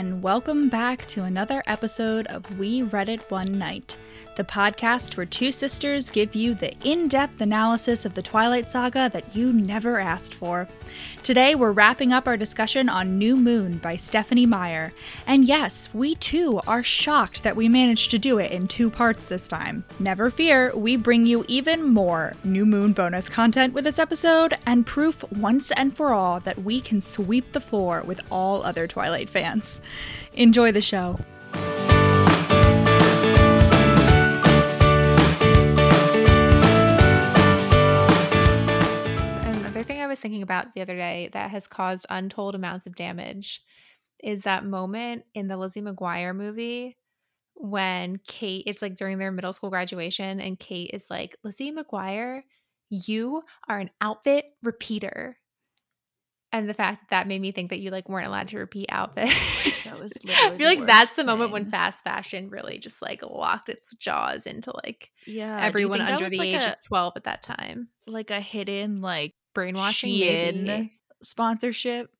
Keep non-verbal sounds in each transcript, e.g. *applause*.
and welcome back to another episode of We Read It One Night, the podcast where two sisters give you the in depth analysis of the Twilight Saga that you never asked for. Today, we're wrapping up our discussion on New Moon by Stephanie Meyer. And yes, we too are shocked that we managed to do it in two parts this time. Never fear, we bring you even more New Moon bonus content with this episode and proof once and for all that we can sweep the floor with all other Twilight fans. Enjoy the show. Another thing I was thinking about the other day that has caused untold amounts of damage is that moment in the Lizzie McGuire movie when Kate, it's like during their middle school graduation, and Kate is like, Lizzie McGuire, you are an outfit repeater. And the fact that, that made me think that you like weren't allowed to repeat outfits. That was *laughs* I feel like that's the moment when fast fashion really just like locked its jaws into like Yeah, everyone under the age of 12 at that time. like a hidden like Brainwashing, Shein sponsorship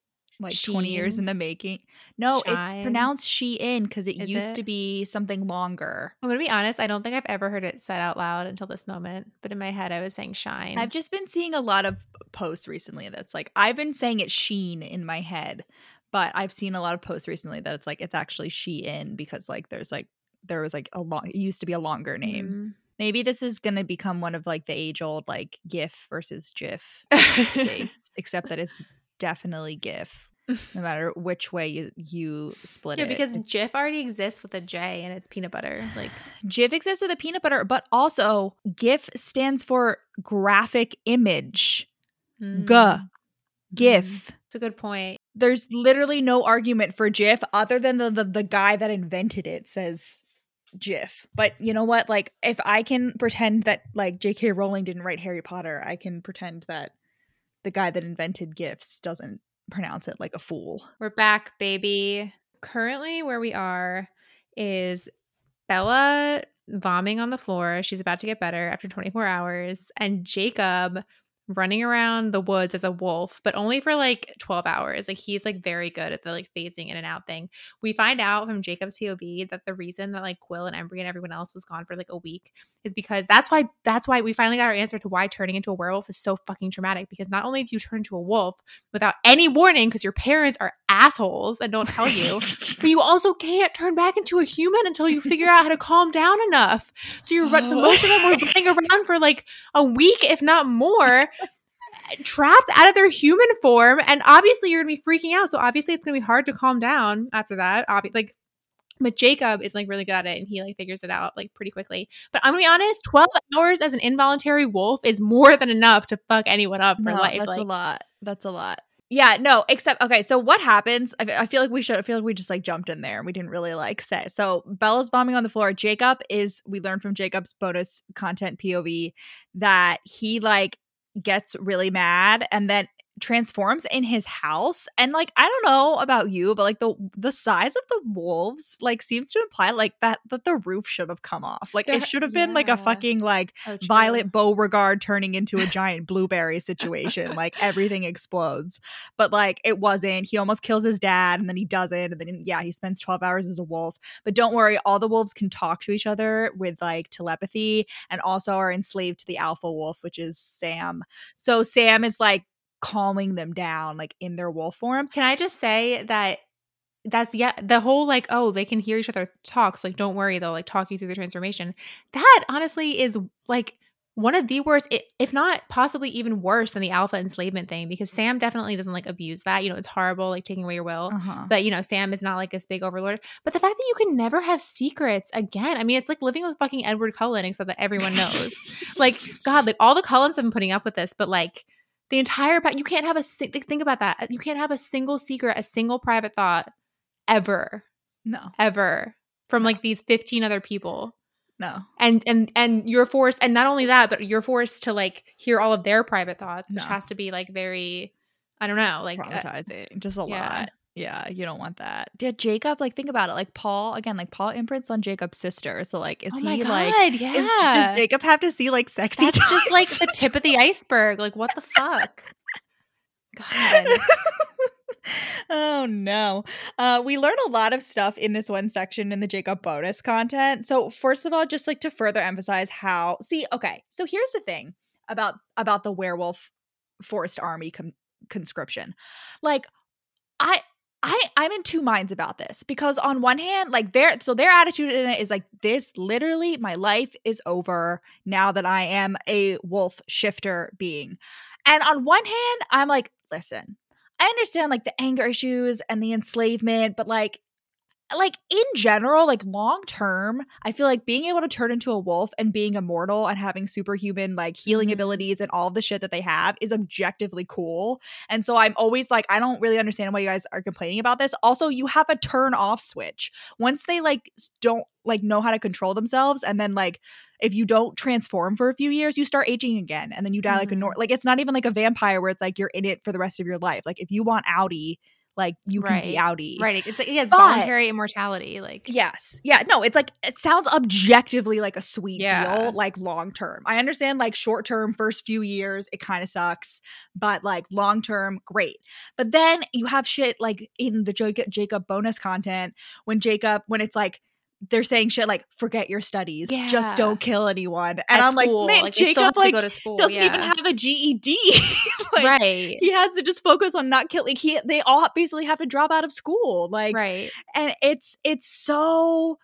like 20 years in the making. No, it's Shine? pronounced Shein because it Is used to be something longer. I'm gonna be honest. I don't think I've ever heard it said out loud until this moment. But in my head, I was saying shine. I've just been seeing a lot of posts recently that's like I've been saying it Sheen in my head, but I've seen a lot of posts recently that it's like it's actually Shein because like there's like there was like a long it used to be a longer name. Mm. Maybe this is gonna become one of like the age old like GIF versus GIF *laughs* debates, except that it's definitely GIF. No matter which way you, you split yeah, it. because It's- Jif already exists with a J and it's peanut butter. Like GIF exists with a peanut butter, but also GIF stands for graphic image. mm, G. GIF. It's a good point. There's literally no argument for GIF other than the, the the guy that invented it says GIF. But you know what? Like if I can pretend that like J.K. Rowling didn't write Harry Potter, I can pretend that the guy that invented GIFs doesn't pronounce it like a fool. We're back, baby. Currently, where we are is Bella vomiting on the floor. She's about to get better after 24 hours, and Jacob running around the woods as a wolf, but only for like 12 hours. Like he's like very good at the like phasing in and out thing. We find out from Jacob's POV that the reason that like Quill and Embry and everyone else was gone for like a week is because that's why that's why we finally got our answer to why turning into a werewolf is so fucking traumatic. Because not only do you turn into a wolf without any warning because your parents are assholes and don't tell you, but you *laughs* also can't turn back into a human until you figure out how to calm down enough. So you're run- so Oh. most of them were *laughs* running around for like a week, if not more, trapped out of their human form. And obviously you're gonna be freaking out. So obviously it's gonna be hard to calm down after that. Obvi- like but Jacob is like really good at it and he like figures it out like pretty quickly. But I'm gonna be honest, 12 hours as an involuntary wolf is more than enough to fuck anyone up for No, life. That's like, a lot. That's a lot. Yeah, no, except okay. So what happens? I, I feel like we should. I feel like we just like jumped in there. We didn't really like say. So Bella's bombing on the floor. Jacob is. We learned from Jacob's bonus content POV that he like gets really mad and then transforms in his house and like i don't know about you but like the the size of the wolves like seems to imply like that that the roof should have come off like it should have been like a fucking like Oh. Violet Beauregarde turning into a giant blueberry situation. like everything explodes. But like it wasn't. He almost kills his dad and then he doesn't. And then yeah, he spends 12 hours as a wolf. But don't worry, all the wolves can talk to each other with like telepathy and also are enslaved to the alpha wolf, which is Sam. So Sam is like calming them down like in their wolf form. Can I just say that that's yeah the whole like oh they can hear each other talks like don't worry they'll like talk you through the transformation that honestly is like one of the worst if not possibly even worse than the alpha enslavement thing because sam definitely doesn't like abuse that you know it's horrible like taking away your will Uh-huh. but you know sam is not like this big overlord but the fact that you can never have secrets again i mean it's like living with fucking edward cullen except that everyone knows like god like all the cullens have been putting up with this but like the entire you can't have a think about that you can't have a single secret a single private thought ever no, ever from like these 15 other people no. and and and you're forced and not only that but you're forced to like hear all of their private thoughts which No. has to be like very i don't know like uh, traumatizing just a yeah. lot yeah you don't want that yeah jacob like think about it like paul again like paul imprints on jacob's sister so like is oh he god like yeah is, does jacob have to see like sexy that's just like the tip of the iceberg like what the fuck god *laughs* oh no. Uh, we learn a lot of stuff in this one section in the Jacob bonus content. So first of all, just like to further emphasize how see, okay, so here's the thing about about the werewolf forced army con- conscription. Like I I I'm in two minds about this because on one hand, like their so their attitude in it is like this literally my life is over now that I am a wolf shifter being. And on one hand, I'm like, listen, I understand like the anger issues and the enslavement, but like like in general, like long term, I feel like being able to turn into a wolf and being immortal and having superhuman like healing mm-hmm. abilities and all the shit that they have is objectively cool. And so I'm always like, I don't really understand why you guys are complaining about this. Also, you have a turn off switch. Once they like don't like know how to control themselves and then like if you don't transform for a few years, you start aging again and then you die mm-hmm. like a nor like it's not even like a vampire where it's like you're in it for the rest of your life. Like if you want outie, like you right. can be outie. Right. It's like yeah, it's but, voluntary immortality. Like Yes. Yeah. No, it's like it sounds objectively like a sweet yeah. deal, like long term. I understand like short term, first few years, it kind of sucks, but like long term, great. But then you have shit like in the Jacob, Jacob bonus content when Jacob, when it's like they're saying shit like forget your studies yeah. just don't kill anyone and At i'm school. like man like, jacob like doesn't yeah. even have a ged *laughs* like, right he has to just focus on not killing he they all basically have to drop out of school like right and it's it's so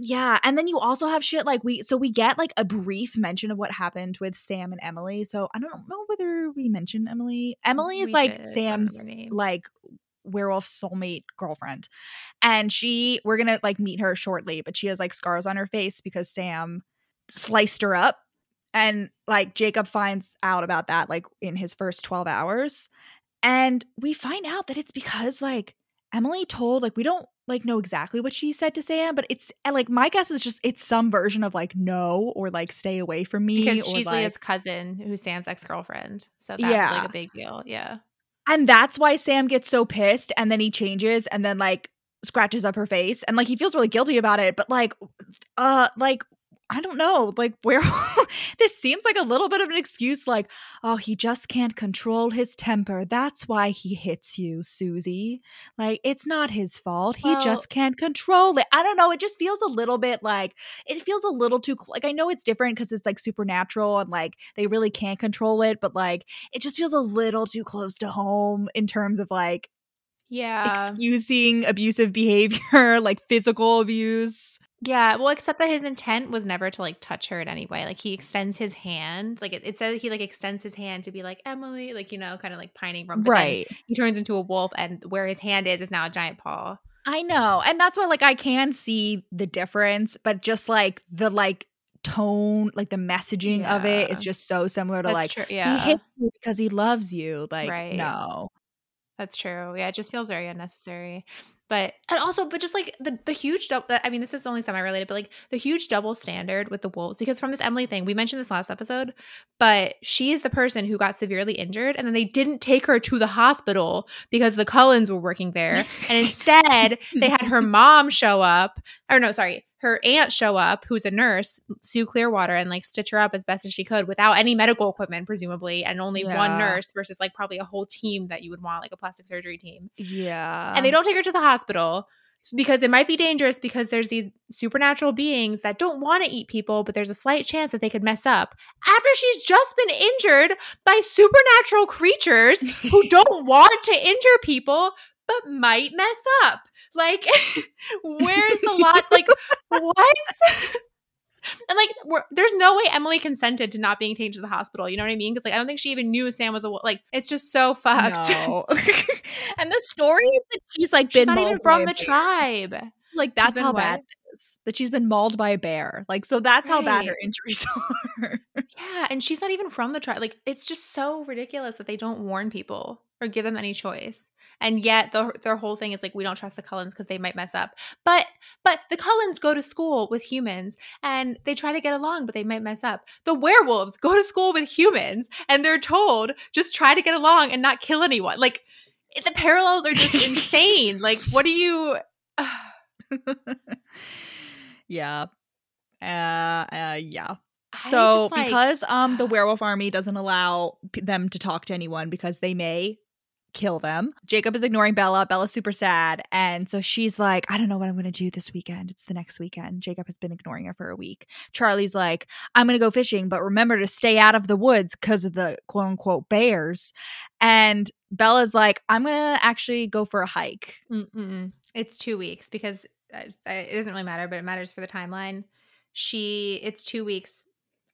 yeah and then you also have shit like we so we get like a brief mention of what happened with sam and emily so i don't know whether we mentioned emily emily is we like sam's like werewolf soulmate girlfriend. And she, we're gonna like meet her shortly, but she has like scars on her face because Sam sliced her up. And like Jacob finds out about that like in his first 12 hours. And we find out that it's because like Emily told, like, we don't like know exactly what she said to Sam, but it's eh, like my guess is just it's some version of like no or like stay away from me. Because she's like, Leah's cousin, who's Sam's ex girlfriend. So that's yeah. like a big deal. Yeah. And that's why Sam gets so pissed and then he changes and then like scratches up her face and like he feels really guilty about it, but like uh like I don't know, like where *laughs* this seems like a little bit of an excuse like, oh, he just can't control his temper. That's why he hits you, Susie. Like it's not his fault. He well, just can't control it. I don't know, it just feels a little bit like it feels a little too like I know it's different cuz it's like supernatural and like they really can't control it, but like it just feels a little too close to home in terms of like yeah, excusing abusive *laughs* behavior, like physical abuse. Yeah, well, except that his intent was never to like touch her in any way. Like he extends his hand, like it, it says he like extends his hand to be like Emily, like you know, kind of like pining from. right. He turns into a wolf, and where his hand is is now a giant paw. I know, and that's why like I can see the difference, but just like the like tone, like the messaging yeah. of it is just so similar to that's like true. yeah, he hit you because he loves you. Like right. no, that's true. Yeah, it just feels very unnecessary but and also but just like the the huge double i mean this is only semi related but like the huge double standard with the wolves because from this emily thing we mentioned this last episode but she is the person who got severely injured and then they didn't take her to the hospital because the cullens were working there. And *laughs* instead they had her mom show up or no sorry her aunt show up, who's a nurse, Sue Clearwater, and like stitch her up as best as she could without any medical equipment, presumably, and only yeah. one nurse versus like probably a whole team that you would want, like a plastic surgery team. Yeah. And they don't take her to the hospital because it might be dangerous because there's these supernatural beings that don't want to eat people, but there's a slight chance that they could mess up after she's just been injured by supernatural creatures who *laughs* don't want to injure people but might mess up. Like, *laughs* where's the *laughs* lot? Like, what? *laughs* and like, there's no way Emily consented to not being taken to the hospital. You know what I mean? Because like, I don't think she even knew Sam was a like. It's just so fucked. No. and the story is that she's like she's been not even from the tribe. Like that's how what? bad is. That she's been mauled by a bear. Like so that's right. how bad her injuries are. yeah, and she's not even from the tribe. Like it's just so ridiculous that they don't warn people or give them any choice. And yet the, their whole thing is like we don't trust the cullens because they might mess up. But but the cullens go to school with humans and they try to get along but they might mess up. The werewolves go to school with humans and they're told just try to get along and not kill anyone. Like the parallels are just insane. Like what do you *laughs* yeah. Uh, uh yeah. So like, because um the *sighs* werewolf army doesn't allow p- them to talk to anyone because they may kill them. Jacob is ignoring Bella. Bella's super sad. And so she's like, I don't know what I'm going to do this weekend. It's the next weekend. Jacob has been ignoring her for a week. Charlie's like, I'm going to go fishing, but remember to stay out of the woods because of the quote unquote bears. And Bella's like, I'm going to actually go for a hike. Mm-mm. It's two weeks because uh, it doesn't really matter, but it matters for the timeline. She, it's two weeks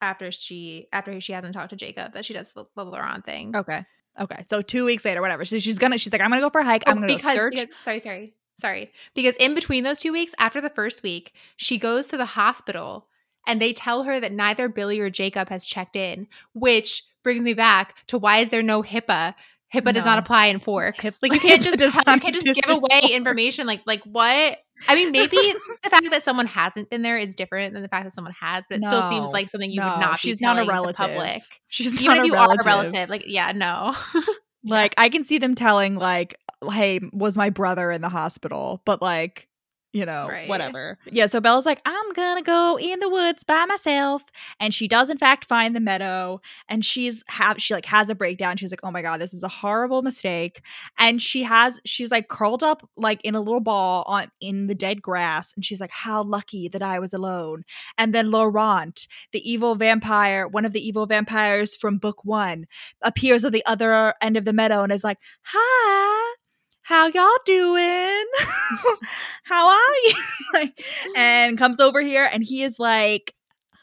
after she after she hasn't talked to Jacob that she does the, the Laurent thing. Okay. Okay. So two weeks later, whatever. So she's gonna she's like, I'm gonna go for a hike. I'm Oh, gonna because, go search. because sorry, sorry, sorry. Because in between those two weeks, after the first week, she goes to the hospital and they tell her that neither Billy or Jacob has checked in, which brings me back to why is there no HIPAA? HIPAA does not apply in Forks. HIPAA like you can't *laughs* just you can't just give away information. Like like what? I mean, maybe *laughs* the fact that someone hasn't been there is different than the fact that someone has, but it still seems like something you no, would not. she's be not a relative. public, she's even not if you a are a relative. Like yeah, no. *laughs* Like I can see them telling like, hey, was my brother in the hospital? But like, you know, Right. whatever. Yeah, so Bella's like, I'm gonna go in the woods by myself. And she does in fact find the meadow and she's have she like has a breakdown. She's like, Oh my god, this is a horrible mistake. And she has she's like curled up like in a little ball on in the dead grass, and she's like, How lucky that I was alone. And then Laurent, the evil vampire, one of the evil vampires from book one, appears at the other end of the meadow and is like, Hi, how y'all doing? *laughs* how are you? *laughs* Like, *laughs* and comes over here and he is like,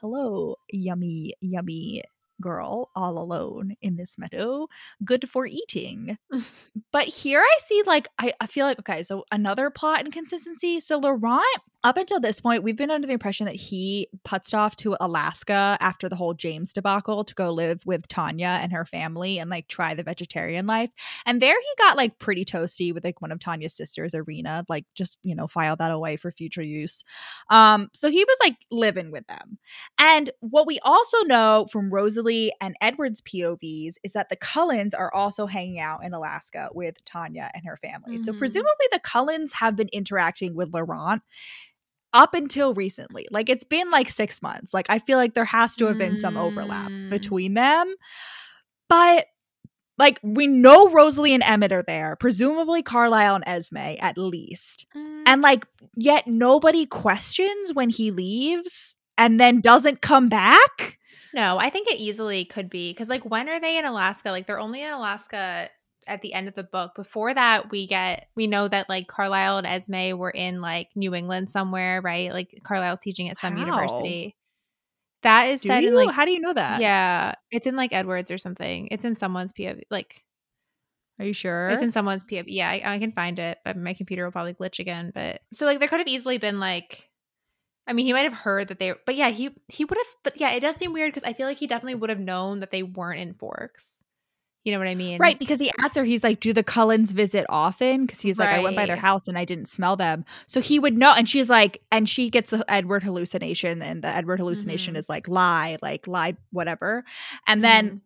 Hello, yummy, yummy girl, all alone in this meadow. Good for eating. But here I see like I, I feel like okay, so another plot inconsistency. So Laurent, up until this point, we've been under the impression that he putzed off to Alaska after the whole James debacle to go live with Tanya and her family and like try the vegetarian life. And there he got like pretty toasty with like one of Tanya's sisters, Irina, like just, you know, file that away for future use. Um, so he was like living with them. And what we also know from Rosalie and Edward's POVs is that the Cullens are also hanging out in Alaska with Tanya and her family. So Mhm. presumably the Cullens have been interacting with Laurent up until recently. Like it's been like six months. Like I feel like there has to have been some overlap Mm. between them. But like we know Rosalie and Emmett are there, presumably Carlisle and Esme at least. And like, yet nobody questions when he leaves and then doesn't come back. No, I think it easily could be because, like, when are they in Alaska? Like, they're only in Alaska at the end of the book. Before that, we get we know that like Carlisle and Esme were in like New England somewhere, right? Like Carlisle's teaching at some university. That is Do said you? in like How do you know that? yeah, it's in like Edwards or something. It's in someone's POV. Like Are you sure? it's in someone's POV. Yeah, I, I can find it, but my computer will probably glitch again. But so like there could have easily been like. I mean, he might have heard that they, but yeah, he he would have. But yeah, it does seem weird because I feel like he definitely would have known that they weren't in Forks. You know what I mean? Right, because he asked her, he's like, Do the Cullens visit often? Because he's like, I went by their house and I didn't smell them. So he would know. And she's like, and she gets the Edward hallucination, and the Edward hallucination Mhm. is like lie, like lie, whatever. And then, Mhm.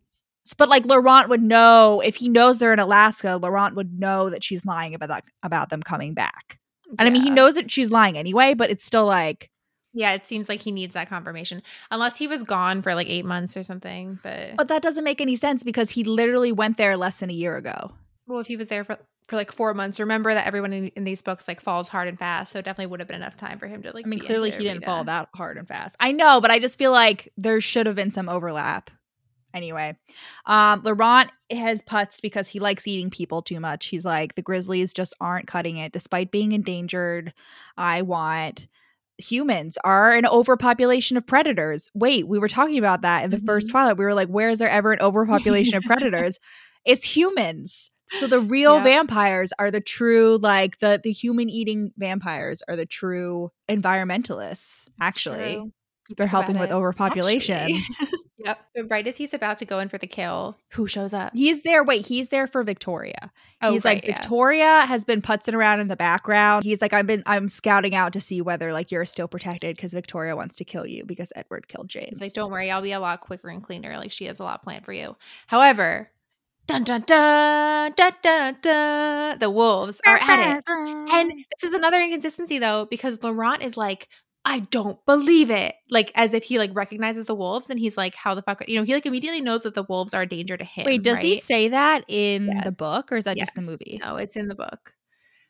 s- but like Laurent would know if he knows they're in Alaska, Laurent would know that she's lying about that, about them coming back. And I mean, he knows that she's lying anyway, but it's still like, Yeah, it seems like he needs that confirmation, unless he was gone for like eight months or something. But, but that doesn't make any sense because he literally went there less than a year ago. well, if he was there for for like four months, remember that everyone in, in these books like falls hard and fast, so it definitely would have been enough time for him to like. I mean, clearly he didn't Rita. fall that hard and fast. I know, but I just feel like there should have been some overlap. Anyway, um, Laurent has putts because he likes eating people too much. He's like, the Grizzlies just aren't cutting it despite being endangered. I want humans are an overpopulation of predators. Wait, we were talking about that in the first Mhm. Twilight. We were like, where is there ever an overpopulation of *laughs* predators? It's humans. So the real Yeah. vampires are the true, like the the human eating vampires are the true environmentalists. Actually, they're helping with it. overpopulation. *laughs* Actually. yep. But right as he's about to go in for the kill, who shows up? He's there. Wait, he's there for Victoria. Oh, he's right, like yeah. Victoria has been putzing around in the background. He's like, I've been I'm scouting out to see whether like you're still protected because Victoria wants to kill you because Edward killed James. He's like, don't worry, I'll be a lot quicker and cleaner. Like she has a lot planned for you. However, dun dun dun dun dun dun, the wolves are at it. And *laughs* this is another inconsistency though, because Laurent is like, I don't believe it. Like as if he like recognizes the wolves and he's like, how the fuck, you know, he like immediately knows that the wolves are a danger to him. Wait, does right? he say that in Yes. the book or is that Yes. just the movie? No, it's in the book.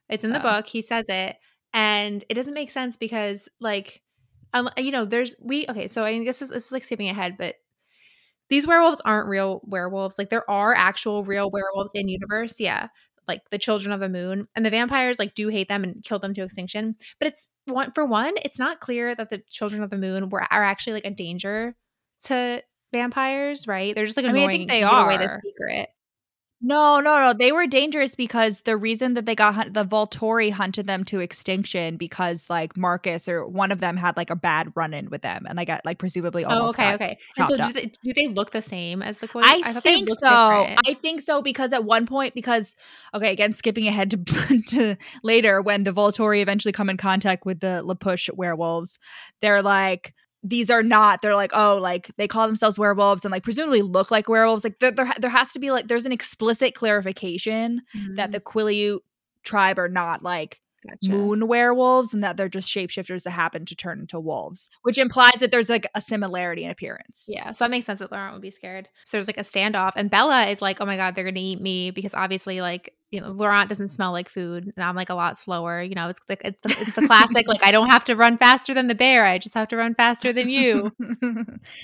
It's in the Oh. book. He says it, and it doesn't make sense because, like, um, you know, there's we okay. So I mean, this is this is like skipping ahead, but these werewolves aren't real werewolves. Like, there are actual real werewolves in universe. Yeah, like the Children of the Moon, and the vampires like do hate them and kill them to extinction. But it's one for one, it's not clear that the Children of the Moon were are actually like a danger to vampires, right? They're just like annoying I mean, I they give away the secret. No, no, no. They were dangerous because the reason that they got hunt- the Volturi hunted them to extinction because like Marcus or one of them had like a bad run in with them and I got like presumably Oh, almost okay, got okay. And so, do they, do they look the same as the quote? I, they think so. different. I think so because at one point, because okay, again, skipping ahead to, *laughs* to later when the Volturi eventually come in contact with the La Push werewolves, they're like, these are not. They're like, oh, like they call themselves werewolves and like presumably look like werewolves. Like there, there, there has to be like there's an explicit clarification that Mhm. the Quileute tribe are not like Gotcha. moon werewolves and that they're just shapeshifters that happen to turn into wolves, which implies that there's like a similarity in appearance. Yeah, so that makes sense that Laurent would be scared. So there's like a standoff, and Bella is like, "Oh my god, they're gonna eat me," because obviously, like, you know, Laurent doesn't smell like food, and I'm like a lot slower. You know, it's like it's the, it's the classic, like I don't have to run faster than the bear, I just have to run faster than you. *laughs*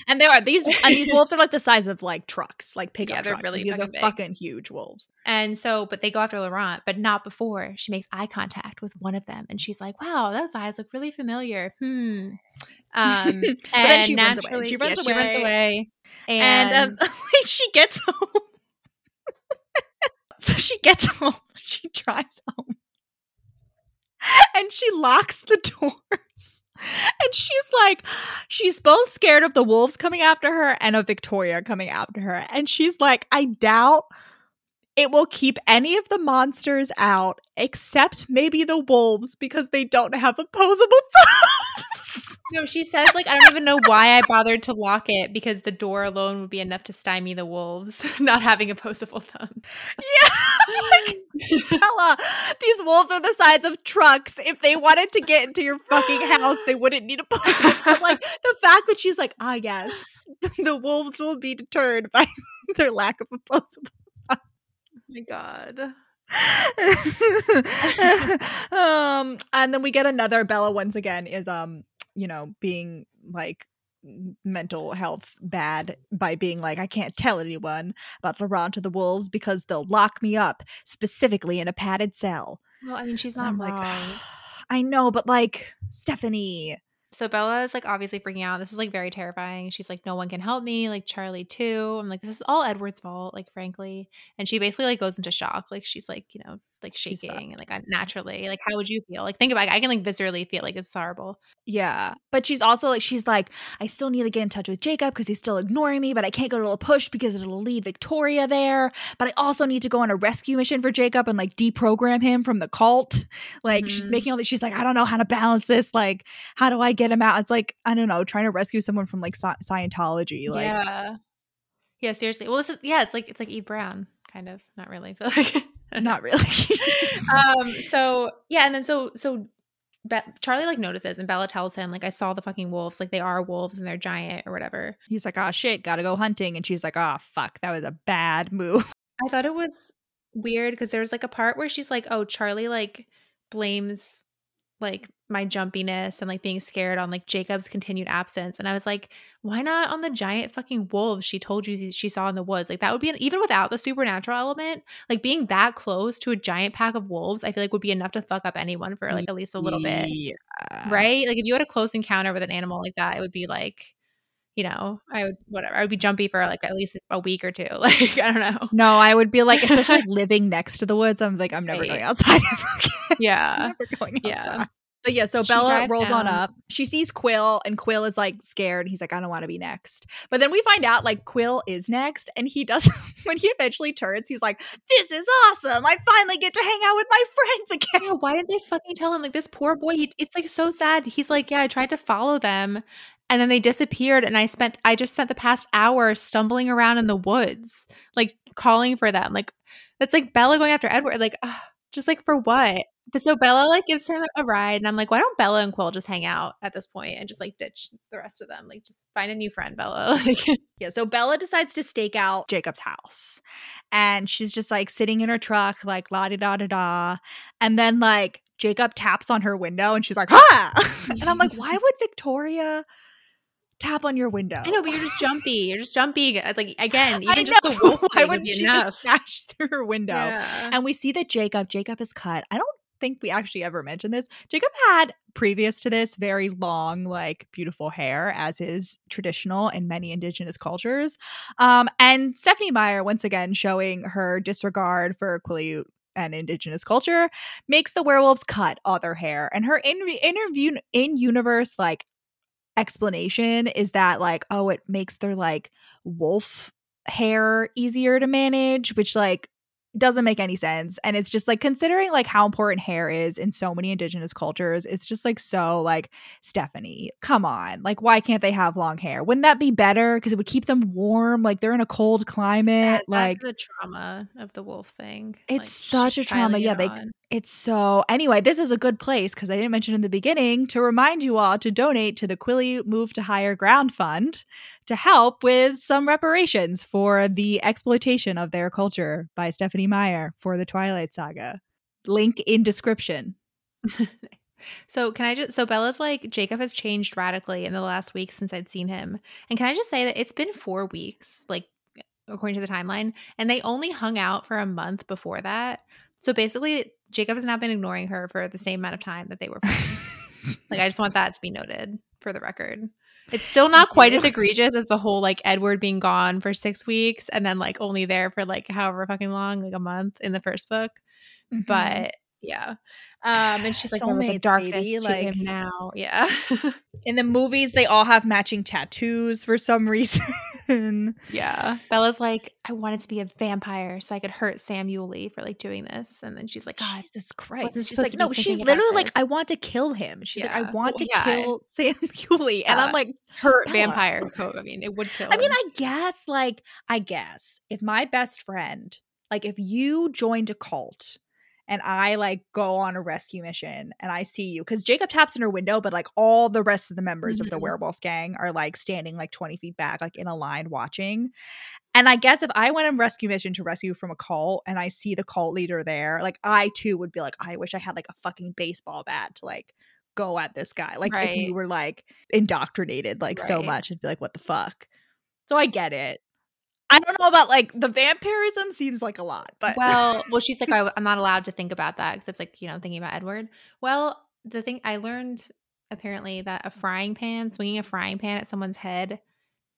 and there are these and these wolves are like the size of like trucks, like pickup Yeah, they're trucks. really These are fucking big. fucking huge wolves. And so, but they go after Laurent, but not before she makes eye contact with one of them, and she's like, "Wow, those eyes look really familiar." Hmm. Um, *laughs* But and then she runs away. She runs yeah, She runs away. away, And, and, *laughs* um, she gets home. *laughs* so she gets *laughs* home. She drives home. *laughs* And she locks the doors. And she's like, she's both scared of the wolves coming after her and of Victoria coming after her. And she's like, I doubt it will keep any of the monsters out except maybe the wolves because they don't have opposable thumbs. *laughs* No, she says like I don't even know why I bothered to lock it because the door alone would be enough to stymie the wolves, *laughs* not having a opposable thumbs. yeah. Like, Bella, these wolves are the size of trucks. If they wanted to get into your fucking house, they wouldn't need a post. But *laughs* like the fact that she's like, ah, yes, the wolves will be deterred by their lack of opposable. Oh my god. *laughs* um, and then we get another Bella once again is um, you know, being like mental health bad by being like, I can't tell anyone about Laurent to the wolves because they'll lock me up specifically in a padded cell. Well, I mean, she's not I'm wrong. like, *sighs* I know, but like Stephanie, so Bella is like obviously freaking out. This is like very terrifying. She's like, no one can help me. Like Charlie too. I'm like, this is all Edward's fault. Like frankly, and she basically like goes into shock. Like she's like, you know, like shaking and like naturally. Like how would you feel? Like think about. it. I can like viscerally feel like it's horrible. Yeah. But she's also like, she's like, I still need to get in touch with Jacob because he's still ignoring me, but I can't go to a push because it'll lead Victoria there. But I also need to go on a rescue mission for Jacob and like deprogram him from the cult. Like, she's Mhm. making all this she's like, I don't know how to balance this. Like, how do I get him out? It's like, I don't know, trying to rescue someone from like Sci- Scientology. Like, yeah. Yeah. Seriously. Well, this is yeah. It's like it's like Eve Brown, kind of. Not really, but like *laughs* not *laughs* really. um so yeah and then so so Be- charlie like notices and bella tells him like i saw the fucking wolves like they are wolves and they're giant or whatever he's like, oh shit, gotta go hunting. And she's like, oh fuck, that was a bad move. *laughs* i thought it was weird because there's like a part where she's like oh charlie like blames like my jumpiness and like being scared on like jacob's continued absence and i was like why not on the giant fucking wolves she told you she saw in the woods like that would be an, even without the supernatural element like being that close to a giant pack of wolves i feel like would be enough to fuck up anyone for like at least a little bit Yeah. right? Like if you had a close encounter with an animal like that, it would be like, you know, I would whatever. I would be jumpy for like at least a week or two. *laughs* Like I don't know. No, I would be like, especially *laughs* living next to the woods. I'm like, I'm never Right. going outside *laughs* ever again. Yeah. never going Yeah. But yeah, so She Bella rolls on up. She sees Quill, and Quill is like scared. He's like, I don't want to be next. But then we find out like Quill is next, and he does. *laughs* when he eventually turns, he's like, "This is awesome! I finally get to hang out with my *laughs* friends again." Yeah, why didn't they fucking tell him? Like this poor boy, he, it's like so sad. He's like, yeah, I tried to follow them, and then they disappeared, and I spent, I just spent the past hour stumbling around in the woods, like calling for them. Like that's like Bella going after Edward. Like, ugh, just like for what? But so Bella like gives him a ride, and I'm like, why don't Bella and Quill just hang out at this point and just like ditch the rest of them? Like, just find a new friend, Bella. *laughs* Like, Yeah, so Bella decides to stake out Jacob's house. And she's just like sitting in her truck, like la da da da da, And then like Jacob taps on her window and she's like, ha! *laughs* and I'm like, why would Victoria tap on your window? I know, but you're just jumpy. You're just jumpy. Like again, *laughs* I even just the know. wolf. Why would wouldn't be she enough. just smash through her window? Yeah. And we see that Jacob, Jacob is cut. I don't think we actually ever mentioned this. Jacob had previous to this very long, like beautiful hair, as is traditional in many indigenous cultures. Um, and Stephanie Meyer, once again, showing her disregard for Quileute and indigenous culture, makes the werewolves cut all their hair. And her in interview in universe, like explanation is that like, oh, it makes their like wolf hair easier to manage, which like doesn't make any sense and it's just like considering like how important hair is in so many indigenous cultures it's just like so like stephanie come on like why can't they have long hair wouldn't that be better because it would keep them warm like they're in a cold climate it's like the trauma of the wolf thing. It's Like, such a trauma. Yeah, they- on. it's so anyway this is a good place because i didn't mention in the beginning to remind you all to donate to the Quileute move to higher ground fund to help with some reparations for the exploitation of their culture by stephanie meyer for the twilight saga link in description *laughs* So can I just so Bella's like Jacob has changed radically in the last week since I'd seen him. And can I just say that it's been 4 weeks like according to the timeline and they only hung out for a month before that. So basically Jacob has now been ignoring her for the same amount of time that they were friends. *laughs* like I just want that to be noted for the record. It's still not quite as egregious as the whole like Edward being gone for 6 weeks and then like only there for like however fucking long, like a month in the first book Mhm. but yeah um and she's like there was a darkness baby, to like- him now yeah *laughs* in the movies they all have matching tattoos for some *laughs* reason yeah bella's like i wanted to be a vampire so i could hurt sam Yuli for like doing this and then she's like god Jesus Christ. She's like, no, she's literally like. I want to kill him. She's like, I want Well, to yeah. kill *laughs* Sam Uley. And I'm like, hurt Bella. vampire i mean it would kill I mean. I guess, like, I guess if my best friend, like, if you joined a cult and I like go on a rescue mission and I see you, because Jacob taps in her window, but like all the rest of the members of the Mhm. werewolf gang are like standing like 20 feet back, like in a line watching. And I guess if I went on rescue mission to rescue from a cult and I see the cult leader there, like I too would be like, I wish I had like a fucking baseball bat to like go at this guy. Like if you were like indoctrinated like so much, I'd be like, what the fuck? So I get it. I don't know about like the vampirism seems like a lot, but well *laughs* well she's like I, i'm not allowed to think about that because it's like you know thinking about edward. Well the thing i learned apparently that a frying pan swinging a frying pan at someone's head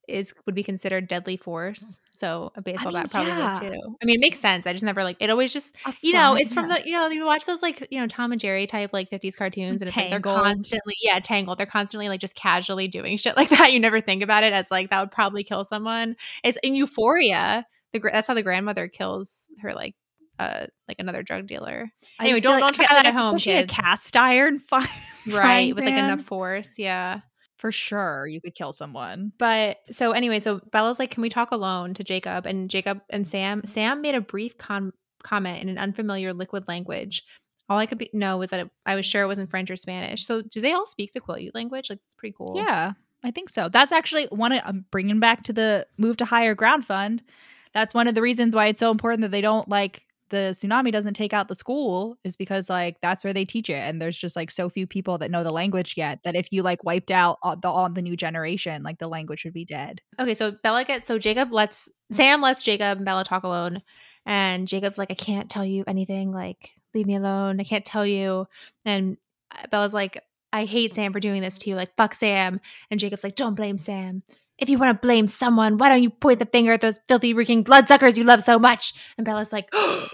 is would be considered deadly force so a baseball mean, bat probably yeah. would too. I mean it makes sense i just never like it always just A you know it's from the you know you watch those like you know tom and jerry type like 50s cartoons and it's like they're constantly yeah tangled they're constantly like just casually doing *laughs* shit like that you never think about it as like that would probably kill someone. It's in euphoria the that's how the grandmother kills her like uh like another drug dealer. Anyway, don't- don't try that at home, especially a cast iron fire, *laughs* right with like enough force yeah for sure. You could kill someone. But so anyway, so Bella's like, "Can we talk alone?" to Jacob, and Jacob and Sam. Sam made a brief con- comment in an unfamiliar liquid language. All I could be- know was that it, I was sure it wasn't French or Spanish. So, do they all speak the Quileute language? Like, it's pretty cool. Yeah, I think so. That's actually one. Of, I'm bringing back to the move to higher ground fund. That's one of the reasons why it's so important that they don't like the tsunami doesn't take out the school is because like that's where they teach it and there's just like so few people that know the language yet that if you like wiped out all the all the new generation like the language would be dead Okay, so Bella gets so Jacob lets Sam lets Jacob and Bella talk alone, and Jacob's like, "I can't tell you anything. Like, leave me alone. I can't tell you." And uh, Bella's like, "I hate Sam for doing this to you. Like, fuck Sam." And Jacob's like, "Don't blame Sam." If you want to blame someone, why don't you point the finger at those filthy, reeking bloodsuckers you love so much? And Bella's like, like *gasps* oh,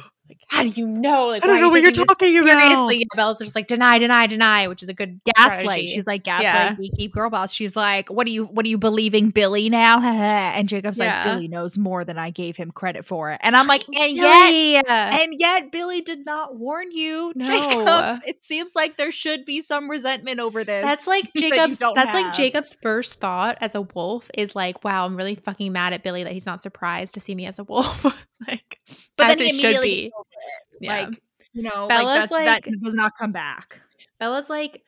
how do you know? Like, why are you taking this seriously? And Bella's just like, deny, deny, deny, which is a good gaslight strategy. she's like gaslight Yeah. geeky girl boss she's like what are you what are you believing billy now *laughs* and jacob's Yeah. like billy knows more than i gave him credit for and i'm like and yet And yet, Billy did not warn you, No. Jacob. It seems like there should be some resentment over this. That's like *laughs* Jacob's. don't That's like. Jacob's first thought as a wolf is like, "Wow, I'm really fucking mad at Billy that he's not surprised to see me as a wolf." *laughs* *laughs* like, But as then he it should immediately be. gets over it. Yeah. Like You know, Bella's like, that, like- that does not come back. Bella's like,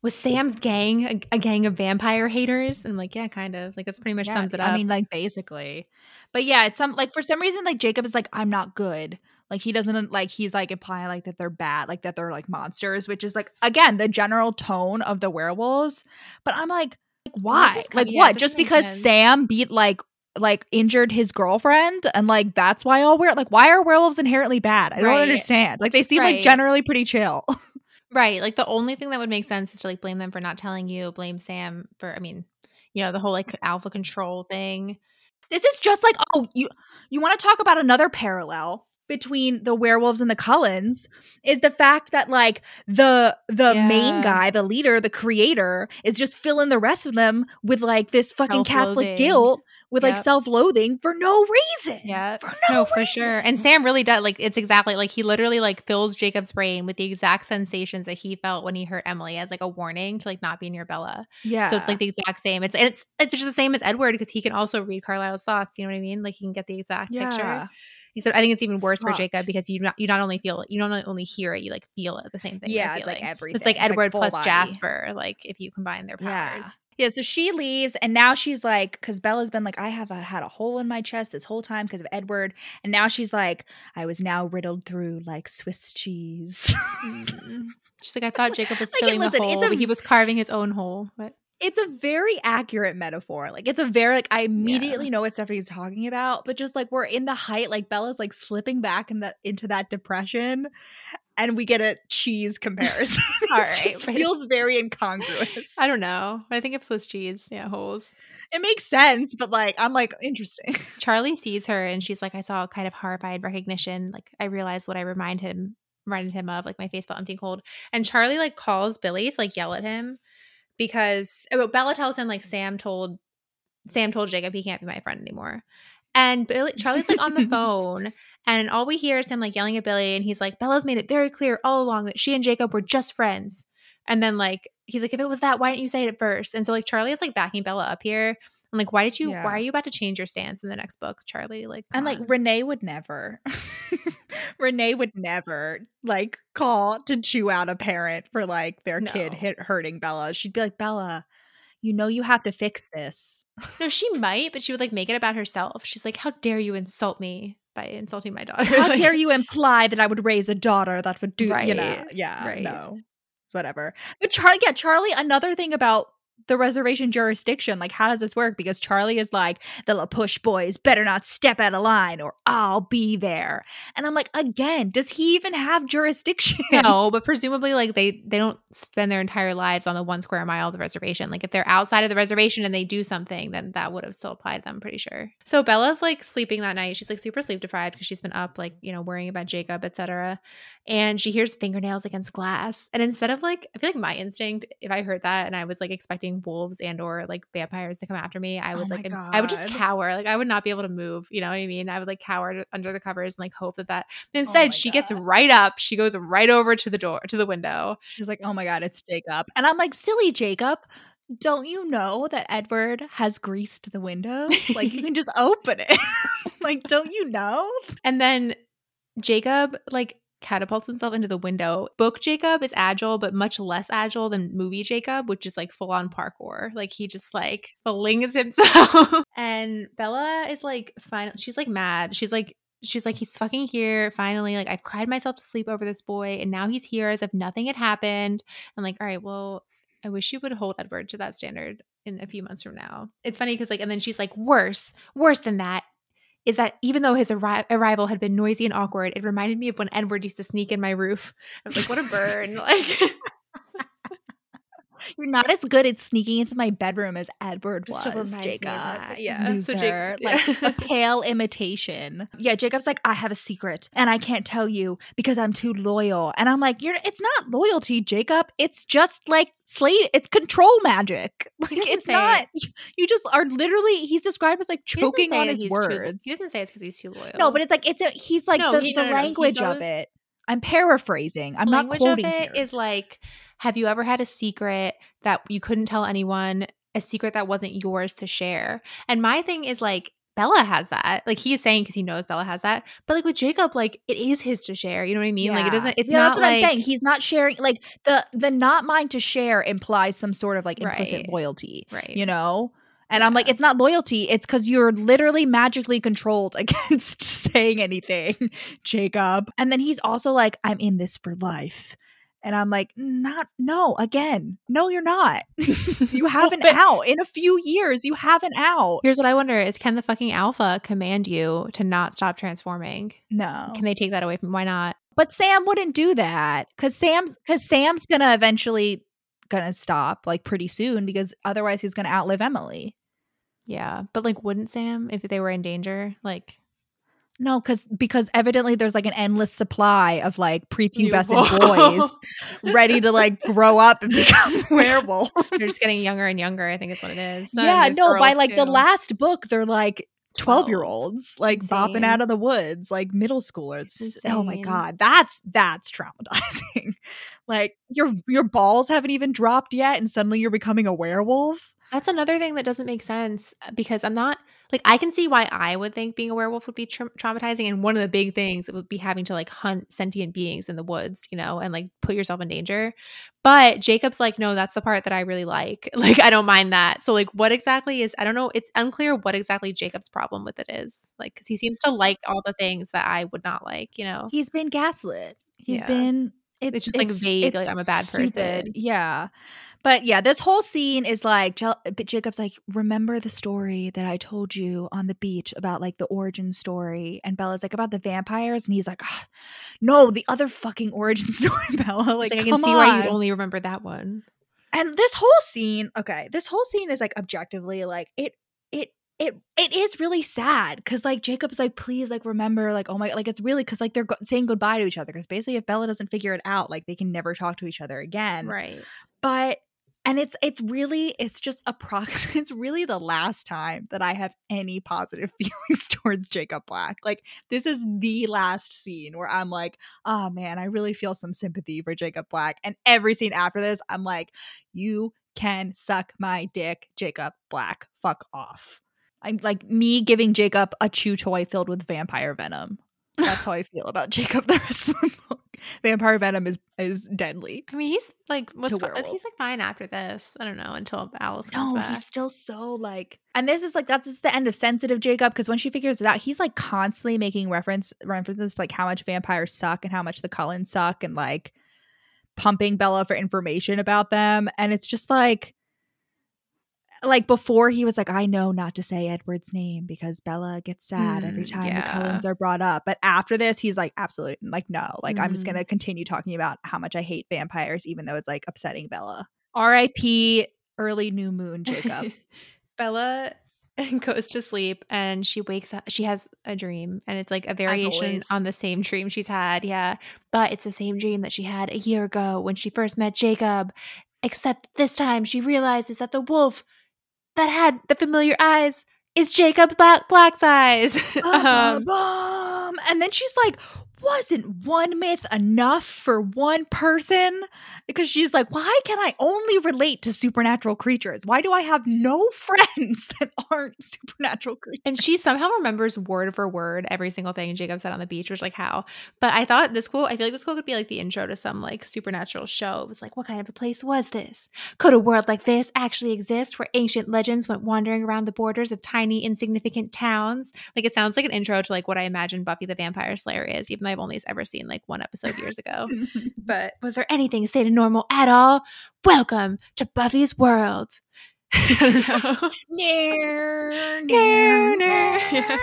was Sam's gang a, a gang of vampire haters? And I'm like, yeah, kind of. Like that's pretty much Yeah, sums it up. I mean, like basically, but yeah, it's some like for some reason, like Jacob is like, I'm not good. Like he doesn't like he's like implying like that they're bad, like that they're like monsters, which is like again the general tone of the werewolves. But I'm like, like why? Like come- yeah, it what? Just because sense. Sam beat like like injured his girlfriend and like that's why all were like why are werewolves inherently bad? I don't understand. Like they seem Right. like generally pretty chill. *laughs* right. Like the only thing that would make sense is to like blame them for not telling you, blame Sam for. I mean, you know, the whole like alpha control thing. This is just like oh you you want to talk about another parallel between the werewolves and the Cullens is the fact that like the the main guy, the leader, the creator is just filling the rest of them with like this fucking Catholic guilt with like self-loathing for no reason. Yeah. For no, No, for sure. And Sam really does like it's exactly like he literally like fills Jacob's brain with the exact sensations that he felt when he hurt Emily as like a warning to like not be near Bella. yeah. So it's like the exact same. It's and it's it's just the same as Edward because he can also read Carlisle's thoughts. You know what I mean? Like he can get the exact yeah. picture. Except I think it's even worse for Jacob because you not you not only feel it, you don't only hear it, you like feel it the same thing. Yeah, it's like everything. It's like It's like Edward full plus body. Jasper, like if you combine their powers. Yeah, Yeah, so she leaves, and now she's like, because Bella's been like, I have a, had a hole in my chest this whole time because of Edward, and now she's like, I was now riddled through like Swiss cheese. Mm. *laughs* She's like, I thought Jacob was Like, filling listen, the hole, a- but he was carving his own hole. But it's a very accurate metaphor. Like, it's a very like I immediately know what Stephanie's talking about, but just like we're in the height, like Bella's like slipping back in that into that depression, and we get a cheese comparison. All *laughs* it right, but- feels very incongruous. I don't know. I think of Swiss cheese. Yeah, holes. It makes sense, but like I'm like interesting. *laughs* Charlie sees her and she's like, I saw a kind of horrified recognition. Like I realized what I remind him reminded him of, like my face felt empty and cold. And Charlie like calls Billy to like yell at him because Bella tells him like Sam told Sam told Jacob he can't be my friend anymore. And Billy Charlie's like on the *laughs* phone and all we hear is him like yelling at Billy and he's like, Bella's made it very clear all along that she and Jacob were just friends. And then like he's like, if it was that, why didn't you say it at first? And so like Charlie is like backing Bella up here. I'm like, why did you Yeah. why are you about to change your stance in the next book, Charlie? Like And like on. Renee would never, *laughs* Renee would never like call to chew out a parent for like their kid hit hurting Bella. She'd be like, Bella, you know you have to fix this. No, she might, but she would like make it about herself. She's like, How dare you insult me by insulting my daughter? How *laughs* Like- dare you imply that I would raise a daughter that would do, you know? Yeah, right. no, whatever. But Charlie, yeah, Charlie. Another thing about the reservation jurisdiction, like how does this work? Because Charlie is like the La Push boys better not step out of line, or I'll be there. And I'm like, again, does he even have jurisdiction? No, *laughs* but presumably like they they don't spend their entire lives on the one square mile of the reservation. Like if they're outside of the reservation and they do something, then that would have still applied them, pretty sure. So Bella's like sleeping that night. She's like super sleep deprived because she's been up like, you know, worrying about Jacob, etc. And she hears fingernails against glass. And instead of like I feel like my instinct, if I heard that and I was like expecting wolves and or like vampires to come after me, I Oh would my like I would just cower. Like I would not be able to move. You know what I mean? I would like cower under the covers and like hope that that Oh Instead, my she gets right up. She goes right over to the door, to the window. She's like, oh my God, it's Jacob. And I'm like, silly Jacob. Don't you know that Edward has greased the window? Like, you *laughs* can just open it. *laughs* like, don't you know? And then Jacob, like, catapults himself into the window. Book Jacob is agile, but much less agile than movie Jacob, which is like full on parkour. Like, he just like flings *laughs* himself. and Bella is like, fine. She's like mad. She's like, She's like, he's fucking here. Finally, like, I've cried myself to sleep over this boy, and now he's here as if nothing had happened. I'm like, all right, well, I wish you would hold Edward to that standard in a few months from now. It's funny because, like, and then she's like, worse, worse than that is that even though his arri- arrival had been noisy and awkward, it reminded me of when Edward used to sneak in my roof. I was like, what a burn. *laughs* like, You're not as good at sneaking into my bedroom as Edward was, still reminds me of Jacob. Yeah. Loser. So Jac- like a *laughs* pale imitation. Yeah, Jacob's like, I have a secret and I can't tell you because I'm too loyal. And I'm like, you're it's not loyalty, Jacob. It's just like slave it's control magic. *laughs* Like it's say not *laughs* you, just are literally he's described as like choking on his he's too- words. he doesn't say it's because he's too loyal. no, but it's like it's a he's like No, the, he- the no, no, no. Language of it. I'm paraphrasing. I'm the not language quoting of it here. is like, have you ever had a secret that you couldn't tell anyone, a secret that wasn't yours to share? And my thing is like, Bella has that. Like he's saying because he knows Bella has that. But like with Jacob, like it is his to share. You know what I mean? Like it doesn't. It's yeah, not that's what like, I'm saying. He's not sharing. Like the the not mine to share implies some sort of like implicit Right. loyalty. right. You know. And I'm like, it's not loyalty. It's because you're literally magically controlled *laughs* against saying anything, Jacob. And then he's also like, I'm in this for life. And I'm like, not, no, again, no, you're not. *laughs* you *laughs* have an out. In a few years, you have an out. Here's what I wonder: Is can the fucking alpha command you to not stop transforming? No. Can they take that away from? Why not? But Sam wouldn't do that because Sam's because Sam's gonna eventually gonna stop like pretty soon because otherwise he's gonna outlive Emily. Yeah, but like, wouldn't Sam if they were in danger? Like, No, because because evidently there's like an endless supply of like prepubescent boys *laughs* ready to like grow up and become *laughs* werewolves. they're just getting younger and younger. I think is what it is. Yeah, no, by like the last book, they're like 12 12. year olds, like bopping out of the woods, like middle schoolers. Oh my god, that's that's traumatizing. *laughs* like your your balls haven't even dropped yet, and suddenly you're becoming a werewolf. That's another thing that doesn't make sense uh, because I'm not like I can see why I would think being a werewolf would be tra- traumatizing, and one of the big things it would be having to like hunt sentient beings in the woods, you know, and like put yourself in danger. But Jacob's like, no, that's the part that I really like. *laughs* Like, I don't mind that. So, like, what exactly is? I don't know. It's unclear what exactly Jacob's problem with it is. Like, because he seems to like all the things that I would not like. You know, He's been gaslit. He's Yeah. been. It's, just, like, vague, like, I'm a bad person. Yeah. But yeah, this whole scene is like, but Jacob's like, remember the story that I told you on the beach about like the origin story? And Bella's like, about the vampires? And he's like, "Ah, no, the other fucking origin *laughs* story, Bella. Like, like I can see on. why you'd only remember that one. and this whole scene, okay, this whole scene is like objectively like it, it, it, it is really sad because like Jacob's like, please, like remember, like oh my, like it's really because like they're go- saying goodbye to each other because basically if Bella doesn't figure it out, like they can never talk to each other again Right. but and it's it's really it's just a prox *laughs* it's really the last time that i have any positive *laughs* feelings towards jacob black. Like this is the last scene where i'm like oh man i really feel some sympathy for jacob black. And every scene after this i'm like you can suck my dick jacob black. Fuck off. I'm like me giving jacob a chew toy filled with vampire venom. That's how i feel about jacob the rest of the *laughs* book vampire venom is is deadly I mean, he's like, what's To he's like fine after this. I don't know until Alice comes No, back. he's still so like, and this is like that's just the end of sensitive Jacob because when she figures it out, he's like constantly making reference references to like how much vampires suck and how much the Cullens suck and like pumping Bella for information about them, and it's just like, like before he was like, I know not to say Edward's name because Bella gets sad every Mm, time the yeah. Cullens are brought up, but after this, he's like, absolutely like no, like I'm just Mhm. gonna continue talking about how much I hate vampires, even though it's like upsetting Bella. R.I.P. Early New Moon, Jacob. *laughs* Bella *laughs* goes to sleep and she wakes up. She has a dream, and it's like a variation on the same dream she's had. Yeah, but it's the same dream that she had a year ago when she first met Jacob. Except this time, she realizes that the wolf that had the familiar eyes is Jacob's black black's eyes. *laughs* um, and then she's like, wasn't one myth enough for one person? Because she's like, why can I only relate to supernatural creatures? Why do I have no *laughs* friends that aren't supernatural creatures? And she somehow remembers word for word every single thing Jacob said on the beach, which like how. But I thought this quote, I feel like this quote could be like the intro to some like supernatural show. It was like, what kind of a place was this? Could a world like this actually exist where ancient legends went wandering around the borders of tiny, insignificant towns? Like it sounds like an intro to like what I imagine Buffy the Vampire Slayer is, even though I've only ever seen like one episode years *laughs* ago. but was there anything say to normal at all? Welcome to Buffy's world. *laughs* I don't know.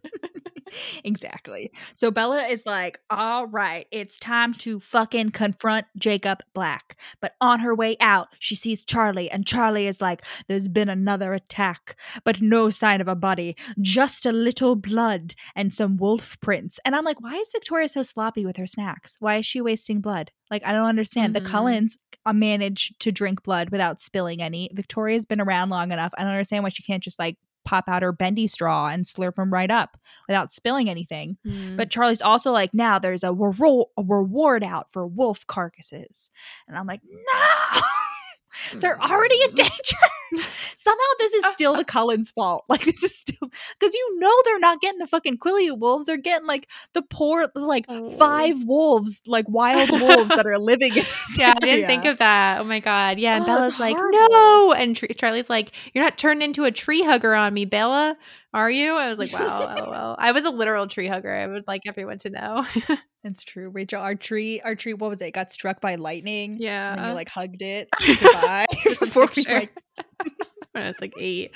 *laughs* *laughs* Exactly. So Bella is like, all right, it's time to fucking confront Jacob Black. But on her way out, she sees Charlie, and Charlie is like, there's been another attack, but no sign of a body, just a little blood and some wolf prints. And I'm like, why is Victoria so sloppy with her snacks? Why is she wasting blood? Like, I don't understand. Mhm. The Cullens uh, manage to drink blood without spilling any. Victoria's been around long enough. I don't understand why she can't just like pop out her bendy straw and slurp them right up without spilling anything. Mm. But Charlie's also like, now there's a, reward a reward out for wolf carcasses. And I'm like, no. *laughs* They're mm-hmm. already *laughs* Mm. endangered. Somehow this is uh, still uh the Cullens' fault. *laughs* Like this is still because you know they're not getting the fucking Quilly wolves. They're getting like the poor like Oh. five wolves, like wild wolves that are living in this *laughs* Yeah, I didn't think of that. Oh my god. Yeah, and Oh, Bella's like, horrible. no, and Tr- Charlie's like, you're not turned into a tree hugger on me, Bella, are you? I was like, wow, lol. Oh, I was a literal tree hugger. I would like everyone to know. It's true, Rachel. Our tree, our tree, what was it? Got struck by lightning. Yeah, And you like hugged it *laughs* goodbye *laughs* before we picture. like *laughs* when I was like eight.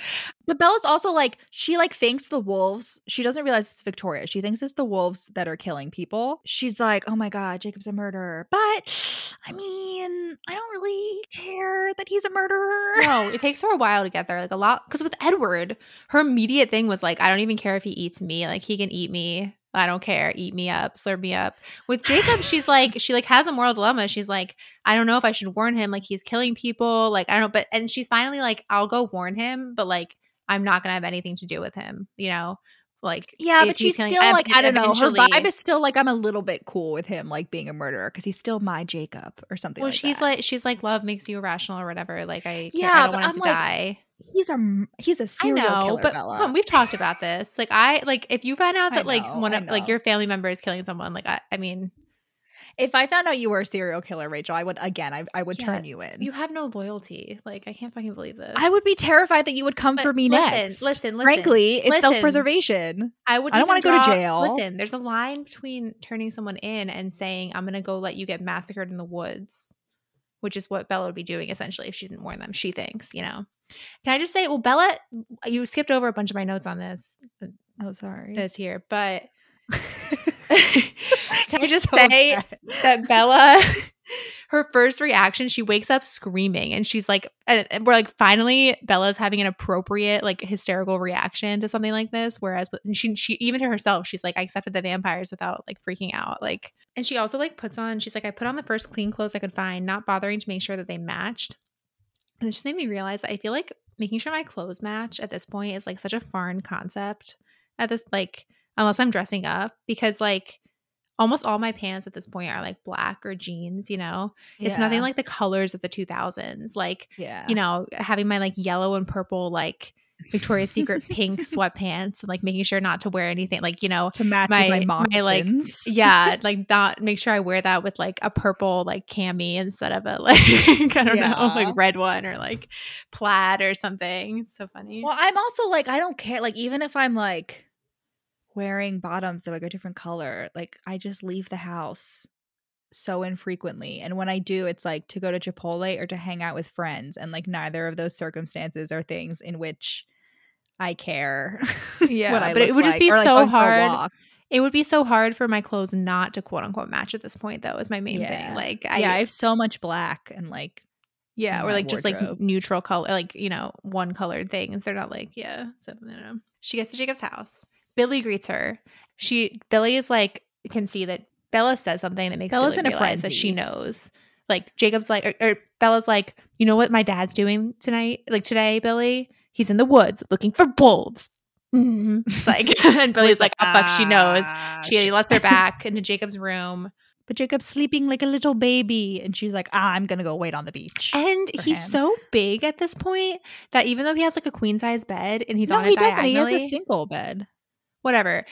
But Bella's also like she like thinks the wolves. She doesn't realize it's Victoria. She thinks it's the wolves that are killing people. She's like, "Oh my god, Jacob's a murderer." But *sighs* I mean, I don't really care that he's a murderer. No, it takes her a while to get there. Like a lot, because with Edward, her immediate thing was like, I don't even care if he eats me. Like he can eat me. I don't care. Eat me up, slurp me up. With Jacob, she's like, she like has a moral dilemma. She's like, I don't know if I should warn him. Like he's killing people. Like I don't know. But and she's finally like, I'll go warn him. But like, I'm not gonna have anything to do with him. You know, like Yeah, but she's killing- still ev- like I don't know. Her vibe is still like I'm a little bit cool with him like being a murderer because he's still my Jacob or something. Well, like she's that. like, she's like, love makes you irrational or whatever. Like I, Yeah, yeah, I don't want him I'm to like, die. He's a he's a I serial know, killer. but Bella. come, we've talked about this. Like I like if you find out I that like one of like your family member is killing someone, like I, I mean, if I found out you were a serial killer, Rachel, I would again. I, I would Yeah, turn you in. you have no loyalty. Like I can't fucking believe this. I would be terrified that you would come But for me listen, next. listen, listen, Frankly, it's listen. self preservation. I would. I don't wanna go to jail. Listen, there's a line between turning someone in and saying I'm gonna go let you get massacred in the woods, which is what Bella would be doing essentially if she didn't warn them. She thinks, you know. Can I just say, well, Bella, you skipped over a bunch of my notes on this. Uh, oh, sorry. That's here, but *laughs* can I just so say upset. that Bella, *laughs* her first reaction, she wakes up screaming and she's like, and we're like, finally, Bella's having an appropriate, like, hysterical reaction to something like this. Whereas she, she, even to herself, she's like, I accepted the vampires without like freaking out. Like, and she also like puts on, she's like, I put on the first clean clothes I could find, not bothering to make sure that they matched. And it just made me realize that I feel like making sure my clothes match at this point is like such a foreign concept at this, like, unless I'm dressing up because like, almost all my pants at this point are like black or jeans, you know? It's nothing like the colors of the 2000s. Like, yeah. you know, having my like yellow and purple, like Victoria's Secret pink sweatpants and like making sure not to wear anything like, you know, to match my- my my, like, yeah, like not make sure I wear that with like a purple like cami instead of a *laughs* like, I don't know, like red one or like plaid or something. It's so funny. Well, I'm also like, I don't care. Like, even if I'm like wearing bottoms that are like a different color, like I just leave the house so infrequently. And when I do, it's like to go to Chipotle or to hang out with friends. And like neither of those circumstances are things in which I care. *laughs* Yeah, but it would just be or, like, so a hard. It would be so hard for my clothes not to quote unquote match at this point, though, is my main Yeah. thing. Like, I, yeah, I have so much black and like yeah, or like just like neutral color, like, you know, one colored things. They're not like, yeah. So, I don't know. She gets to Jacob's house. Billy greets her. She, Billy is like, can see that Bella says something that makes Bella's Billy in a realize that she knows. Like, Jacob's like, or, or Bella's like, you know what my dad's doing tonight? Like, today, Billy? He's in the woods looking for wolves. *laughs* Mhm. Like, *laughs* and Billy's like, oh, fuck, she knows. "Ah, She lets her *laughs* back into Jacob's room. But Jacob's sleeping like a little baby, and she's like, ah, "I'm gonna go wait on the beach." And he's him. so big at this point that even though he has like a queen size bed and he's no, on he doesn't. He has a single bed. whatever.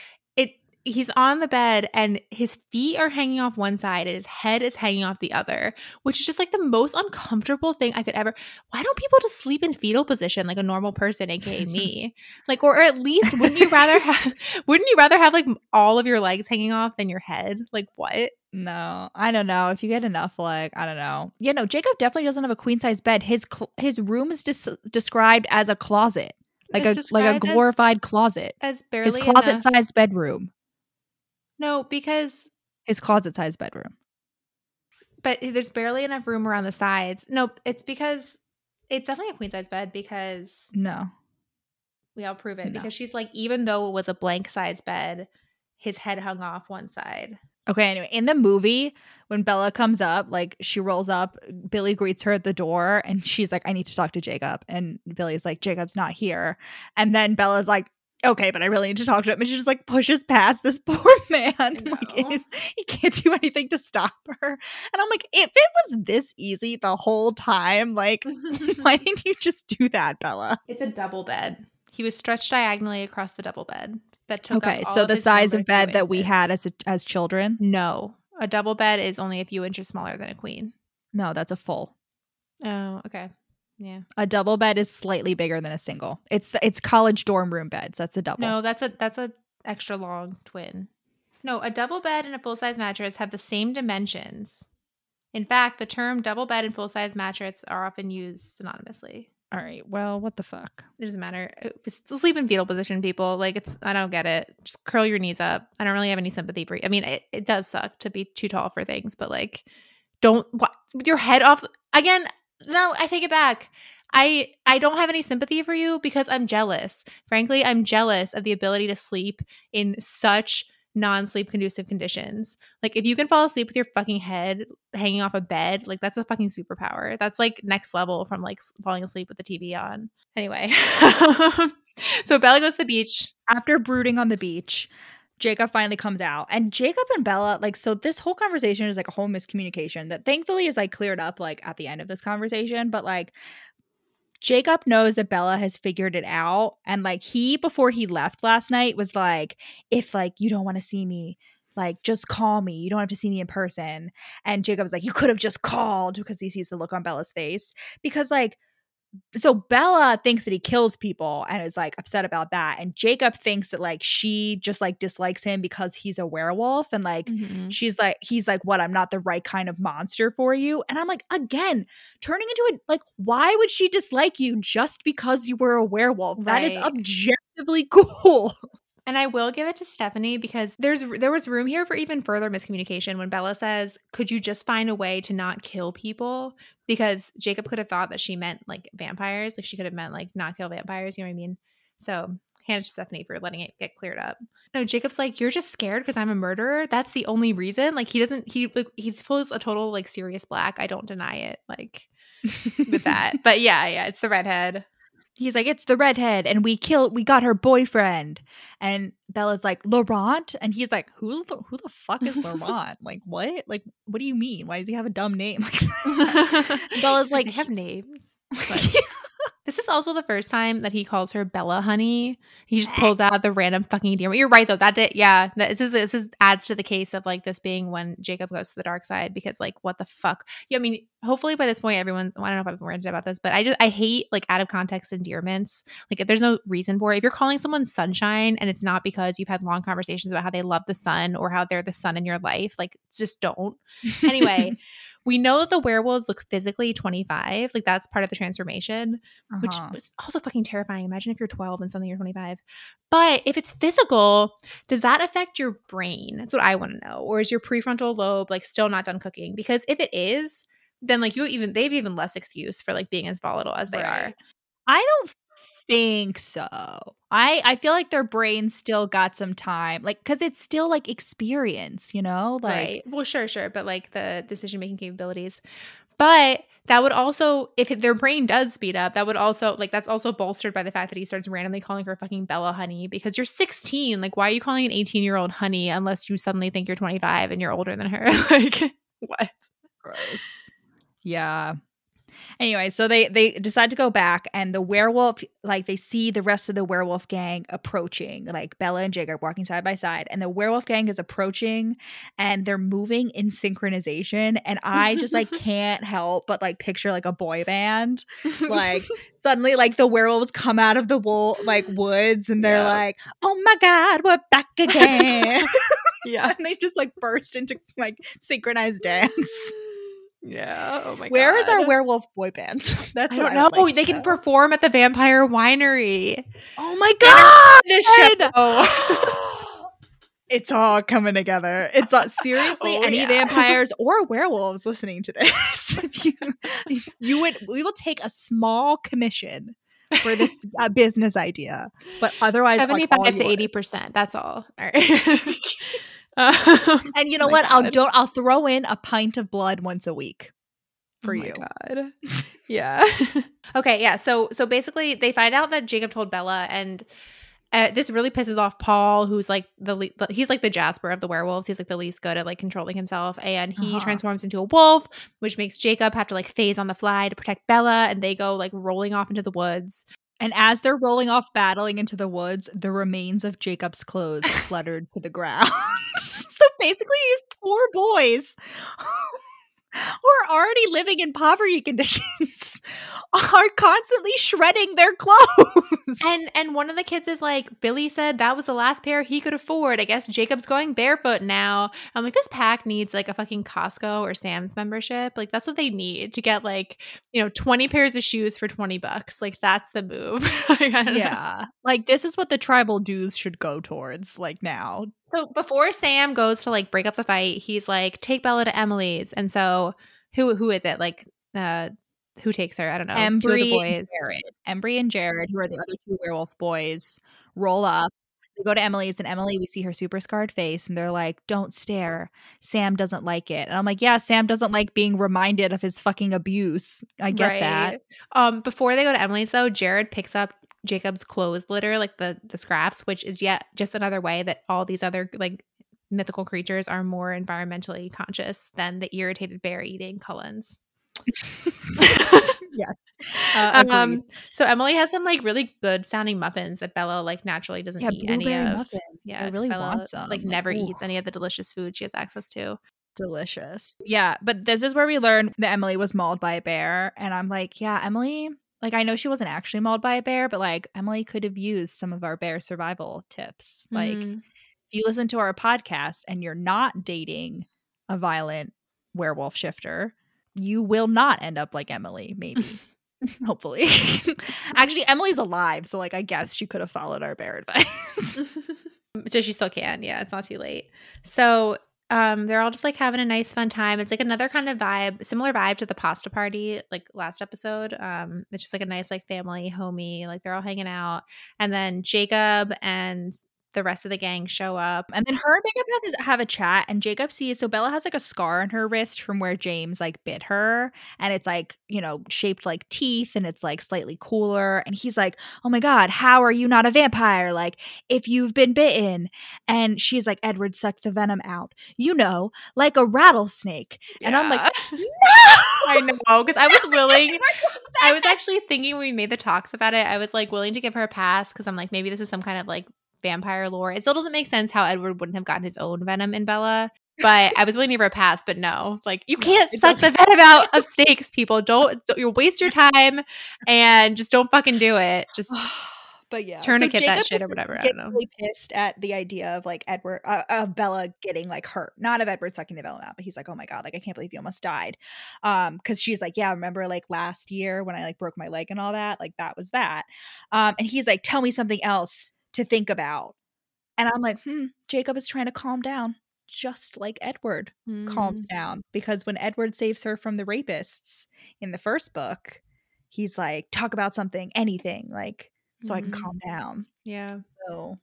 He's on the bed and his feet are hanging off one side and his head is hanging off the other, which is just like the most uncomfortable thing I could ever. Why don't people just sleep in fetal position like a normal person, aka *laughs* me? like, or at least wouldn't you rather *laughs* have? Wouldn't you rather have like all of your legs hanging off than your head? Like what? No, I don't know. If you get enough, like I don't know. Yeah, no. Jacob definitely doesn't have a queen size bed. His cl- his room is dis- described as a closet, like It's a like a described as- glorified closet. As barely His closet enough- sized bedroom. No, because His closet sized bedroom. but there's barely enough room around the sides. Nope, it's because it's definitely a queen size bed because No. we all prove it No. because she's like even though it was a blank size bed, his head hung off one side. Okay, anyway, in the movie, when Bella comes up, like she rolls up, Billy greets her at the door and she's like, I need to talk to Jacob. And Billy's like, Jacob's not here. And then Bella's like, okay, but I really need to talk to him. And she just like pushes past this *laughs* poor man. Like it is, he can't do anything to stop her. And I'm like, if it was this easy the whole time, like *laughs* why *laughs* didn't you just do that, Bella? It's a double bed. He was stretched diagonally across the double bed. That took Okay, up all so the size of but a few bed that we had as a, as children. No, a double bed is only a few inches smaller than a queen. No, that's a full. Oh, okay. Yeah. A double bed is slightly bigger than a single. It's the, it's college dorm room beds. That's a double. No, that's a that's a extra long twin. No, a double bed and a full size mattress have the same dimensions. In fact, the term double bed and full size mattress are often used synonymously. All right. Well, what the fuck? It doesn't matter. Uh, sleep in fetal position, people. Like it's I don't get it. Just curl your knees up. I don't really have any sympathy for you. I mean, it, it does suck to be too tall for things, but like don't what, with your head off again. No, I take it back. I I don't have any sympathy for you because I'm jealous. Frankly, I'm jealous of the ability to sleep in such non-sleep conducive conditions. Like if you can fall asleep with your fucking head hanging off a bed, like that's a fucking superpower. That's like next level from like falling asleep with the TV on. Anyway. *laughs* so Bella goes to the beach. After brooding on the beach, Jacob finally comes out, and Jacob and Bella like so. This whole conversation is like a whole miscommunication that thankfully is like cleared up like at the end of this conversation. But like Jacob knows that Bella has figured it out, and like he before he left last night was like, if like you don't want to see me. Like, just call me. You don't have to see me in person. And Jacob's like, You could have just called because he sees the look on Bella's face. Because, like, so Bella thinks that he kills people and is like upset about that. And Jacob thinks that like she just like dislikes him because he's a werewolf. And like Mm-hmm. she's like, he's like, what? I'm not the right kind of monster for you. And I'm like, again, turning into a like, why would she dislike you just because you were a werewolf? That is objectively *laughs* cool. And I will give it to Stephenie because there's there was room here for even further miscommunication when Bella says, "Could you just find a way to not kill people?" Because Jacob could have thought that she meant like vampires, like she could have meant like not kill vampires. You know what I mean? So hand it to Stephenie for letting it get cleared up. No, Jacob's like, "You're just scared because I'm a murderer. That's the only reason." Like he doesn't. He like, he's pulls a total like Sirius Black. I don't deny it. Like with that, *laughs* but yeah, yeah, it's the redhead. He's like, it's the redhead, and we killed, we got her boyfriend. And Bella's like, Laurent, and he's like, who's the who the fuck is *laughs* Laurent? like, what? Like, what do you mean? Why does he have a dumb name? *laughs* *laughs* Bella's like, they have names. But this is also the first time that he calls her Bella Honey. He just pulls out the random fucking dear. You're right though. That did, yeah. This is this is adds to the case of like this being when Jacob goes to the dark side because like what the fuck. Yeah, I mean, hopefully by this point everyone's. I don't know if I've ranted about this, but I just I hate like out of context endearments. Like if there's no reason for it. If you're calling someone sunshine and it's not because you've had long conversations about how they love the sun or how they're the sun in your life, like just don't. Anyway. *laughs* We know that the werewolves look physically 25. Like that's part of the transformation, which Uh-huh. was also fucking terrifying. Imagine if you're 12 and suddenly you're 25. But if it's physical, does that affect your brain? That's what I want to know. Or is your prefrontal lobe like still not done cooking? Because if it is, then like you even they've even less excuse for like being as volatile as they are. I don't think so. I I feel like their brain still got some time, like because it's still like experience, you know, like right. Well, sure, sure. But like the decision making capabilities. But that would also, if their brain does speed up, that would also, like, that's also bolstered by the fact that he starts randomly calling her fucking Bella honey because you're 16. Like, why are you calling an 18 year old honey unless you suddenly think you're 25 and you're older than her? *laughs* like, what? gross. Yeah. Anyway, so they they decide to go back, and the werewolf like they see the rest of the werewolf gang approaching, like Bella and Jacob walking side by side, and the werewolf gang is approaching, and they're moving in synchronization, and I just like *laughs* can't help but like picture like a boy band, like *laughs* suddenly like the werewolves come out of the wool like woods, and they're Yeah. like, "Oh my god, we're back *laughs* again!" yeah. and they just like burst into like synchronized dance. Yeah. Oh my Where is our werewolf boy band? *laughs* That's I don't I know. like they can know. perform at the Vampire Winery. Oh my god! This show. *laughs* it's all coming together. It's all, seriously Oh, any yeah. *laughs* vampires or werewolves listening to this. if you, if you would, we will take a small commission for this uh, business idea, but otherwise, like, Seventy-five all to eighty percent. That's all. All right. Um, *laughs* And you know Oh my what? I'll don't. I'll throw in a pint of blood once a week for oh my you. God. *laughs* Yeah. *laughs* okay. Yeah. So so basically, they find out that Jacob told Bella, and uh, this really pisses off Paul, who's like the le- he's like the Jasper of the werewolves. He's like the least good at like controlling himself, and he Uh-huh. transforms into a wolf, which makes Jacob have to like phase on the fly to protect Bella, and they go like rolling off into the woods. And as they're rolling off battling into the woods, the remains of Jacob's clothes fluttered to the ground. Basically, these poor boys *laughs* who are already living in poverty *laughs* conditions are constantly shredding their clothes. And and one of the kids is like, Billy said that was the last pair he could afford. I guess Jacob's going barefoot now. I'm like, this pack needs like a fucking Costco or Sam's membership. Like that's what they need to get like, you know, 20 pairs of shoes for 20 bucks. Like that's the move. *laughs* Like, I know. yeah. Like this is what the tribal dues should go towards like now. So before Sam goes to like break up the fight, he's like, take Bella to Emily's. And so who who is it? Like uh who takes her? I don't know. Two of Embry the and. Jared. Embry and Jared, who are the other two werewolf boys, roll up. They go to Emily's, and Emily, we see her super scarred face, and they're like, "Don't stare. Sam doesn't like it." And I'm like, "Yeah, Sam doesn't like being reminded of his fucking abuse. I get that." Um, before they go to Emily's though, Jared picks up Jacob's clothes litter, like the the scraps, which is yet just another way that all these other like mythical creatures are more environmentally conscious than the irritated bear eating Cullens. *laughs* yes. Uh, um, so Emily has some like really good sounding muffins that Bella like naturally doesn't yeah, eat any of. muffins. Yeah, I really Bella, want some. Like never ooh. eats any of the delicious food she has access to. delicious. Yeah, but this is where we learn that Emily was mauled by a bear, and I'm like, yeah, Emily. Like I know she wasn't actually mauled by a bear, but like Emily could have used some of our bear survival tips. Like Mhm. if you listen to our podcast and you're not dating a violent werewolf shifter, you will not end up like Emily, maybe. *laughs* *laughs* Hopefully. *laughs* Actually, Emily's alive, so like I guess she could have followed our bear advice. so she still can. Yeah, it's not too late. So um they're all just like having a nice fun time. It's like another kind of vibe, similar vibe to the pasta party like last episode. Um it's just like a nice like family homey, like they're all hanging out. And then Jacob and the rest of the gang show up. And then her and Jacob have, have a chat, and Jacob sees so Bella has like a scar on her wrist from where James like bit her, and it's like you know shaped like teeth, and it's like slightly cooler. And he's like, "Oh my god, how are you not a vampire? Like if you've been bitten." And she's like, "Edward sucked the venom out, you know, like a rattlesnake." And I'm like, "No, *laughs* I know because I was willing. I was actually thinking when we made the talks about it, I was like willing to give her a pass because I'm like, maybe this is some kind of like vampire lore. It still doesn't make sense how Edward wouldn't have gotten his own venom in Bella. But I was willing to give her a pass, but no, like you can't suck the venom out *laughs* of snakes, people. Don't, don't you waste your time and just don't fucking do it. Just *sighs* but yeah, Tourniquet that shit or whatever, I don't know. Really pissed at the idea of like Edward uh, of Bella getting like hurt, not of Edward sucking the venom out, but he's like, oh my god, like I can't believe you almost died. Um, because she's like, yeah, remember like last year when I like broke my leg and all that, like that was that. Um, and he's like, tell me something else to think about, and I'm like, hmm, Jacob is trying to calm down, just like Edward calms Mm. down because when Edward saves her from the rapists in the first book, he's like, talk about something, anything, like so I can calm down. Yeah. So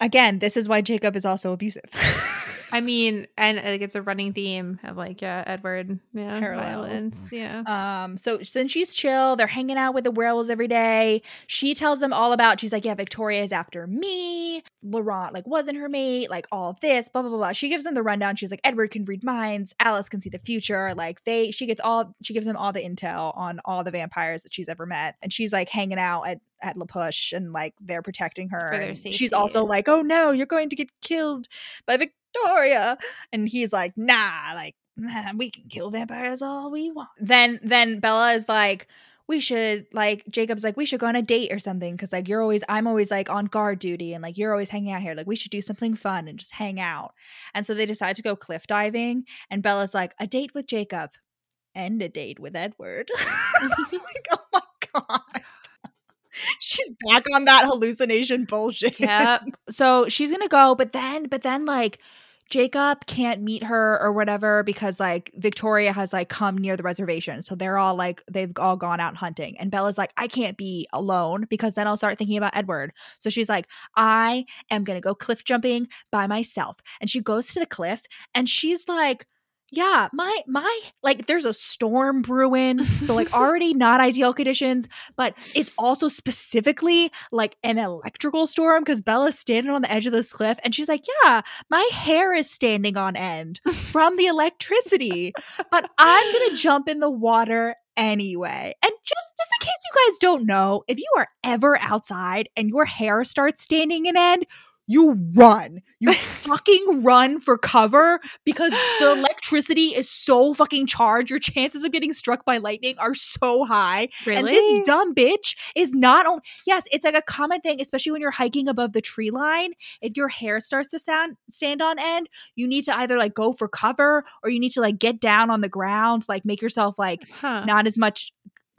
again, this is why Jacob is also abusive. *laughs* I mean, and like it's a running theme of like, yeah, Edward, yeah, Parallels. violence, yeah. um, so since she's chill, they're hanging out with the werewolves every day. She tells them all about. She's like, "Yeah, Victoria is after me. Laurent like wasn't her mate. Like all of this, blah blah blah." blah. She gives them the rundown. She's like, "Edward can read minds. Alice can see the future. Like they." She gets all. She gives them all the intel on all the vampires that she's ever met, and she's like hanging out at at La Push, and like they're protecting her. For their safety. She's also like, "Oh no, you're going to get killed by Victoria," and he's like, "Nah, like." we can kill vampires all we want. Then then Bella is like, we should like Jacob's like, we should go on a date or something. Cause like you're always I'm always like on guard duty and like you're always hanging out here. Like we should do something fun and just hang out. And so they decide to go cliff diving. And Bella's like, a date with Jacob and a date with Edward. *laughs* like, oh my God. *laughs* She's back on that hallucination bullshit Yep. so she's gonna go but then but then like jacob can't meet her or whatever because like victoria has like come near the reservation. So they're all like they've all gone out hunting. And bella's like i can't be alone because then i'll start thinking about edward. So she's like i am gonna go cliff jumping by myself. And she goes to the cliff and she's like yeah, my my like there's a storm brewing, so like *laughs* already not ideal conditions, but it's also specifically like an electrical storm because Bella's standing on the edge of this cliff and she's like, "Yeah, my hair is standing on end from the electricity, but I'm going *laughs* to jump in the water anyway." And just just in case you guys don't know, if you are ever outside and your hair starts standing in end, you run. You *laughs* fucking run for cover because the *gasps* electricity is so fucking charged. Your chances of getting struck by lightning are so high. Really? And this dumb bitch is not on. Yes, it's like a common thing, especially when you're hiking above the tree line. If your hair starts to sound stand on end, you need to either like go for cover or you need to like get down on the ground, like make yourself like huh. not as much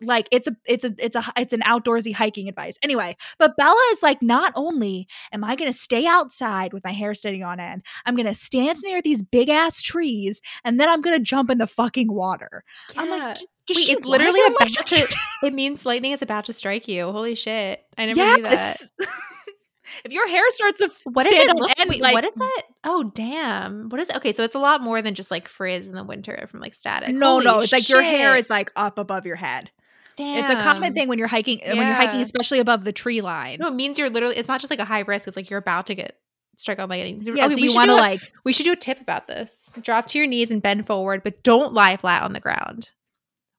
like it's a it's a it's a it's an outdoorsy hiking advice anyway but bella is like not only am i gonna stay outside with my hair standing on end i'm gonna stand near these big ass trees and then i'm gonna jump in the fucking water i'm like "D- does Wait, she it's literally about to. *laughs* It means lightning is about to strike you. Holy shit! I never knew that. *laughs* if your hair starts to What does it on look? end, Wait, like what is that? Oh, damn! What is it? Okay, so it's a lot more than just like frizz in the winter from like static. no Holy no it's like your hair is like up above your head Damn. it's a common thing when you're hiking uh, when you're hiking especially above the tree line No, it means you're literally. It's not just like a high risk. It's like you're about to get struck on lightning. yeah Okay, so we you should want to like We should do a tip about this. Drop to your knees and bend forward, but don't lie flat on the ground.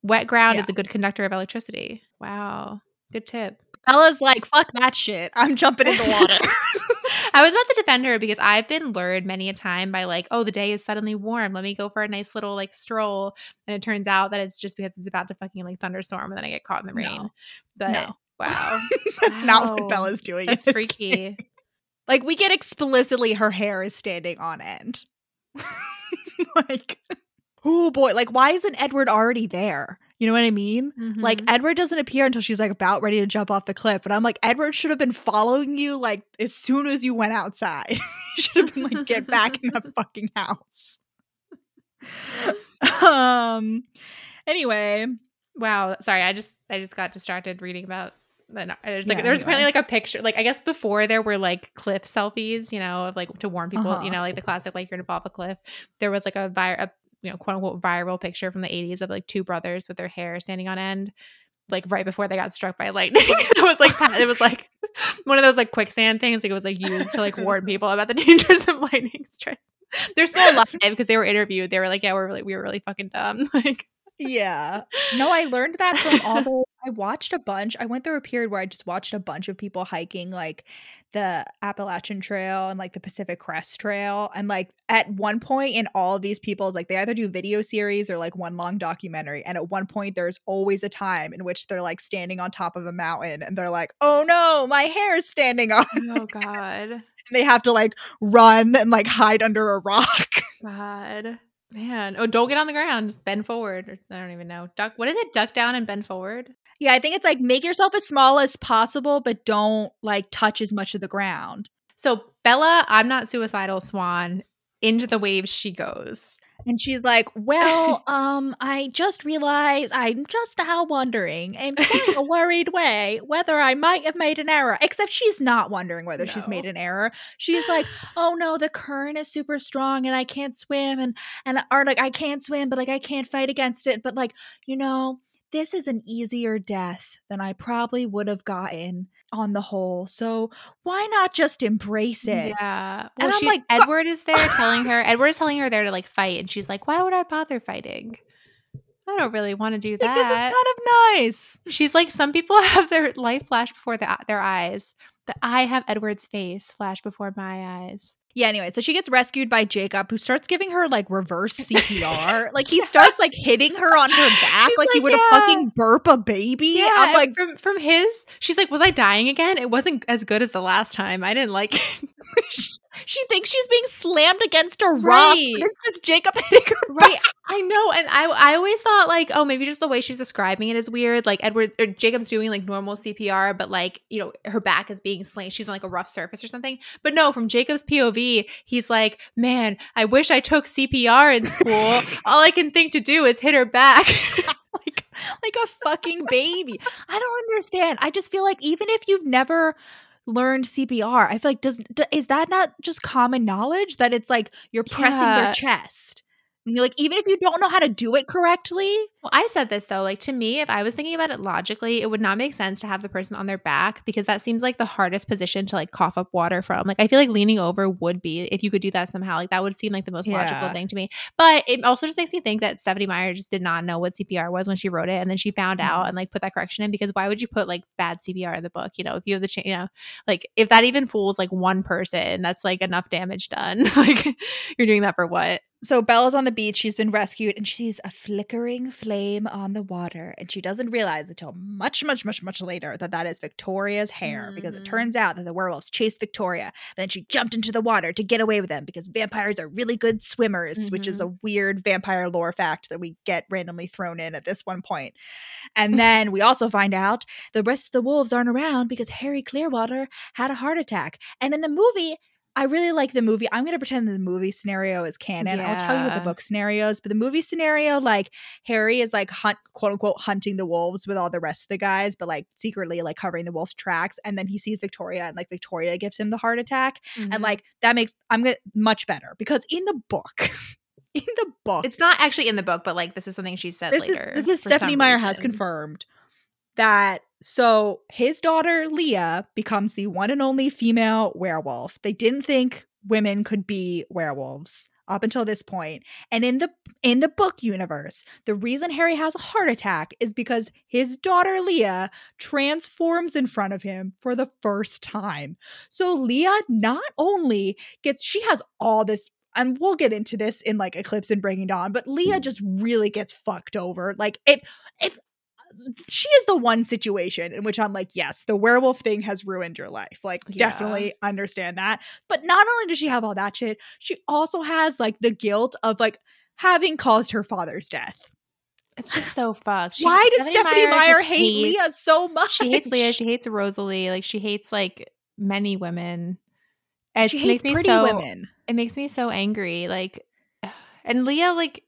Wet ground Yeah. is a good conductor of electricity. Wow. Good tip. bella's like fuck that shit i'm jumping in the water *laughs* I was about to defend her because I've been lured many a time by like, oh, the day is suddenly warm. Let me go for a nice little like stroll. And it turns out that it's just because it's about to fucking like thunderstorm and then I get caught in the No. rain. But No. wow. *laughs* That's not what Bella's doing. That's *laughs* this freaky. game. Like we get explicitly her hair is standing on end. *laughs* like oh boy, like why isn't Edward already there? You know what I mean? Like Mhm. Edward doesn't appear until she's like about ready to jump off the cliff. And I'm like, Edward should have been following you like as soon as you went outside. *laughs* He should have been like, get back in the *laughs* fucking house. um anyway. Wow. Sorry, I just I just got distracted reading about the there's like Yeah, anyway. apparently like a picture like I guess before there were like cliff selfies, you know, of like to warn people, Uh-huh. you know, like the classic like you're gonna fall off a cliff. There was like a vir a you know, quote unquote viral picture from the 80s of like two brothers with their hair standing on end, like right before they got struck by lightning. *laughs* it was like it was like one of those like quicksand things. Like it was like used to like warn people about the *laughs* dangers of lightning strike. They're still alive *laughs* because they were interviewed. They were like, "Yeah, we're really, we were really fucking dumb." Like, Yeah. No, I learned that from all the I watched a bunch. I went through a period where I just watched a bunch of people hiking like the Appalachian Trail and like the Pacific Crest Trail. And like at one point in all of these people's like they either do video series or like one long documentary. And at one point there's always a time in which they're like standing on top of a mountain and they're like, oh no, my hair's standing on. *laughs* oh god. And they have to like run and like hide under a rock. *laughs* God. Man. Oh, don't get on the ground. Just bend forward. I don't even know. Duck. What is it? Duck down and bend forward? Yeah, I think it's like make yourself as small as possible, but don't like touch as much of the ground. So, Bella, I'm not suicidal, Swan. Into the waves she goes. And she's like, Well, *laughs* um, I just realized I'm just now wondering in quite a worried way whether I might have made an error. Except she's not wondering whether she's made an error. She's like, *gasps* Oh no, the current is super strong and I can't swim and and or like I can't swim, but like I can't fight against it. But like, you know, this is an easier death than I probably would have gotten on the whole. So why not just embrace it? Yeah. And I'm like, Edward is there telling her, Edward is telling her there to like fight. And she's like, why would I bother fighting? I don't really want to do Like, this is kind of nice. She's like, some people *laughs* have their life flash before the, their eyes, but I have Edward's face flash before my eyes. Yeah, anyway, so she gets rescued by Jacob, who starts giving her like reverse CPR. *laughs* like he starts like hitting her on her back She's like, he would have "Yeah." fucking burp a baby. Yeah, I'm like, from from his, she's like, was I dying again? It wasn't as good as the last time. I didn't like it. *laughs* *laughs* she thinks she's being slammed against a rock. Right. It's just Jacob *laughs* hitting her right. I know, and I I always thought like, oh, maybe just the way she's describing it is weird. Like Edward or Jacob's doing like normal CPR, but like you know her back is being slammed. She's on like a rough surface or something. But no, from Jacob's POV, he's like, man, I wish I took CPR in school. *laughs* All I can think to do is hit her back. *laughs* like like a fucking baby. I don't understand. I just feel like even if you've never learned CPR, I feel like does is that not just common knowledge that it's like you're pressing Yeah. their chest? Like even if you don't know how to do it correctly. Well, I said this though, like to me, if I was thinking about it logically, it would not make sense to have the person on their back because that seems like the hardest position to like cough up water from. Like I feel like leaning over would be if you could do that somehow. Like that would seem like the most yeah. logical thing to me. But it also just makes me think that Stephenie Meyer just did not know what CPR was when she wrote it, and then she found mm-hmm. out and like put that correction in because why would you put like bad CPR in the book? You know, if you have the chance, you know, like if that even fools like one person, that's like enough damage done. *laughs* like you're doing that for what? So Bella's on the beach. She's been rescued and she sees a flickering flame on the water. And she doesn't realize until much, much, much, much later that that is Victoria's hair mm-hmm. because it mm-hmm. turns out that the werewolves chased Victoria. And then she jumped into the water to get away with them because vampires are really good swimmers, mm-hmm. which is a mm-hmm. weird vampire lore fact that we get randomly thrown in at this one point. And then we also find out the rest of the wolves aren't around because Harry Clearwater had a heart attack. And in the movie, I really like the movie. I'm going to pretend that the movie scenario is canon. Yeah. I'll tell you what the book scenario is. But the movie scenario, like Harry is like hunt, quote unquote, hunting the wolves with all the rest of the guys, but like secretly like covering the wolf's tracks. And then he sees Victoria and like Victoria gives him the heart attack. Mm-hmm. And like that makes, I'm going to much better because in the book, *laughs* in the book, it's not actually in the book, but like this is something she said this later. Is, this is Stephenie Meyer reason. has confirmed that so his daughter Leah becomes the one and only female werewolf. They didn't think women could be werewolves up until this point. And in the in the book universe, the reason Harry has a heart attack is because his daughter Leah transforms in front of him for the first time. So Leah not only gets she has all this and we'll get into this in like Eclipse and Breaking Dawn, but Leah hmm. just really gets fucked over. Like if if she is the one situation in which I'm like, yes, the werewolf thing has ruined your life. Like, yeah. definitely understand that. But not only does she have all that shit, she also has like the guilt of like having caused her father's death. It's just so fucked. She, Why does Stephenie Meyer, Meyer hate hates, Leah so much? She hates Leah. She hates Rosalie. Like she hates like many women. It makes me so. Women. It makes me so angry. Like, *sighs* and Leah, like,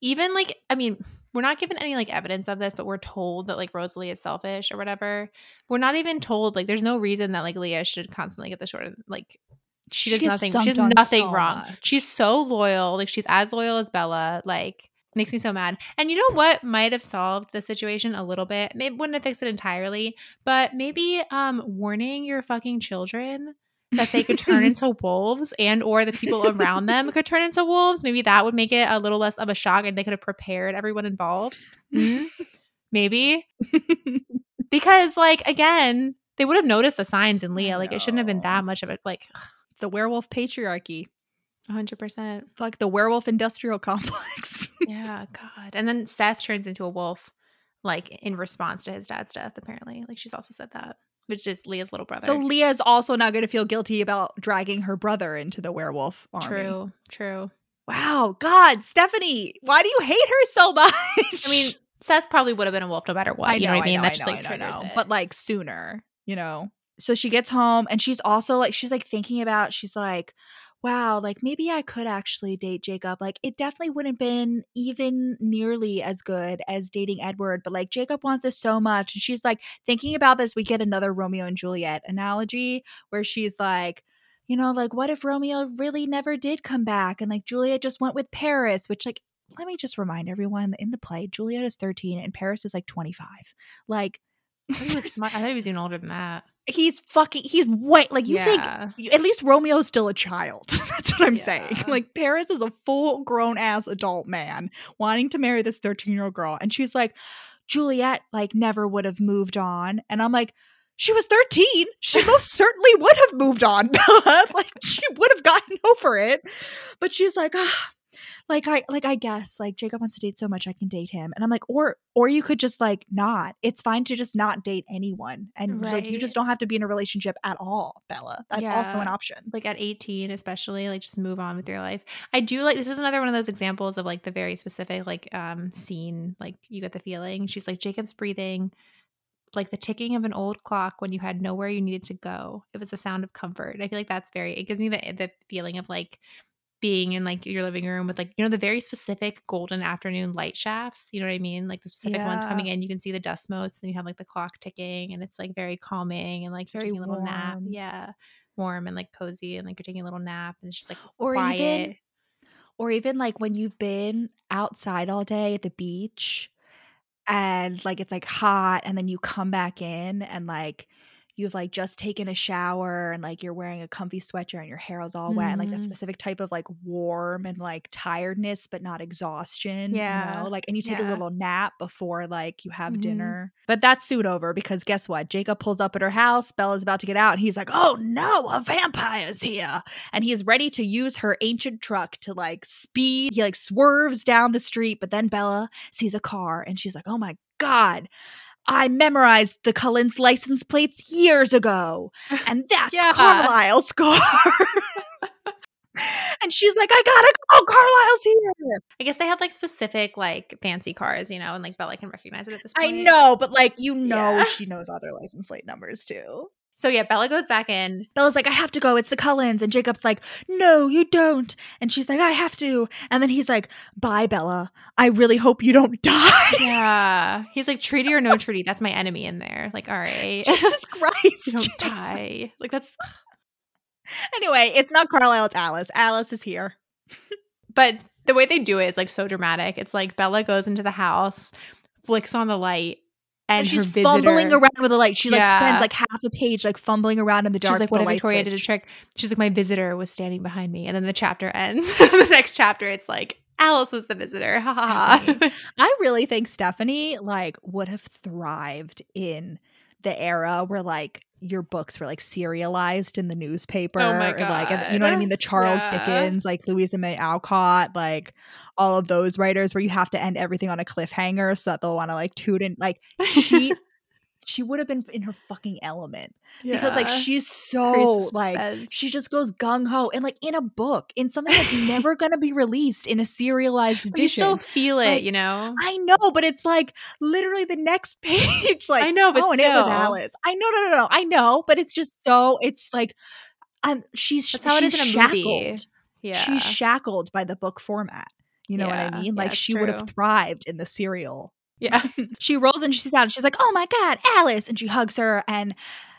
even like, I mean, we're not given any like evidence of this, but we're told that like Rosalie is selfish or whatever. We're not even told like there's no reason that like Leah should constantly get the short end. Like she does she nothing. She does nothing so wrong. Much. She's so loyal. Like she's as loyal as Bella. Like makes me so mad. And you know what might have solved the situation a little bit? Maybe wouldn't have fixed it entirely, but maybe um warning your fucking children that they could turn into wolves and or the people around them could turn into wolves. Maybe that would make it a little less of a shock and they could have prepared everyone involved. Mm-hmm. maybe. *laughs* Because like again they would have noticed the signs in leah. Like it shouldn't have been that much of it like the werewolf patriarchy. 100% like the werewolf industrial *laughs* complex. Yeah god. And then seth turns into a wolf like in response to his dad's death apparently. Like she's also said that which is Leah's little brother. So Leah's also now going to feel guilty about dragging her brother into the werewolf army. True, true. Wow, God, Stephenie, why do you hate her so *laughs* much? I mean, Seth probably would have been a wolf no matter what. I know, you know what I mean? That just like triggers it. But like sooner, you know. So she gets home and she's also like she's like thinking about she's like wow, like maybe I could actually date Jacob. Like it definitely wouldn't have been even nearly as good as dating Edward, but like Jacob wants this so much. And she's like thinking about this. We get another Romeo and Juliet analogy where she's like, you know, like what if Romeo really never did come back and like Juliet just went with Paris, which like let me just remind everyone in the play, Juliet is 13 and Paris is like 25. Like I was, I thought he was even older than that he's fucking he's white like you yeah. think at least romeo's still a child. *laughs* That's what i'm yeah. saying. Like paris is a full grown ass adult man wanting to marry this 13 year old girl and she's like juliet like never would have moved on. And i'm like she was 13 she *laughs* most certainly would have moved on *laughs* like she would have gotten over it. But she's like ah, like I like I guess like Jacob wants to date so much I can date him. And I'm like, or or you could just like not. It's fine to just not date anyone. And right. like you just don't have to be in a relationship at all, Bella. That's yeah. also an option. Like at 18, especially, like just move on with your life. I do like this is another one of those examples of like the very specific like um scene. Like you get the feeling. She's like, Jacob's breathing like the ticking of an old clock when you had nowhere you needed to go. It was the sound of comfort. I feel like that's very. It gives me the the feeling of like being in like your living room with like you know the very specific golden afternoon light shafts you know what i mean like the specific yeah. ones coming in you can see the dust motes and you have like the clock ticking and it's like very calming and like very taking a little nap yeah warm and like cozy and like you're taking a little nap and it's just like or quiet. even or even like when you've been outside all day at the beach and like it's like hot and then you come back in and like you've like just taken a shower and like you're wearing a comfy sweatshirt and your hair is all wet and like a Mm. specific type of like warm and like tiredness but not exhaustion you Yeah. know like and you take a little nap before like you have Mhm. dinner but that's soon over because guess what jacob pulls up at her house bella's about to get out and he's like oh no a vampire's here and he is ready to use her ancient truck to like speed he like swerves down the street but then bella sees a car and she's like oh my god I memorized the Cullens license plates years ago, *laughs* and that's Yeah. Carlisle's *laughs* car. and she's like, I gotta go, Carlisle's here. I guess they have like specific like fancy cars, you know, and like Bella can recognize it at this point. I know, but like, you know, Yeah. she knows other license plate numbers too. So yeah, Bella goes back in. Bella's like, I have to go. It's the Cullens. And Jacob's like, No, you don't. And she's like, I have to. And then he's like, Bye, Bella. I really hope you don't *laughs* die. Yeah. He's like, treaty or no treaty, that's my enemy in there. Like, all right. *laughs* Jesus *laughs* Christ. Don't die. Like that's anyway, it's not Carlisle, it's Alice. Alice is here. but the way they do it is like so dramatic. It's like Bella goes into the house, flicks on the light, and, And, she's fumbling around with the light. She like Yeah. spends like half a page like fumbling around in the dark. She's like, "What if Victoria did a trick?" She's like, "My visitor was standing behind me," and then the chapter ends. *laughs* the next chapter, it's like Alice was the visitor. Ha ha. *laughs* I really think Stephenie like would have thrived in the era where like your books were like serialized in the oh newspaper. Oh my or, like you know what I mean? The Charles Yeah. Dickens, like Louisa May Alcott, like all of those writers where you have to end everything on a cliffhanger so that they'll want to like tune in. Like she she would have been in her fucking element. Because like she's so like she just goes gung ho and like in a book in something that's never gonna be released in a serialized But you edition. still feel it, Like, you know. I know, but it's like literally the next *laughs* page. Like I know, but oh, and it was. Alice. I know, no, no, no. I know, but it's just so. It's like, um, she's That's how it is in a movie. shackled. Yeah, She's shackled by the book format. You know what I mean? Like it's she would have thrived in the serial. Yeah. *laughs* She rolls and she down. And she's like, "Oh my god, Alice!" And she hugs her. And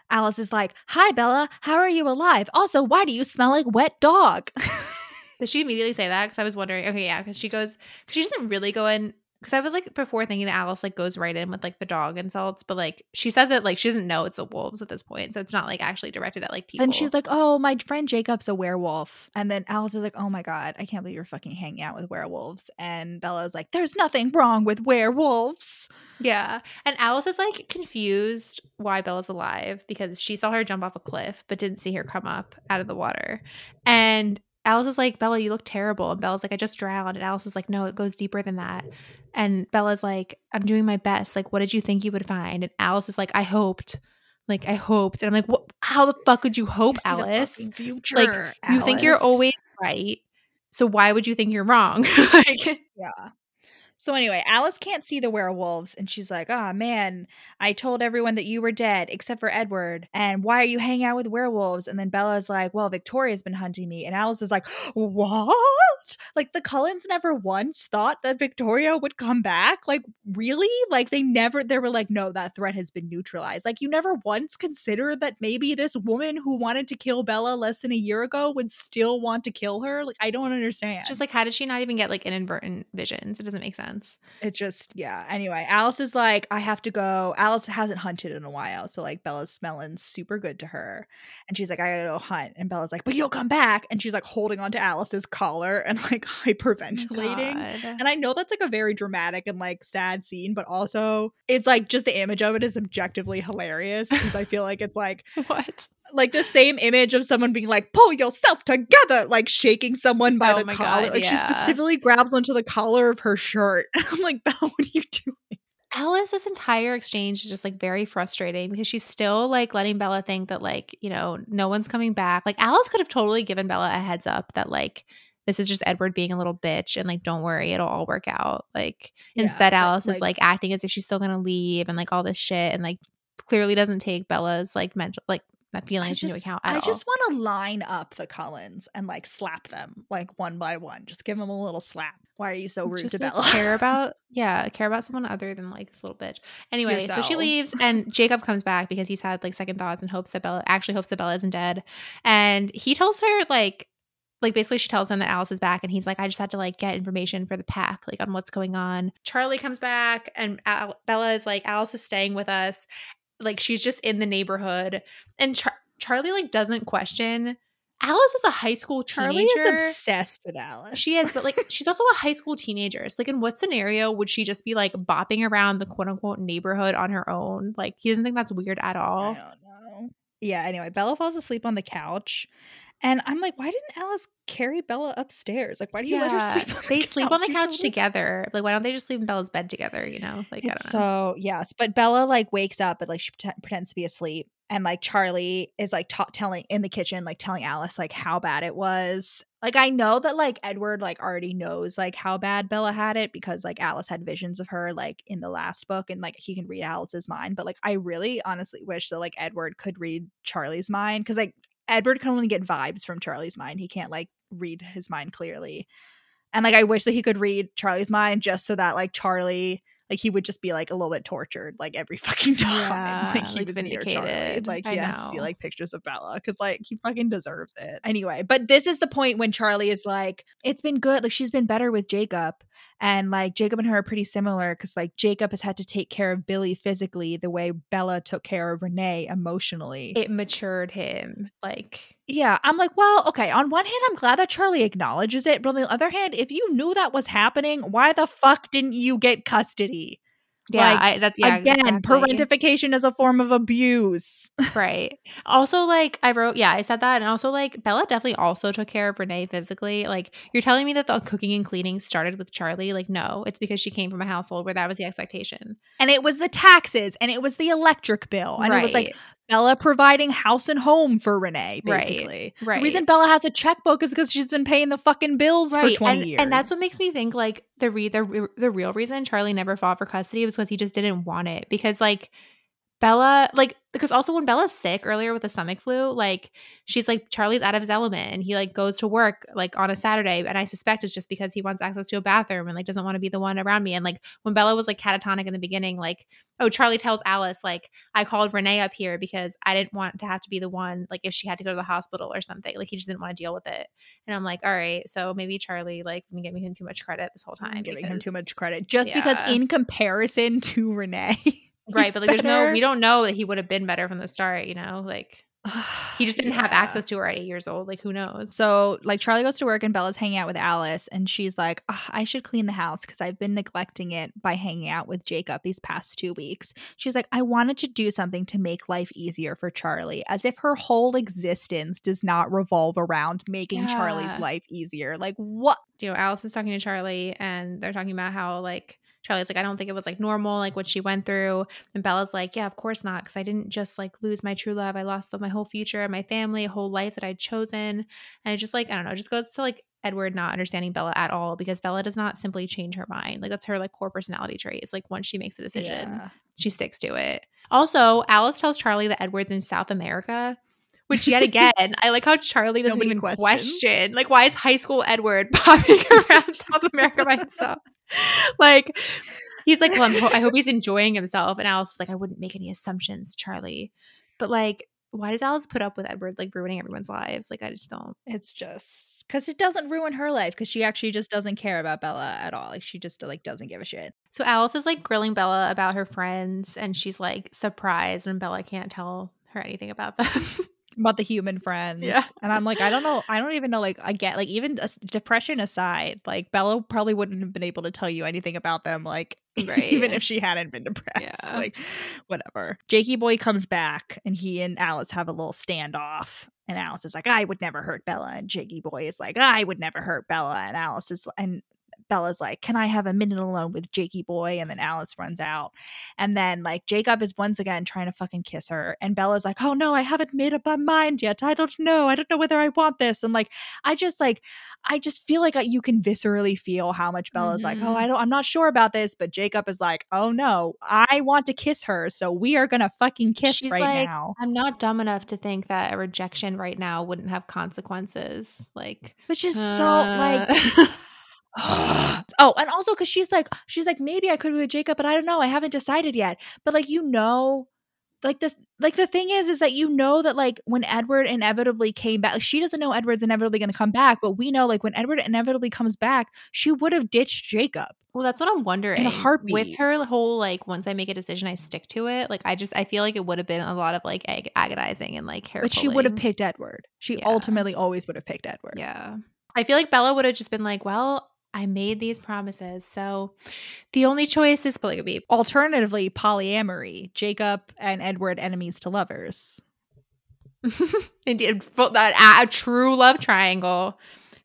Alice is like, "Hi, Bella. How are you alive? Also, why do you smell like wet dog?" *laughs* Did she immediately say that? Because I was wondering. Okay, yeah, because she goes. Because she doesn't really go in. Because I was like before thinking that Alice like goes right in with like the dog insults, but like she says it like she doesn't know it's the wolves at this point, so it's not like actually directed at like people. And she's like, "Oh, my friend Jacob's a werewolf." And then Alice is like, "Oh my god, I can't believe you're fucking hanging out with werewolves." And Bella's like, "There's nothing wrong with werewolves." Yeah. And Alice is like confused why Bella's alive because she saw her jump off a cliff but didn't see her come up out of the water. And Alice is like, Bella, you look terrible. And Bella's like, I just drowned. And Alice is like, no, it goes deeper than that. And Bella's like, I'm doing my best. Like, what did you think you would find? And Alice is like, I hoped. Like, I hoped. And I'm like, what? How the fuck would you hope, You Alice? future, Like, You think you're always right. So why would you think you're wrong? *laughs* like, Yeah. So anyway, Alice can't see the werewolves and she's like, "Ah, man, I told everyone that you were dead except for Edward. And why are you hanging out with werewolves?" And then Bella's like, "Well, Victoria's been hunting me." And Alice is like, *gasps* "What?" Like the Cullens never once thought that Victoria would come back? Like really? Like they never they were like, "No, that threat has been neutralized." Like you never once considered that maybe this woman who wanted to kill Bella less than a year ago would still want to kill her? Like I don't understand. just like, how did she not even get like inadvertent visions? It doesn't make sense. It just yeah. Anyway alice is like i have to go. Alice hasn't hunted in a while so like bella's smelling super good to her. And she's like i gotta go hunt. And bella's like but you'll come back. And she's like holding onto alice's collar and like *laughs* oh hyperventilating. Oh God. and i know that's like a very dramatic and like sad scene but also it's like just the image of it is objectively hilarious because i feel like it's like *laughs* What? Like the same image of someone being like, pull yourself together, like shaking someone by Oh the collar. God, like she specifically grabs onto the collar of her shirt. *laughs* I'm like, Belle, what are you doing? Alice, this entire exchange is just like very frustrating because she's still like letting Bella think that like, you know, no one's coming back. Like Alice could have totally given Bella a heads up that like this is just Edward being a little bitch and like don't worry, it'll all work out. Like Yeah, instead Alice is like- like acting as if she's still gonna leave and like all this shit and like clearly doesn't take Bella's like mental like that feeling into account I all. just want to line up the Cullens and like slap them like one by one. Just give them a little slap. Why are you so rude just to like, Bella? care *laughs* about yeah care about someone other than like this little bitch anyway so she leaves and jacob comes back because he's had like second thoughts and hopes that bella actually hopes that bella isn't dead and he tells her like like basically she tells him that Alice is back and he's like I just had to like get information for the pack like on what's going on. Charlie comes back and Al- Bella is like Alice is staying with us. Like she's just in the neighborhood and Char- Charlie like doesn't question Alice is a high school Charlie teenager. is obsessed with Alice. She is, but like *laughs* she's also a high school teenager. So like in what scenario would she just be like bopping around the quote unquote neighborhood on her own? Like he doesn't think that's weird at I all. don't know. Yeah, anyway, Bella falls asleep on the couch. And I'm like, why didn't Alice carry Bella upstairs? Like, why do you let her *laughs* sleep on they the sleep on the couch together. Like why don't they just sleep in Bella's bed together? You know, like I don't know. so yes, but Bella like wakes up and like she pretend, pretends to be asleep, and like Charlie is like ta- telling in the kitchen, like telling Alice like how bad it was. Like I know that like Edward like already knows like how bad Bella had it because like Alice had visions of her like in the last book, and like he can read Alice's mind. But like I really honestly wish that like Edward could read Charlie's mind because like Edward can only get vibes from Charlie's mind. He can't like read his mind clearly. And like I wish that he could read Charlie's mind just so that like Charlie like he would just be like a little bit tortured like every *laughs* fucking time Yeah, like he like was near Charlie. vindicated. Like I he had to see like pictures of Bella because like he fucking deserves it. Anyway, but this is the point when Charlie is like, it's been good. Like she's been better with Jacob. And like Jacob and her are pretty similar because like Jacob has had to take care of Billy physically the way Bella took care of Renee emotionally. It matured him. Like Yeah, I'm like, well, okay. On one hand, I'm glad that Charlie acknowledges it, but on the other hand, if you knew that was happening, why the fuck didn't you get custody? Yeah, Like, I, that's yeah, Again, exactly. parentification is a form of abuse. *laughs* right. Also, like I wrote, yeah, I said that, and also like Bella definitely also took care of Renee physically. Like you're telling me that the cooking and cleaning started with Charlie? Like no, it's because she came from a household where that was the expectation. And it was the taxes and it was the electric bill. And it was like Bella providing house and home for Renee, basically. right. The reason Bella has a checkbook is because she's been paying the fucking bills for 20 and, years. and that's what makes me think like the re- the the real reason Charlie never fought for custody was because he just didn't want it because like Bella like because also when Bella's sick earlier with the stomach flu like she's like Charlie's out of his element and he like goes to work like on a Saturday and I suspect it's just because he wants access to a bathroom and like doesn't want to be the one around me. And like when Bella was like catatonic in the beginning like oh Charlie tells Alice like I called Renee up here because I didn't want to have to be the one like if she had to go to the hospital or something. Like he just didn't want to deal with it. And I'm like all right so maybe Charlie like been giving him too much credit this whole time I'm giving him too much credit just because in comparison to Renee. *laughs* right but like there's no we don't know that he would have been better from the start you know like he just *sighs* didn't have access to her at eight years old like who knows So, like, Charlie goes to work and Bella's hanging out with Alice, and she's like, "Ugh, I should clean the house because I've been neglecting it by hanging out with Jacob these past two weeks. She's like, I wanted to do something to make life easier for Charlie, as if her whole existence does not revolve around making Charlie's life easier. Like, what? you know Alice is talking to Charlie and they're talking about how like Charlie's like I don't think it was like normal like what she went through and Bella's like yeah of course not because I didn't just like lose my true love I lost my whole future my family a whole life that I'd chosen and it just like I don't know it just goes to like Edward not understanding Bella at all because Bella does not simply change her mind like that's her like core personality trait it's like once she makes a decision Yeah. she sticks to it. Also, Alice tells Charlie that Edward's in South America, which yet *laughs* again, I like how Charlie doesn't Nobody even questions. question. Like, why is high school Edward *laughs* popping *laughs* around South America by himself? *laughs* Like, he's like, well, I'm ho- I hope he's enjoying himself. And Alice is like, I wouldn't make any assumptions, Charlie. But like, why does Alice put up with Edward like ruining everyone's lives? Like, I just don't. It's just because it doesn't ruin her life because she actually just doesn't care about Bella at all. Like, she just like doesn't give a shit. So Alice is like grilling Bella about her friends, and she's like surprised when Bella can't tell her anything about them. *laughs* about the human friends. Yeah. And I'm like, I don't know. I don't even know. Like, I get, like, even as- depression aside, like, Bella probably wouldn't have been able to tell you anything about them, like, *laughs* Right. even if she hadn't been depressed. Yeah. Like, whatever. Jakey Boy comes back and he and Alice have a little standoff. And Alice is like, I would never hurt Bella. And Jakey Boy is like, I would never hurt Bella. And Alice is, and Bella's like, Can I have a minute alone with Jakey Boy? And then Alice runs out. And then, like, Jacob is once again trying to fucking kiss her. And Bella's like, Oh no, I haven't made up my mind yet. I don't know. I don't know whether I want this. And like, I just like, I just feel like uh, you can viscerally feel how much Bella's like, Oh, Mhm. I don't, I'm not sure about this. But Jacob is like, Oh no, I want to kiss her. So we are going to fucking kiss She's right like, now. I'm not dumb enough to think that a rejection right now wouldn't have consequences. Like, Which is so uh, like, *laughs* *gasps* *gasps* oh, and also because she's like, she's like, maybe I could be with Jacob, but I don't know. I haven't decided yet. But like, you know, like this like the thing is is that you know that like when edward inevitably came back like, she doesn't know edward's inevitably going to come back but we know like when edward inevitably comes back she would have ditched jacob Well, that's what I'm wondering. heartbeat. With her whole like, once I make a decision, I stick to it. Like, I just I feel like it would have been a lot of like ag- agonizing and like hair. but she would have picked edward she Yeah. ultimately always would have picked edward Yeah. I feel like Bella would have just been like, well, I made these promises. So the only choice is polygamy. alternatively polyamory jacob and edward enemies to lovers *laughs* Indeed. That a true love triangle.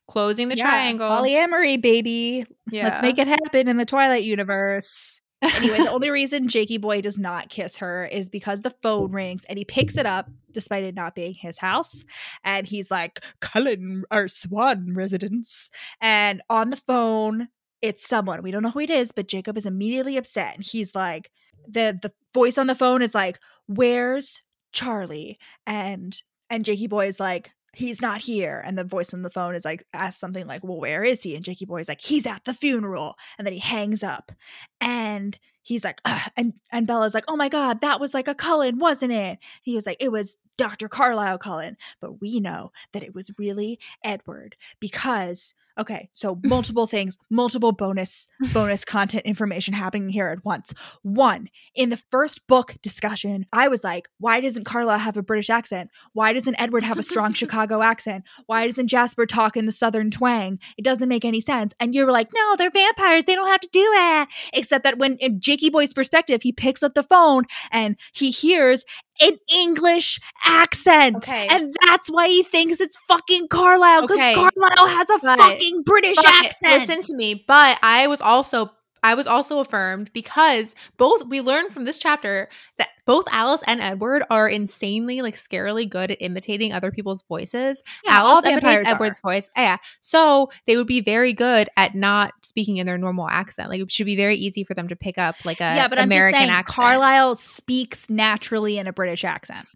Closing the Yeah, triangle. polyamory baby yeah. let's make it happen in the twilight universe anyway, the only reason Jakey Boy does not kiss her is because the phone rings and he picks it up despite it not being his house. And he's like, Cullen or Swan residence. And on the phone, it's someone. We don't know who it is, but Jacob is immediately upset. And he's like, the the voice on the phone is like, Where's Charlie? And and Jakey Boy is like, he's not here. And the voice on the phone is like, asks something like, well, where is he? And Jakey Boy is like, he's at the funeral. And then he hangs up. And he's like, "Ugh." and and Bella's like, oh my God, that was like a Cullen, wasn't it? He was like, it was Dr. Carlisle Cullen. But we know that it was really Edward because okay, so *laughs* multiple things, multiple bonus bonus content information happening here at once. One, in the first book discussion, I was like, why doesn't Carla have a British accent? Why doesn't Edward have a strong *laughs* Chicago accent? Why doesn't Jasper talk in the southern twang? It doesn't make any sense. And you were like, no, they're vampires. They don't have to do it. Except that when in Jakey Boy's perspective, he picks up the phone and he hears an English accent. Okay. And that's why he thinks it's fucking Carlisle because Okay. Carlisle has a But- fucking British accent. Listen to me. But I was also I was also affirmed because both we learned from this chapter that both Alice and Edward are insanely like scarily good at imitating other people's voices. Yeah, Alice imitates vampires are. Edward's voice. Yeah. So they would be very good at not speaking in their normal accent. Like it should be very easy for them to pick up like a yeah, but I'm American just saying accent. Carlisle speaks naturally in a British accent,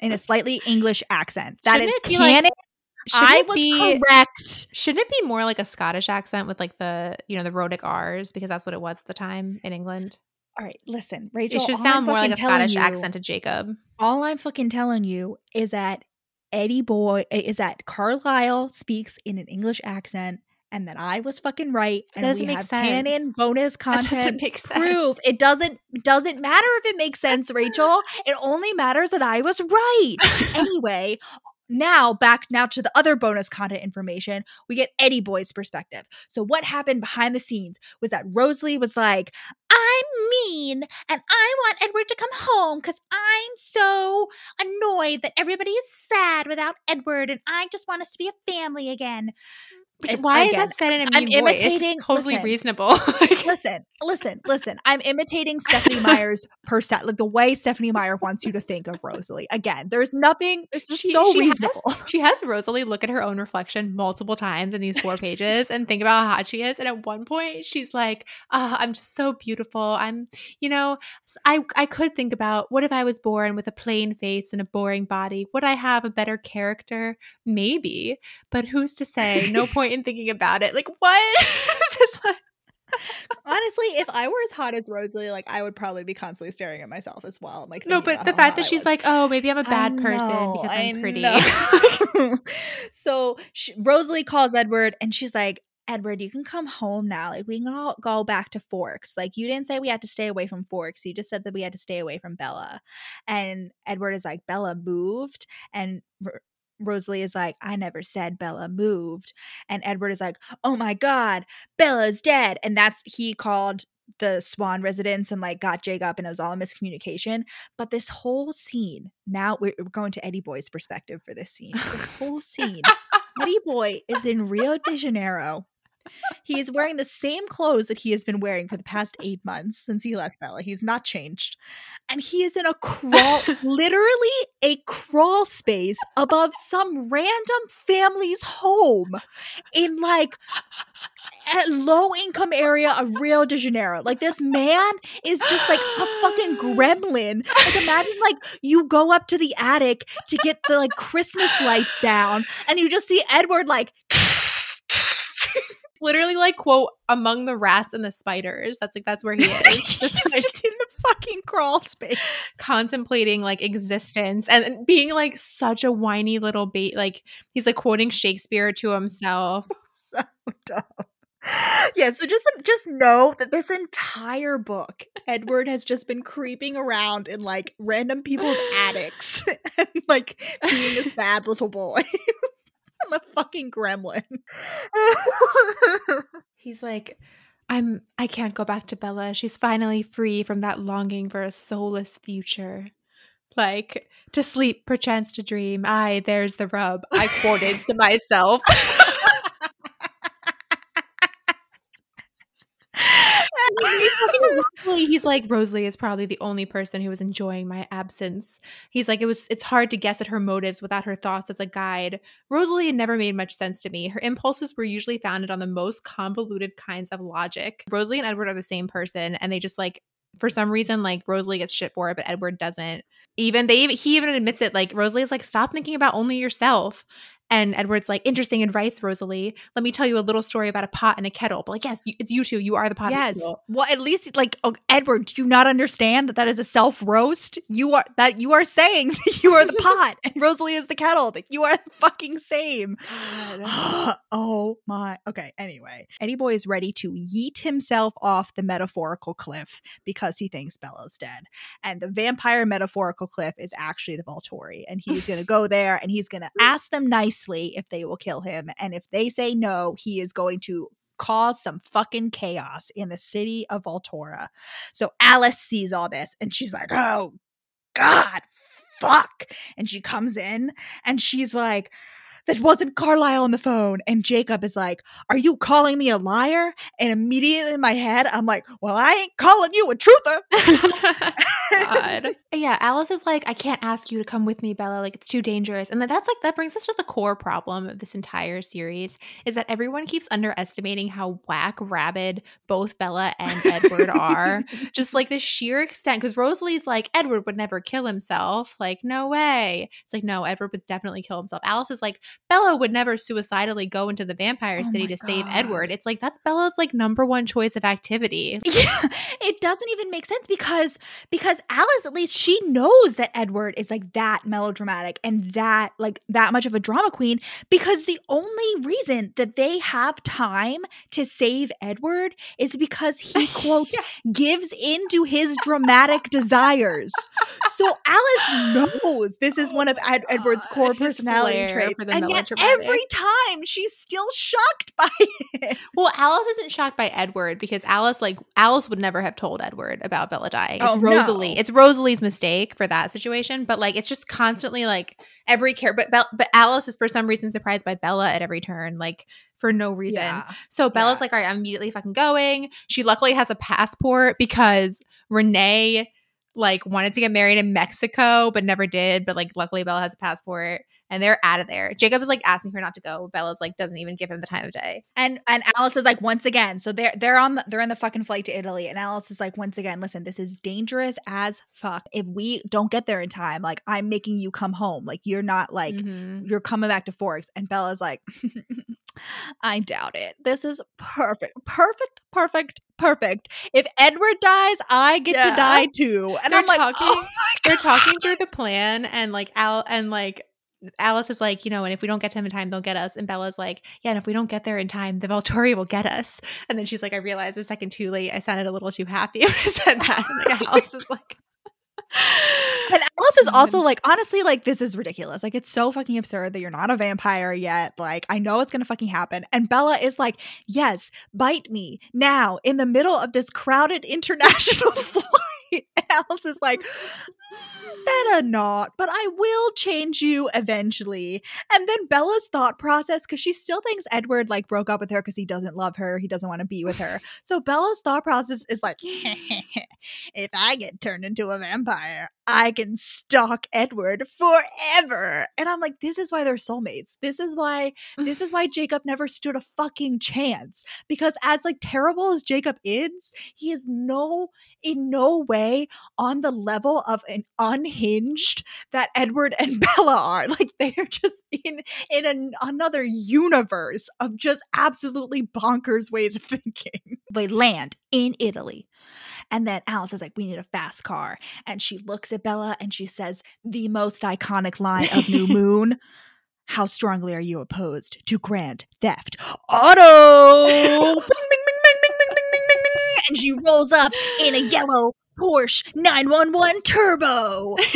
in a slightly English accent. That is Shouldn't it be like- canon. Shouldn't I was be- correct. Shouldn't it be more like a Scottish accent with like the you know the rhotic R's because that's what it was at the time in England? All right, listen, Rachel. It should all I'm sound more like a Scottish you- accent to Jacob. All I'm fucking telling you is that Eddie Boy is that Carlisle speaks in an English accent, and that I was fucking right, and doesn't we make have canon sense. bonus content proof. It doesn't doesn't matter if it makes sense, Rachel. It only matters that I was right. *laughs* anyway, now back now to the other bonus content information. We get Eddie Boy's perspective. So what happened behind the scenes was that Rosalie was like, "I'm mean and I want Edward to come home cuz I'm so annoyed that everybody is sad without Edward and I just want us to be a family again." But And why again, is that said in a I'm mean voice? imitating- It's totally listen. reasonable. *laughs* Listen, listen, listen. I'm imitating Stephenie Meyer's percent, like the way Stephenie Meyer wants you to think of Rosalie. Again, there's nothing. It's just She- so she has- reasonable. *laughs* she has Rosalie look at her own reflection multiple times in these four pages and think about how hot she is. And at one point, she's like, oh, "I'm just so beautiful. I'm, you know, I I could think about what if I was born with a plain face and a boring body? Would I have a better character? Maybe, but who's to say? No *laughs* point in thinking about it. Like what? *laughs* This is like- *laughs* Honestly, if I were as hot as Rosalie, like I would probably be constantly staring at myself as well. Like no, but the fact that I she's was. like, "Oh, maybe I'm a bad person because I I'm pretty." *laughs* so she, Rosalie calls Edward and she's like, Edward, you can come home now. Like we can all go back to Forks. Like you didn't say we had to stay away from Forks. You just said that we had to stay away from Bella. And Edward is like, Bella moved. And Rosalie is like, I never said Bella moved. And Edward is like, Oh my God, Bella's dead. And that's he called the Swan residence and like got Jacob and it was all a miscommunication. But this whole scene, now we're, we're going to Eddie Boy's perspective for this scene. This whole scene, Eddie Boy is in Rio de Janeiro. He is wearing the same clothes that he has been wearing for the past eight months since he left Bella. He's not changed. And he is in a crawl, *laughs* literally a crawl space above some random family's home in like a low income area of Rio de Janeiro. Like this man is just like a fucking gremlin. Like imagine like you go up to the attic to get the like Christmas lights down and you just see Edward like *laughs* literally like quote among the rats and the spiders. That's like that's where he is. *laughs* he's just just, in the fucking crawl space. contemplating like existence and- and being like such a whiny little bait. Like he's like quoting Shakespeare to himself. *laughs* so dumb. Yeah, so just um, just know that this entire book, Edward has just been creeping around in like random people's attics *laughs* and like being a sad little boy. I'm a fucking gremlin. *laughs* He's like, I'm I can't go back to Bella. She's finally free from that longing for a soulless future. Like to sleep, perchance to dream. Aye, there's the rub. I quoted to *laughs* myself. He's talking to Rosalie. He's like, Rosalie is probably the only person who was enjoying my absence. He's like, it was it's hard to guess at her motives without her thoughts as a guide. Rosalie had never made much sense to me. Her impulses were usually founded on the most convoluted kinds of logic. Rosalie and Edward are the same person, and they just like for some reason, like Rosalie gets shit for it, but Edward doesn't. Even they he even admits it. Like Rosalie is like, stop thinking about only yourself. And Edward's like, interesting advice, Rosalie. Let me tell you a little story about a pot and a kettle. But like, yes, it's you two. You are the pot. yes. Well, at least like oh, Edward, do you not understand that that is a self roast? You are that you are saying *laughs* that you are the *laughs* pot and Rosalie is the kettle. That you are the *laughs* fucking same. *gasps* oh my. Okay. Anyway, Eddie Boy is ready to yeet himself off the metaphorical cliff because he thinks Bella's dead. And the vampire metaphorical cliff is actually the Volturi. And he's going to go there and he's going to ask them if they will kill him. And if they say no, he is going to cause some fucking chaos in the city of Volterra. So Alice sees all this and she's like, oh, God, fuck. And she comes in and she's like, that wasn't Carlisle on the phone. And Jacob is like, Are you calling me a liar? And immediately in my head, I'm like, Well, I ain't calling you a truther. *laughs* God. *laughs* Yeah, Alice is like, I can't ask you to come with me, Bella. Like, it's too dangerous. And that's like, that brings us to the core problem of this entire series is that everyone keeps underestimating how whack rabid both Bella and Edward are. *laughs* Just like the sheer extent. Because Rosalie's like, Edward would never kill himself. Like, no way. It's like, no, Edward would definitely kill himself. Alice is like, Bella would never suicidally go into the vampire Oh city to save Edward. It's like, that's Bella's like number one choice of activity. *laughs* yeah, it doesn't even make sense because because Alice at least she knows that Edward is like that melodramatic and that like that much of a drama queen because the only reason that they have time to save Edward is because he *laughs* quote gives into his dramatic desires. So Alice *gasps* knows this is one of Ed- Edward's core personality traits, the and yet every time she's still shocked by it. *laughs* Well, Alice isn't shocked by Edward because Alice, like, Alice would never have told Edward about Bella dying. It's Oh, Rosalie. no. It's Rosalie's mistake for that situation. But like, it's just constantly like every care. But but Alice is for some reason surprised by Bella at every turn, like for no reason. So Bella's Yeah. like, all right, I'm immediately fucking going. She luckily has a passport because Renee like wanted to get married in Mexico but never did. But like, luckily Bella has a passport and they're out of there. Jacob is like asking her not to go. Bella's like doesn't even give him the time of day. And and Alice is like once again, so they're they're on the, they're in the fucking flight to Italy, and Alice is like once again, listen, this is dangerous as fuck. If we don't get there in time, like I'm making you come home. Like you're not like Mhm. you're coming back to Forks. And Bella's like, *laughs* I doubt it. This is perfect, perfect, perfect, perfect. If Edward dies, I get Yeah. to die too. And They're I'm like, talking- oh my they're talking through the plan and like Al and like Alice is like, you know, and if we don't get to him in time, they'll get us. And Bella's like, yeah, and if we don't get there in time, the Volturi will get us. And then she's like, I realized a second too late. I sounded a little too happy *laughs* when I said that. And like, Alice is like, *laughs* And Alice is also *laughs* like, honestly, like, this is ridiculous. Like, it's so fucking absurd that you're not a vampire yet. Like, I know it's gonna fucking happen. And Bella is like, yes, bite me now in the middle of this crowded international flight. Alice is like, better not, but I will change you eventually. And then Bella's thought process, because she still thinks Edward like broke up with her because he doesn't love her, he doesn't want to be with her. *laughs* So Bella's thought process is like, *laughs* if I get turned into a vampire, I can stalk Edward forever. And I'm like, this is why they're soulmates. This is why this is why Jacob never stood a fucking chance. Because as like terrible as Jacob is, he is no in no way on the level of an unhinged that Edward and Bella are. Like they are just in in an, another universe of just absolutely bonkers ways of thinking. They land in Italy. And then Alice is like, We need a fast car. And she looks at Bella and she says the most iconic line of New Moon. How strongly are you opposed to grand theft? Auto! and she rolls up in a yellow Porsche 911 Turbo. *laughs*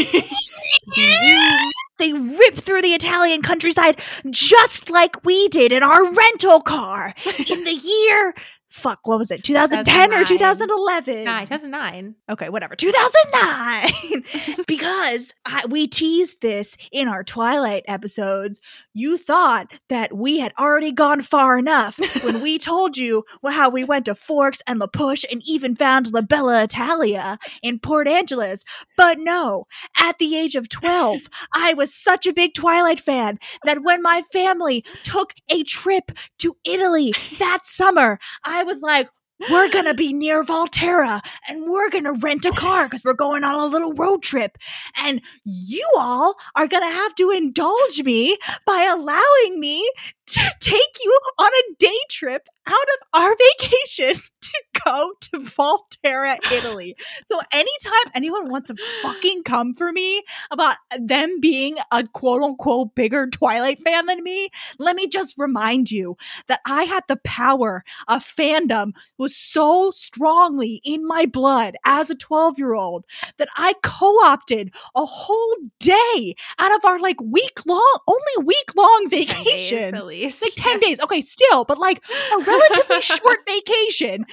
They rip through the Italian countryside just like we did in our rental car in the year. Fuck, what was it? 2010 or 2011? 2009. Okay, whatever. 2009. *laughs* because I, we teased this in our Twilight episodes. You thought that we had already gone far enough *laughs* when we told you how we went to Forks and La Push and even found La Bella Italia in Port Angeles. But no, at the age of 12, *laughs* I was such a big Twilight fan that when my family took a trip to Italy that summer, I was like, we're gonna be near Volterra and we're gonna rent a car because we're going on a little road trip. And you all are gonna have to indulge me by allowing me to take you on a day trip out of our *laughs* vacation to go to Volterra, Italy. So anytime anyone wants to fucking come for me about them being a quote unquote bigger Twilight fan than me, let me just remind you that I had the power of fandom was so strongly in my blood as a 12 year old that I co-opted a whole day out of our like week long, only week long vacation. Least. Like 10 days. Okay, still, but like a relatively *laughs* short vacation,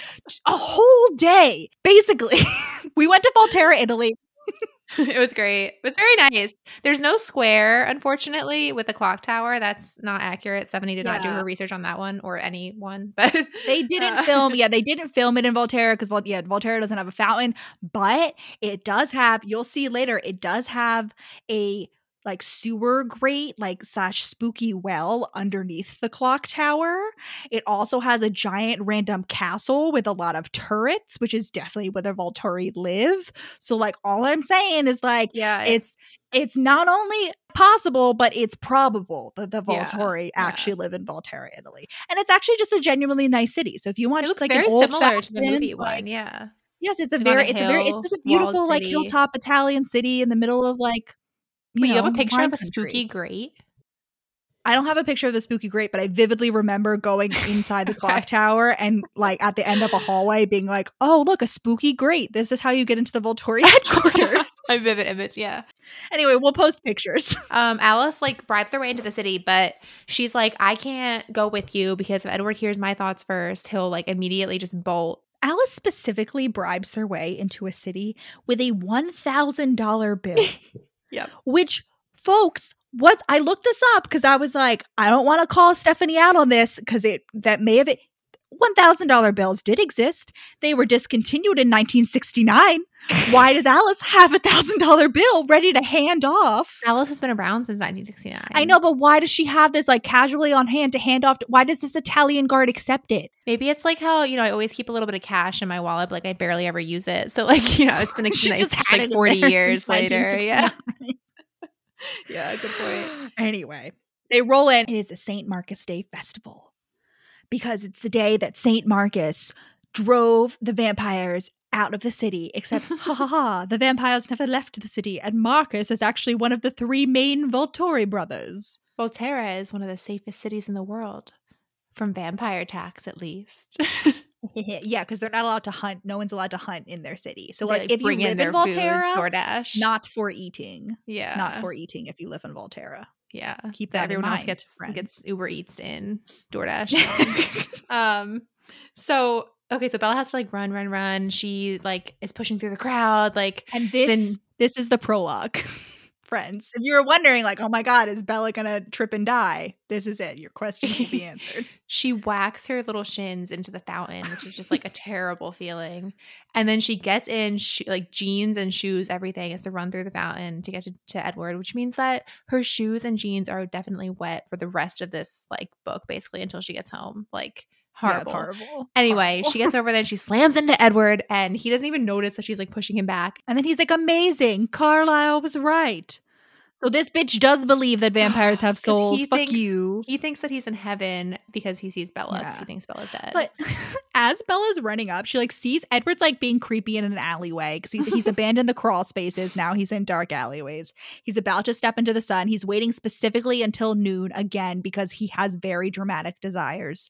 a whole day. Basically, *laughs* we went to Volterra, Italy. it was great. It was very nice. There's no square, unfortunately, with the clock tower. That's not accurate. Stephenie did not do her research on that one or any one, *laughs* but They didn't Uh, film, yeah, they didn't film it in Volterra because, Vol- yeah, Volterra doesn't have a fountain, but it does have, you'll see later, it does have a like sewer grate, like slash spooky well underneath the clock tower. It also has a giant random castle with a lot of turrets, which is definitely where the Volturi live. So, like, all I'm saying is like, yeah, it's it's not only possible, but it's probable that the Yeah, Volturi yeah. actually live in Volterra, Italy. And it's actually just a genuinely nice city. So if you want it just looks like very similar to the movie like- one. Yeah. Yes, it's a very it's a very it's just a beautiful like city. hilltop Italian city in the middle of like you, Wait, you have a picture of a country. spooky grate? I don't have a picture of the spooky grate, but I vividly remember going inside the *laughs* clock Okay. tower and like at the end of a hallway being like, "Oh, look, a spooky grate. This is how you get into the Volturi *laughs* headquarters." *laughs* a vivid image, yeah. anyway, we'll post pictures. Um, Alice like bribes their way into the city, but she's like, I can't go with you because if Edward hears my thoughts first, he'll like immediately just bolt. Alice specifically bribes their way into a city with a $1,000 bill. Yep. Which, folks, what I looked this up because I was like, I don't want to call Stephenie out on this because it that may have $1,000 bills did exist. They were discontinued in 1969. Why does Alice have a $1,000 bill ready to hand off? Alice has been around since 1969. I know, but why does she have this like casually on hand to hand off? To, why does this Italian guard accept it? Maybe it's like how you know I always keep a little bit of cash in my wallet, but like I barely ever use it. So like you know it's been *laughs* She's it's just just like it 40 there years later. Yeah. *laughs* *laughs* Yeah, good point. Anyway, they roll in. It is the St. Marcus Day Festival because it's the day that St. Marcus drove the vampires out of the city. Except, *laughs* ha ha ha, the vampires never left the city, and Marcus is actually one of the three main Volturi brothers. Volterra is one of the safest cities in the world, from vampire attacks at least. *laughs* *laughs* yeah, because they're not allowed to hunt. No one's allowed to hunt in their city. So, They, like, if you live in in foods, Volterra, not for eating. yeah, Not for eating if you live in Volterra. Yeah. keep that in everyone else gets friends. gets Uber Eats in DoorDash. *laughs* *laughs* um, so okay, so Bella has to like run, run, run. She like is pushing through the crowd, like And this Then- this is the prologue, *laughs* friends. If you were wondering, like, oh my god, is Bella gonna trip and die? This is it. Your question will be *laughs* answered. she whacks her little shins into the fountain, which is just like a terrible feeling. And then she gets in sh- like jeans and shoes, everything is to run through the fountain to get to, to Edward, which means that her shoes and jeans are definitely wet for the rest of this like book, basically until she gets home. Like horrible. it's horrible. Anyway, Horrible. she gets over there and she slams into Edward, and he doesn't even notice that she's like pushing him back. and then he's like, amazing. Carlisle was right. So this bitch does believe that vampires have *sighs* souls. he Fuck thinks- you. He thinks that he's in heaven because he sees Bella. Yeah. he thinks Bella's dead. But *laughs* as Bella's running up, she like sees Edward's like being creepy in an alleyway because he's he's *laughs* abandoned the crawl spaces. Now he's in dark alleyways. He's about to step into the sun. He's waiting specifically until noon again because he has very dramatic desires.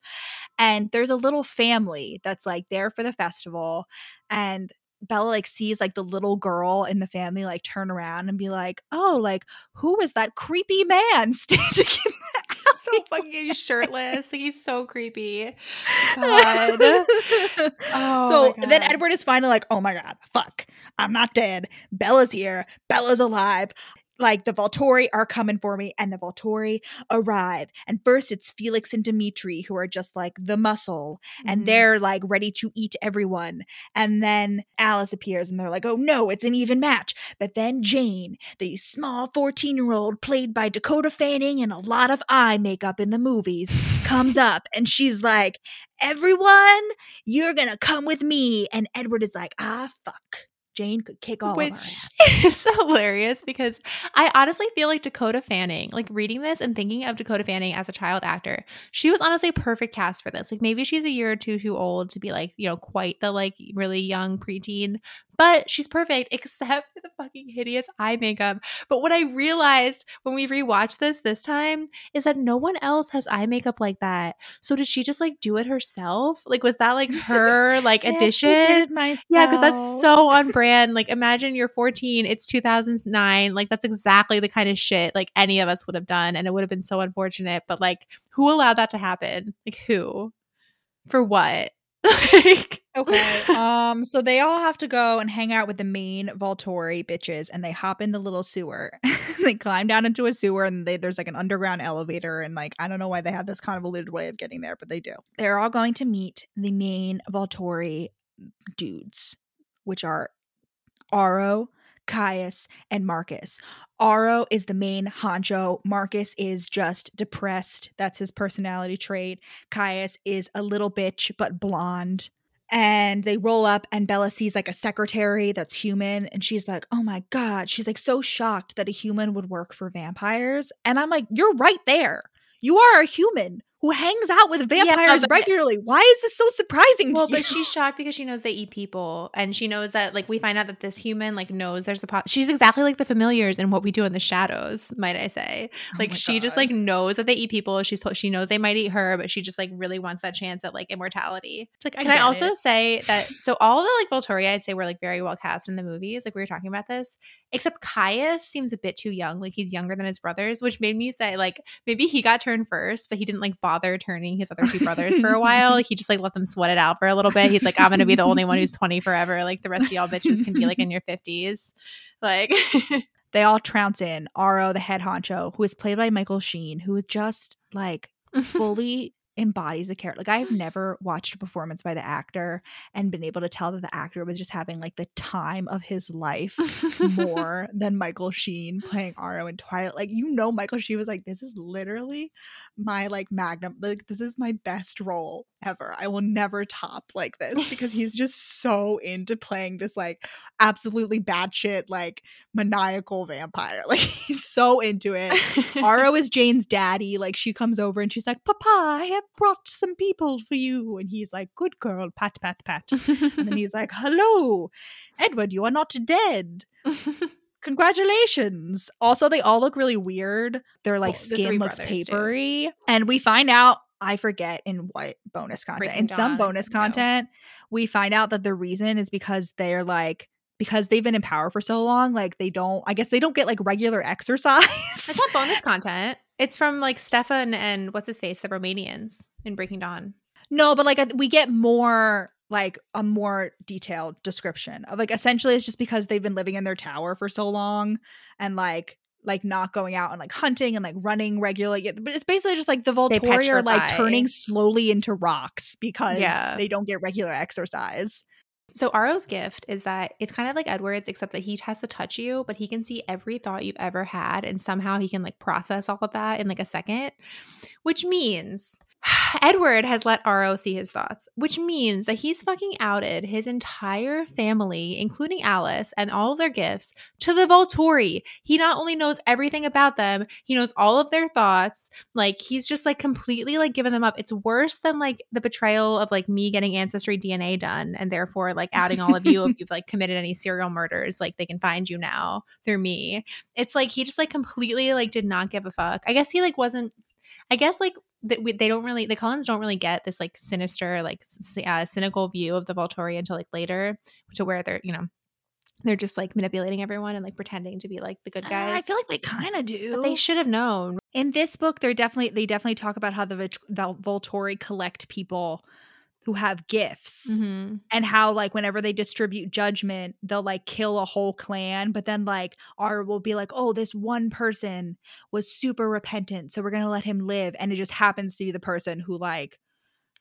And there's a little family that's like there for the festival, and Bella like sees like the little girl in the family like turn around and be like, "Oh, like who is that creepy man *laughs* standing in the so fucking shirtless. Like he's so creepy. *laughs* God. Oh so then Edward is finally like, oh my God, fuck. I'm not dead. Bella's here. Bella's alive. Like the Volturi are coming for me, and the Volturi arrive. And first it's Felix and Demetri who are just like the muscle, and Mhm. they're like ready to eat everyone. And then Alice appears, and they're like, oh no, it's an even match. But then Jane, the small 14 year old played by Dakota Fanning and a lot of eye makeup in the movies, comes up and she's like, everyone, you're gonna come with me. And Edward is like, ah, fuck. Jane could kick all which *laughs* is hilarious because I honestly feel like Dakota Fanning, like reading this and thinking of Dakota Fanning as a child actor, she was honestly perfect cast for this. Like maybe she's a year or two too old to be like, you know, quite the like really young preteen, but she's perfect except for the fucking hideous eye makeup. But what I realized when we rewatched this this time is that no one else has eye makeup like that. So did she just like do it herself? Like was that like her like *laughs* Yeah, addition? did it myself. Yeah, because that's so on *laughs* brand. Like, imagine you're 14, it's 2009. Like, that's exactly the kind of shit like any of us would have done. And it would have been so unfortunate. But, like, who allowed that to happen? Like, who? For what? *laughs* like, Okay. *laughs* Um. So they all have to go and hang out with the main Volturi bitches, and they hop in the little sewer. *laughs* they climb down into a sewer, and they, there's like an underground elevator, and like I don't know why they have this convoluted way of getting there, but they do. They're all going to meet the main Volturi dudes, which are Aro, Caius, and Marcus. Aro is the main honcho. Marcus is just depressed. That's his personality trait. Caius is a little bitch, but blonde. And they roll up, and Bella sees like a secretary that's human. And she's like, oh my God. She's like so shocked that a human would work for vampires. And I'm like, you're right there. You are a human who hangs out with vampires but- regularly. Why is this so surprising well, to you? but she's shocked because she knows they eat people. And she knows that, like, we find out that this human, like, knows there's a pot. She's exactly like the familiars in what we do in the shadows, might I say. Oh Like, my she just, like, knows that they eat people. She's told, she knows they might eat her, but she just, like, really wants that chance at, like, immortality. It's like, Can I also it. say that so all the like Volturi I'd say were like very well cast in the movies, like we were talking about this, except Caius seems a bit too young, like he's younger than his brothers, which made me say like maybe he got turned first, but he didn't like bother turning his other two brothers for a *laughs* while. He just like let them sweat it out for a little bit. He's like, I'm gonna be the only one who's 20 forever. Like the rest of y'all bitches can be like in your *laughs* 50s. Like *laughs* they all trounce in. Aro, the head honcho, who is played by Michael Sheen, who is just like fully embodies the character. Like I've never watched a performance by the actor and been able to tell that the actor was just having like the time of his life more *laughs* than Michael Sheen playing Aro in Twilight. Like you know Michael Sheen was like this is literally my like magnum like this is my best role ever. I will never top like this because he's *laughs* just so into playing this like absolutely batshit like maniacal vampire. *laughs* Like he's so into it. Aro is Jane's daddy. Like she comes over and she's like, Papa, I have brought some people for you. And he's like, Good girl, pat, pat, pat. And then *laughs* he's like, Hello, Edward, you are not dead. *laughs* Congratulations. Also, they all look really weird. Their like Well, skin three looks do. papery. And we find out, I forget in what bonus content. Breaking in some bonus no. content, we find out that the reason is because they're like because they've been in power for so long, like they don't I guess they don't get like regular *laughs* exercise. It's not bonus content. It's from like Stefan and what's his face, the Romanians in Breaking Dawn. No, but like we get more like a more detailed description of like essentially it's just because they've been living in their tower for so long and like like not going out and like hunting and like running regularly. But it's basically just like the Volturi are like turning slowly into rocks because Yeah. they don't get regular exercise. So Aro's gift is that it's kind of like Edward's, except that he has to touch you, but he can see every thought you've ever had, and somehow he can like process all of that in like a second. Which means *sighs* Edward has let Aro see his thoughts, which means that he's fucking outed his entire family, including Alice and all of their gifts, to the Volturi. He not only knows everything about them, he knows all of their thoughts. Like he's just like completely like given them up. It's worse than like the betrayal of like me getting ancestry DNA done and therefore like outing all of you if *laughs* you've like committed any serial murders. Like they can find you now through me. It's like he just like completely like did not give a fuck. I guess he like wasn't I guess like they, they don't really the Cullens don't really get this like sinister like uh, cynical view of the Volturi until like later to where they're you know they're just like manipulating everyone and like pretending to be like the good guys. I feel like they kind of do. But they should have known. In this book, they're definitely they definitely talk about how the, the Volturi collect people who have gifts mm-hmm. and how like whenever they distribute judgment they'll like kill a whole clan but then like Aro will be like oh this one person was super repentant so we're gonna let him live and it just happens to be the person who like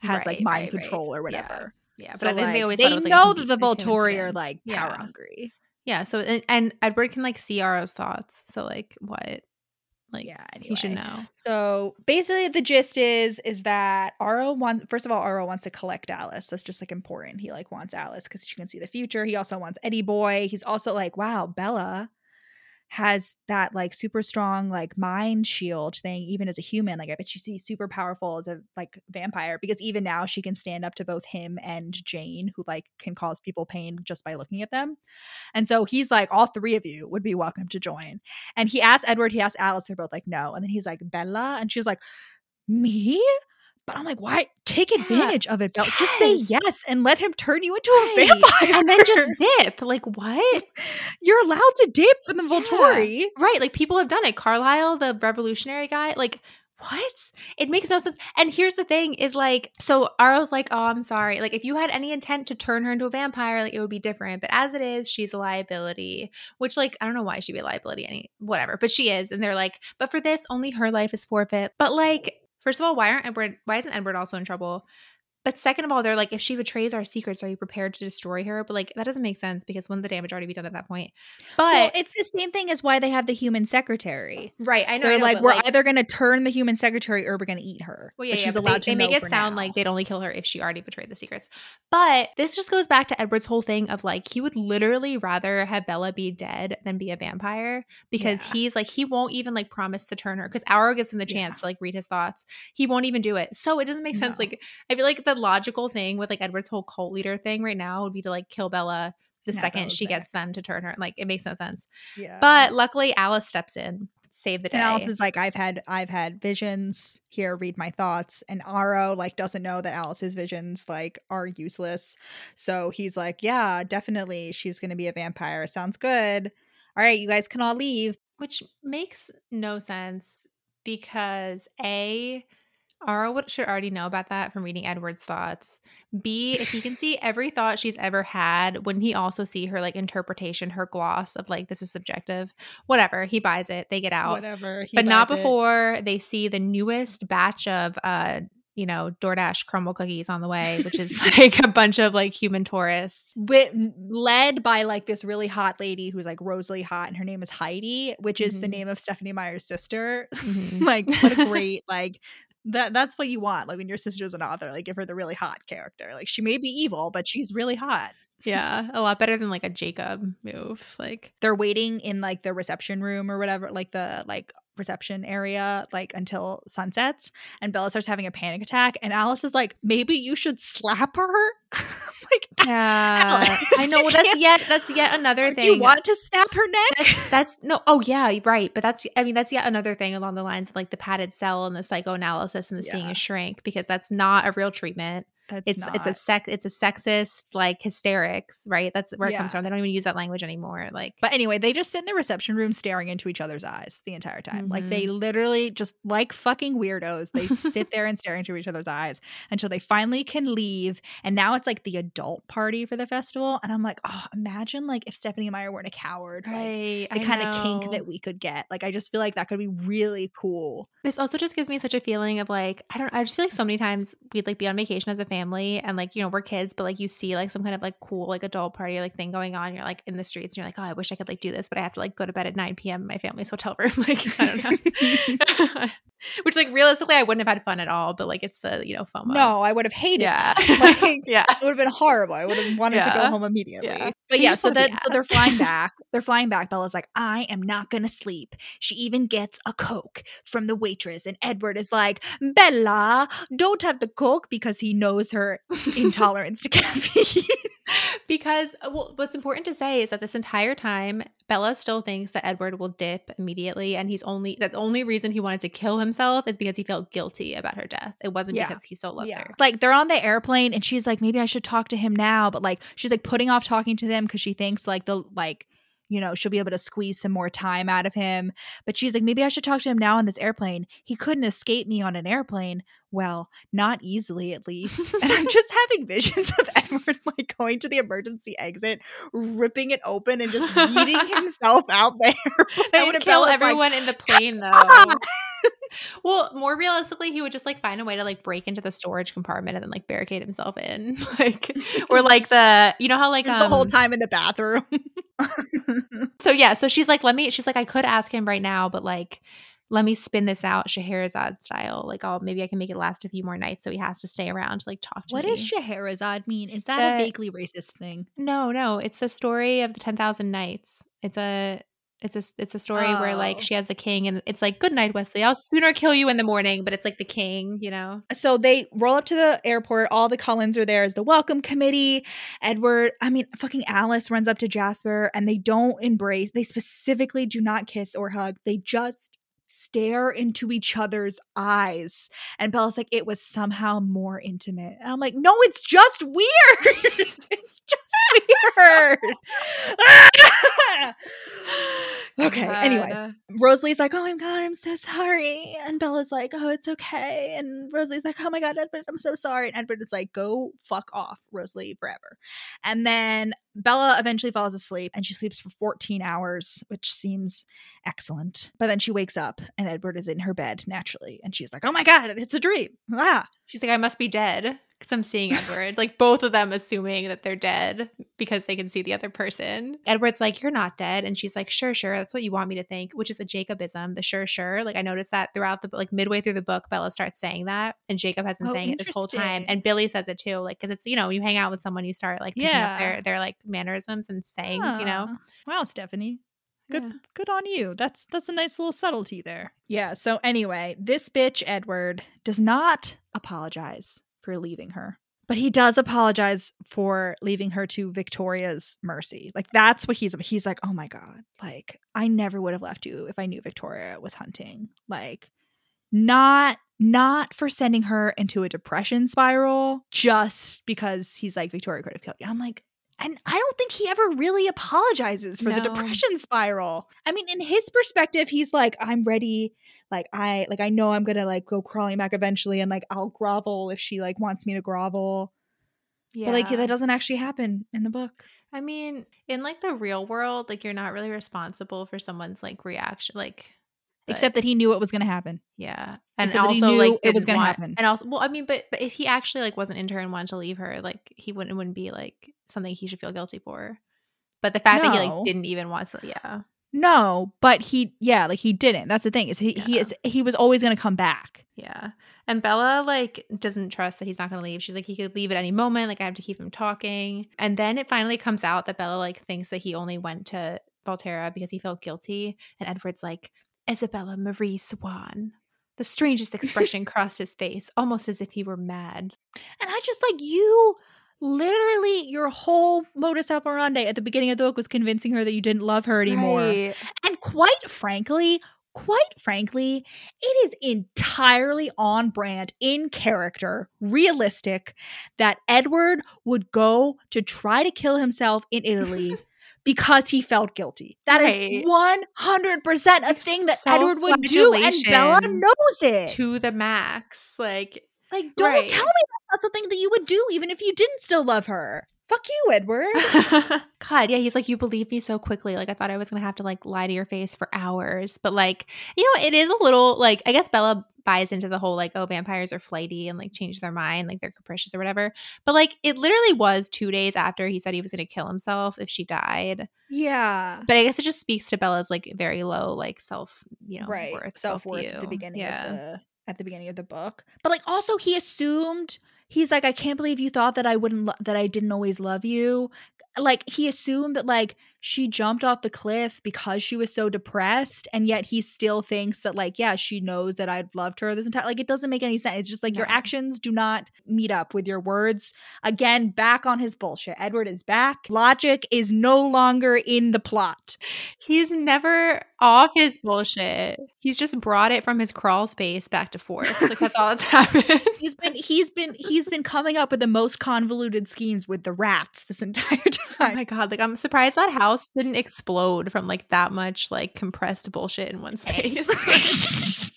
has Right, like mind right, control or whatever Yeah, but so, I think like, they always they was, like, know that the. Volturi are like power Yeah. hungry Yeah, so and, and Edward can like see Aro's thoughts. So like what? Like yeah anyway. he should know. So basically, the gist is is that Aro wants. First of all, Aro wants to collect Alice. That's just like important. He like wants Alice because she can see the future. He also wants Eddie Boy. He's also like, wow, Bella has that like super strong like mind shield thing even as a human like i bet she's super powerful as a like vampire because even now she can stand up to both him and jane who like can cause people pain just by looking at them. And so he's like all three of you would be welcome to join. And he asked edward he asked alice they're both like no. And then he's like bella? And she's like me but i'm like why take Yeah. advantage of it Bella. just say Yes. yes and let him turn you into a *laughs* vampire And then just dip. Like what? *laughs* you're allowed to dip in the volturi Right. Like people have done it. Carlisle, the revolutionary guy, like what? It makes no sense. And here's the thing is like, so Aro's like, oh, I'm sorry. Like, if you had any intent to turn her into a vampire, like it would be different. But as it is, she's a liability, which, like, I don't know why she'd be a liability, any whatever, but she is. And they're like, but for this, only her life is forfeit. But like, first of all, why aren't Edward, why isn't Edward also in trouble? But second of all, they're like, if she betrays our secrets, are you prepared to destroy her? But like, that doesn't make sense because wouldn't the damage already be done at that point? But well, it's the same thing as why they have the human secretary. right, I know. They're I know, like, we're either going to turn the human secretary or we're going to eat her. Well, yeah, but yeah, she's allowed they, to they make it sound now. like they'd only kill her if she already betrayed the secrets. But this just goes back to Edward's whole thing of like he would literally rather have Bella be dead than be a vampire because Yeah. he's like he won't even like promise to turn her because Aro gives him the chance to like read his thoughts. He won't even do it. So it doesn't make sense. No. Like I feel like the logical thing with like Edward's whole cult leader thing right now would be to like kill Bella the Snap second she back. gets them to turn her. Like it makes no sense. yeah. But luckily Alice steps in, save the day. and Alice is like, I've had I've had visions. Here, read my thoughts. And Aro like doesn't know that Alice's visions like are useless. So he's like, Yeah, definitely she's gonna be a vampire. Sounds good. All right, you guys can all leave. which makes no sense because a Would, should already know about that from reading Edward's thoughts. B, if he can see every thought she's ever had, wouldn't he also see her like interpretation, her gloss of like this is subjective? Whatever, he buys it. They get out, Whatever. but not buys it. before they see the newest batch of uh you know DoorDash crumble cookies on the way, which is *laughs* like a bunch of like human tourists. Wi- led by like this really hot lady who's like Rosalie hot, and her name is Heidi, which is the Mhm. name of Stephenie Meyer's sister. Mhm. *laughs* like, what a great like that. That's what you want. Like when your sister's an author, like give her the really hot character. Like she may be evil, but she's really hot. yeah, a lot better than like a Jacob move. Like They're waiting in like the reception room or whatever, like the like reception area, like until sunsets. And Bella starts having a panic attack, and Alice is like, maybe you should slap her. *laughs* like, *laughs* Yeah, Alice, I know. Well, that's can't- yet that's yet another thing. Do you want to snap her neck? that's, that's no. Oh yeah, right. But that's I mean that's yet another thing along the lines of like the padded cell and the psychoanalysis and the seeing a shrink because that's not a real treatment. That's It's it's a sex it's a sexist like hysterics, right? That's where it comes from. They don't even use that language anymore. Like But anyway, they just sit in the reception room staring into each other's eyes the entire time. Like they mm-hmm. literally just like fucking weirdos. They sit there and stare into each other's eyes until they finally can leave. And now it's like the adult party for the festival. And I'm like, oh, imagine like if Stephenie Meyer weren't a coward. Like right, the kind of kink that we could get. Like I just feel like that could be really cool. This also just gives me such a feeling of like I don't I just feel like so many times we'd like be on vacation as a family and like, you know, we're kids, but like you see like some kind of like cool like adult party or like thing going on. You're like in the streets and you're like, oh, I wish I could like do this, but I have to like go to bed at 9 p.m. in my family's hotel room. *laughs* like, I don't know. *laughs* Which like realistically I wouldn't have had fun at all, but like it's the, you know, FOMO. No, I would have hated Yeah. that. *laughs* Like, yeah. it would have been horrible. I would have wanted to go home immediately. Yeah. But yeah, so then so they're flying back. They're flying back. Bella's like, I am not gonna sleep. She even gets a Coke from the waitress. And Edward is like, Bella, don't have the Coke because he knows her *laughs* intolerance to caffeine. *laughs* because uh, well, what's important to say is that this entire time Bella still thinks that Edward will dip immediately and he's only that the only reason he wanted to kill himself is because he felt guilty about her death. It wasn't Yeah. because he still loves her. Like they're on the airplane and she's like, maybe I should talk to him now. But like she's like putting off talking to them because she thinks like the like, you know, she'll be able to squeeze some more time out of him. But she's like, maybe I should talk to him now on this airplane. He couldn't escape me on an airplane. Well, not easily at least. and I'm *laughs* just having visions of *laughs* Edward like going to the emergency exit, ripping it open and just yeeting *laughs* himself out there. That would kill everyone in the plane though. *laughs* well, more realistically, he would just like find a way to like break into the storage compartment and then like barricade himself in. *laughs* like or *laughs* like the you know how like the whole um, time in the bathroom. So yeah, so she's like, let me. She's like, I could ask him right now, but like, let me spin this out Scheherazade style. Like, I'll maybe I can make it last a few more nights, so he has to stay around to like talk to What me. does Scheherazade mean? Is that That- a vaguely racist thing? no, no, it's the story of the ten thousand nights. It's a. It's a it's a story where like Oh. she has the king and it's like good night Wesley I'll sooner kill you in the morning but it's like the king you know uh, So they roll up to the airport. All the Cullens are there as the welcome committee. Edward, I mean, fucking Alice runs up to Jasper and they don't embrace. They specifically do not kiss or hug. They just stare into each other's eyes. And Bella's like, it was somehow more intimate. And I'm like, no, it's just weird. it's just weird. Okay. Anyway, God. Rosalie's like, oh my god, I'm so sorry. And Bella's like, oh, it's okay. And Rosalie's like, oh my god, Edward, I'm so sorry. And Edward is like, go fuck off, Rosalie, forever. And then Bella eventually falls asleep and she sleeps for 14 hours, which seems excellent. But then she wakes up and Edward is in her bed naturally. And she's like, oh my god, it's a dream. Ah. She's like, I must be dead because I'm seeing Edward. like both of them assuming that they're dead because they can see the other person. Edward's like, You're not dead. And she's like, Sure, sure. That's what you want me to think, which is a Jacobism, the sure, sure. Like I noticed that throughout the like midway through the book, Bella starts saying that. And Jacob has been Oh, saying it this whole time. And Billy says it too. Like, cause it's, you know, you hang out with someone, you start like picking Yeah. up their their like mannerisms and sayings, you know? Ah. Wow, Stephenie. Good Yeah. good on you. That's that's a nice little subtlety there. Yeah, so anyway, this bitch Edward does not apologize for leaving her. But he does apologize for leaving her to Victoria's mercy. Like that's what he's he's like, "Oh my god. Like I never would have left you if I knew Victoria was hunting." Like not not for sending her into a depression spiral just because he's like Victoria could have killed you. I'm like and I don't think he ever really apologizes for the depression spiral. I mean, in his perspective, he's like, I'm ready. Like, I like I know I'm gonna like go crawling back eventually and like I'll grovel if she like wants me to grovel. Yeah. But like that doesn't actually happen in the book. I mean, in like the real world, like you're not really responsible for someone's like reaction. Like but- Except that he knew it was gonna happen. Yeah, and he also knew like it was gonna happen. And also, well, I mean, but but if he actually like wasn't into her and wanted to leave her, like he wouldn't it wouldn't be like something he should feel guilty for. But the fact that he like didn't even want to, yeah, No, but he yeah, like he didn't. That's the thing. Is he he is he was always gonna come back. yeah. And Bella like doesn't trust that he's not going to leave. She's like, he could leave at any moment. Like I have to keep him talking. And then it finally comes out that Bella like thinks that he only went to Volterra because he felt guilty. And Edward's like, Isabella Marie Swan. The strangest expression *laughs* crossed his face, almost as if he were mad. And I just like you literally your whole modus operandi at the beginning of the book was convincing her that you didn't love her anymore. Right. And quite frankly, quite frankly, it is entirely on brand, in character, realistic that Edward would go to try to kill himself in Italy *laughs* because he felt guilty. That is Right. 100% a thing that Edward would do and Bella knows it. to the max. Like, like don't right. tell me that's not something that you would do even if you didn't still love her. Fuck you, Edward. *laughs* *laughs* God, yeah, he's like, you believed me so quickly. Like, I thought I was gonna have to like lie to your face for hours. But like, you know, it is a little like I guess Bella buys into the whole like, oh, vampires are flighty and like change their mind, like they're capricious or whatever. But like, it literally was two days after he said he was gonna kill himself if she died. yeah. But I guess it just speaks to Bella's like very low like self, you know, right. worth, Self worth at the beginning Yeah. of the at the beginning of the book. But like also he assumed he's like, I can't believe you thought that I wouldn't lo- that I didn't always love you. Like he assumed that like she jumped off the cliff because she was so depressed, and yet he still thinks that like, yeah, she knows that I've loved her this entire like it doesn't make any sense. It's just like your actions do not meet up with your words. Again, back on his bullshit. Edward is back. Logic is no longer in the plot. He's never off his bullshit. He's just brought it from his crawl space back to Forks. Like that's all that's *laughs* happened. *laughs* he's been he's been he's been coming up with the most convoluted schemes with the rats this entire Oh time. my god, like I'm surprised that house didn't explode from like that much like compressed bullshit in one *laughs* space. *laughs*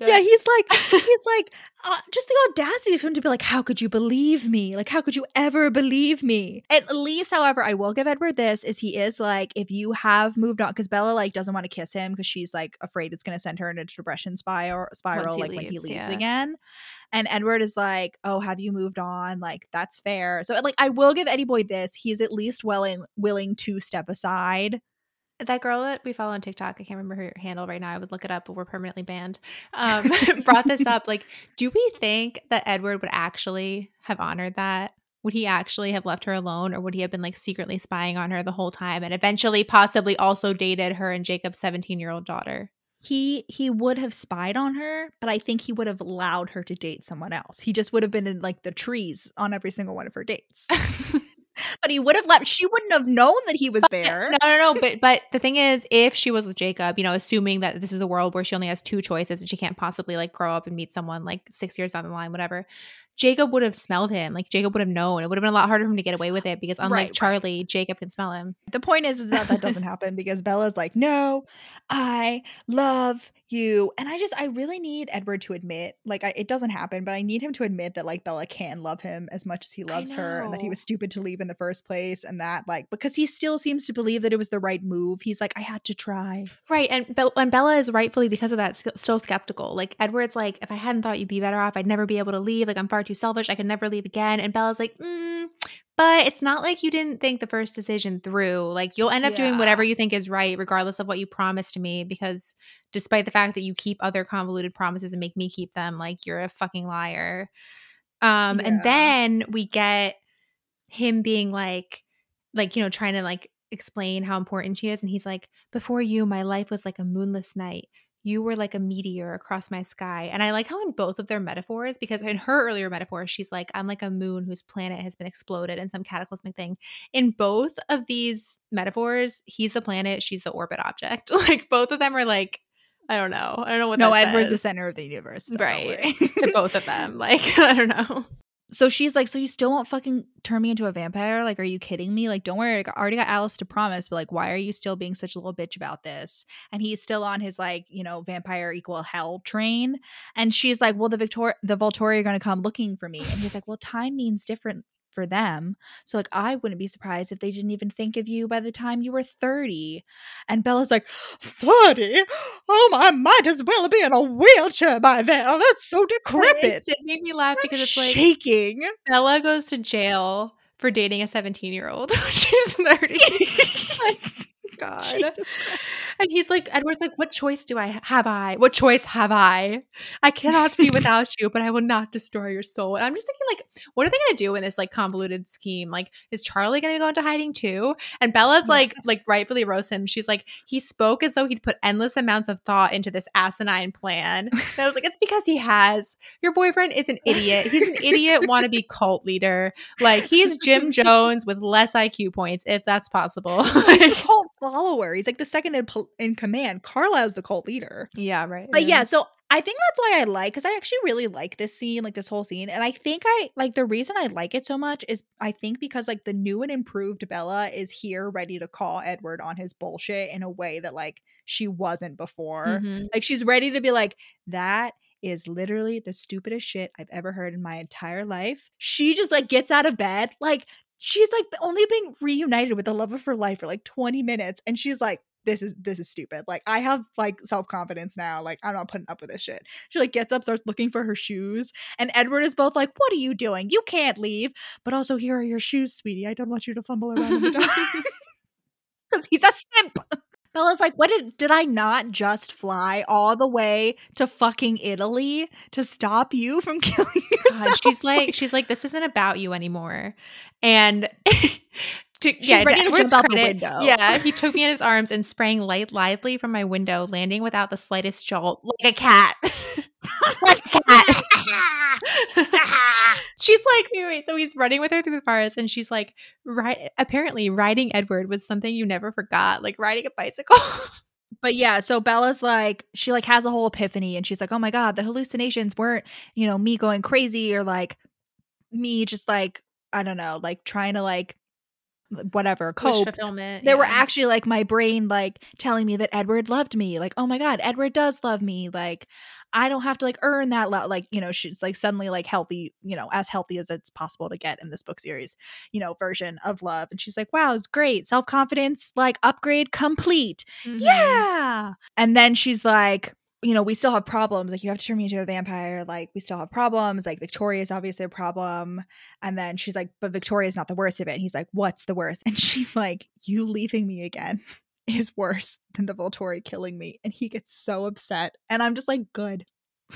yeah, he's like *laughs* he's like uh, just the audacity of him to be like, "How could you believe me? Like, how could you ever believe me?" At least, however, I will give Edward this: is he is like, if you have moved on, because Bella like doesn't want to kiss him because she's like afraid it's going to send her into depression spiral spiral like when he leaves, leaves yeah. again. And Edward is like, "Oh, have you moved on? Like, that's fair." So, like, I will give Eddie Boy this: he's at least willing willing to step aside. That girl that we follow on TikTok, I can't remember her handle right now. I would look it up, but we're permanently banned. Um, *laughs* *laughs* brought this up. Like, do we think that Edward would actually have honored that? Would he actually have left her alone, or would he have been like secretly spying on her the whole time and eventually possibly also dated her and Jacob's 17 year old daughter? he he would have spied on her but i think he would have allowed her to date someone else he just would have been in like the trees on every single one of her dates *laughs* but he would have left she wouldn't have known that he was there No, no, no. But but the thing is, if she was with Jacob, you know, assuming that this is a world where she only has two choices and she can't possibly like grow up and meet someone like six years down the line, whatever. Jacob would have smelled him. Like Jacob would have known. It would have been a lot harder for him to get away with it because unlike Right, right. Charlie, Jacob can smell him. the point is, is that that doesn't happen because bella's like no i love you and i just i really need edward to admit like I, it doesn't happen but i need him to admit that like bella can love him as much as he loves her and that he was stupid to leave in the first place and that like because he still seems to believe that it was the right move he's like i had to try Right. And, Be- and Bella is rightfully, because of that, still skeptical. Like Edward's like, if I hadn't thought you'd be better off, I'd never be able to leave. Like I'm far too selfish. I could never leave again. And Bella's like, mm, but it's not like you didn't think the first decision through. Like you'll end up doing whatever you think is right, regardless of what you promised to me. Because despite the fact that you keep other convoluted promises and make me keep them, like you're a fucking liar. Um, Yeah. and then we get him being like, like you know, trying to like explain how important she is, and he's like, "Before you, my life was like a moonless night." You were like a meteor across my sky. And I like how in both of their metaphors, because in her earlier metaphor, she's like, I'm like a moon whose planet has been exploded in some cataclysmic thing. In both of these metaphors, he's the planet, she's the orbit object. *laughs* Like both of them are like, I don't know. I don't know what no edward's the center of the universe Right. *laughs* to both of them. Like, *laughs* I don't know. So she's like, so you still won't fucking turn me into a vampire? Like, are you kidding me? Like, don't worry, I already got Alice to promise, but like, why are you still being such a little bitch about this? And he's still on his like, you know, vampire equal hell train. And she's like, well, the Victor, the Volturi are going to come looking for me. And he's like, well, time means different for them. So like, I wouldn't be surprised if they didn't even think of you by the time you were thirty. And Bella's like, thirty? Oh, I might as well be in a wheelchair by then. Oh, that's so decrepit. It made me laugh because it's like shaking. Bella goes to jail for dating a 17 year old. *laughs* She's 30. *laughs* Like, God. *laughs* And he's like, Edward's like, what choice do I have? I what choice have I? I cannot be *laughs* without you, but I will not destroy your soul. And I'm just thinking, like, what are they gonna do in this like convoluted scheme? Like, is Charlie gonna go into hiding too? And Bella's like, like rightfully roast him. She's like, he spoke as though he'd put endless amounts of thought into this asinine plan. And I was like, it's because he has. Your boyfriend is an idiot. He's an idiot wannabe cult leader. Like he's Jim *laughs* Jones with less IQ points, if that's possible. Like- follower. He's like the second in, in command. Carlisle's the cult leader. yeah, right. But yeah, so I think that's why I like because I actually really like this scene, like this whole scene. And I think I like the reason I like it so much is I think because like the new and improved Bella is here ready to call Edward on his bullshit in a way that like she wasn't before. Mhm. Like she's ready to be like, that is literally the stupidest shit I've ever heard in my entire life. She just like gets out of bed, like she's like only been reunited with the love of her life for like 20 minutes, and she's like, this is this is stupid. Like I have like self-confidence now. Like I'm not putting up with this shit. She like gets up, starts looking for her shoes, and Edward is both like, What are you doing? You can't leave. But also, here are your shoes, sweetie. I don't want you to fumble around. Because *laughs* he's a. Bella's like, what did did I not just fly all the way to fucking Italy to stop you from *laughs* killing yourself? God, she's like, she's like, this isn't about you anymore. And *laughs* to, She's ready to Edward's jump out the window. Yeah, he took me in his arms and sprang light lively from my window, landing without the slightest jolt, like a cat. *laughs* like a cat. *laughs* she's like, wait, wait. So he's running with her through the forest, and she's like, right. Apparently, riding Edward was something you never forgot, like riding a bicycle. *laughs* but yeah, so Bella's like, she like has a whole epiphany, and she's like, oh my god, the hallucinations weren't, you know, me going crazy or like me just like I don't know, like trying to like whatever cope. fulfillment. they were actually like my brain like telling me that edward loved me. Like oh my god edward does love me. Like i don't have to like earn that love like you know she's like suddenly like healthy you know as healthy as it's possible to get in this book series you know version of love. And she's like wow it's great. Self-confidence like upgrade complete. Mhm. yeah. And then she's like you know we still have problems like you have to turn me into a vampire like we still have problems like victoria is obviously a problem and then she's like but victoria's not the worst of it and he's like what's the worst *laughs* and she's like you leaving me again *laughs* is worse than the volturi killing me and he gets so upset and i'm just like good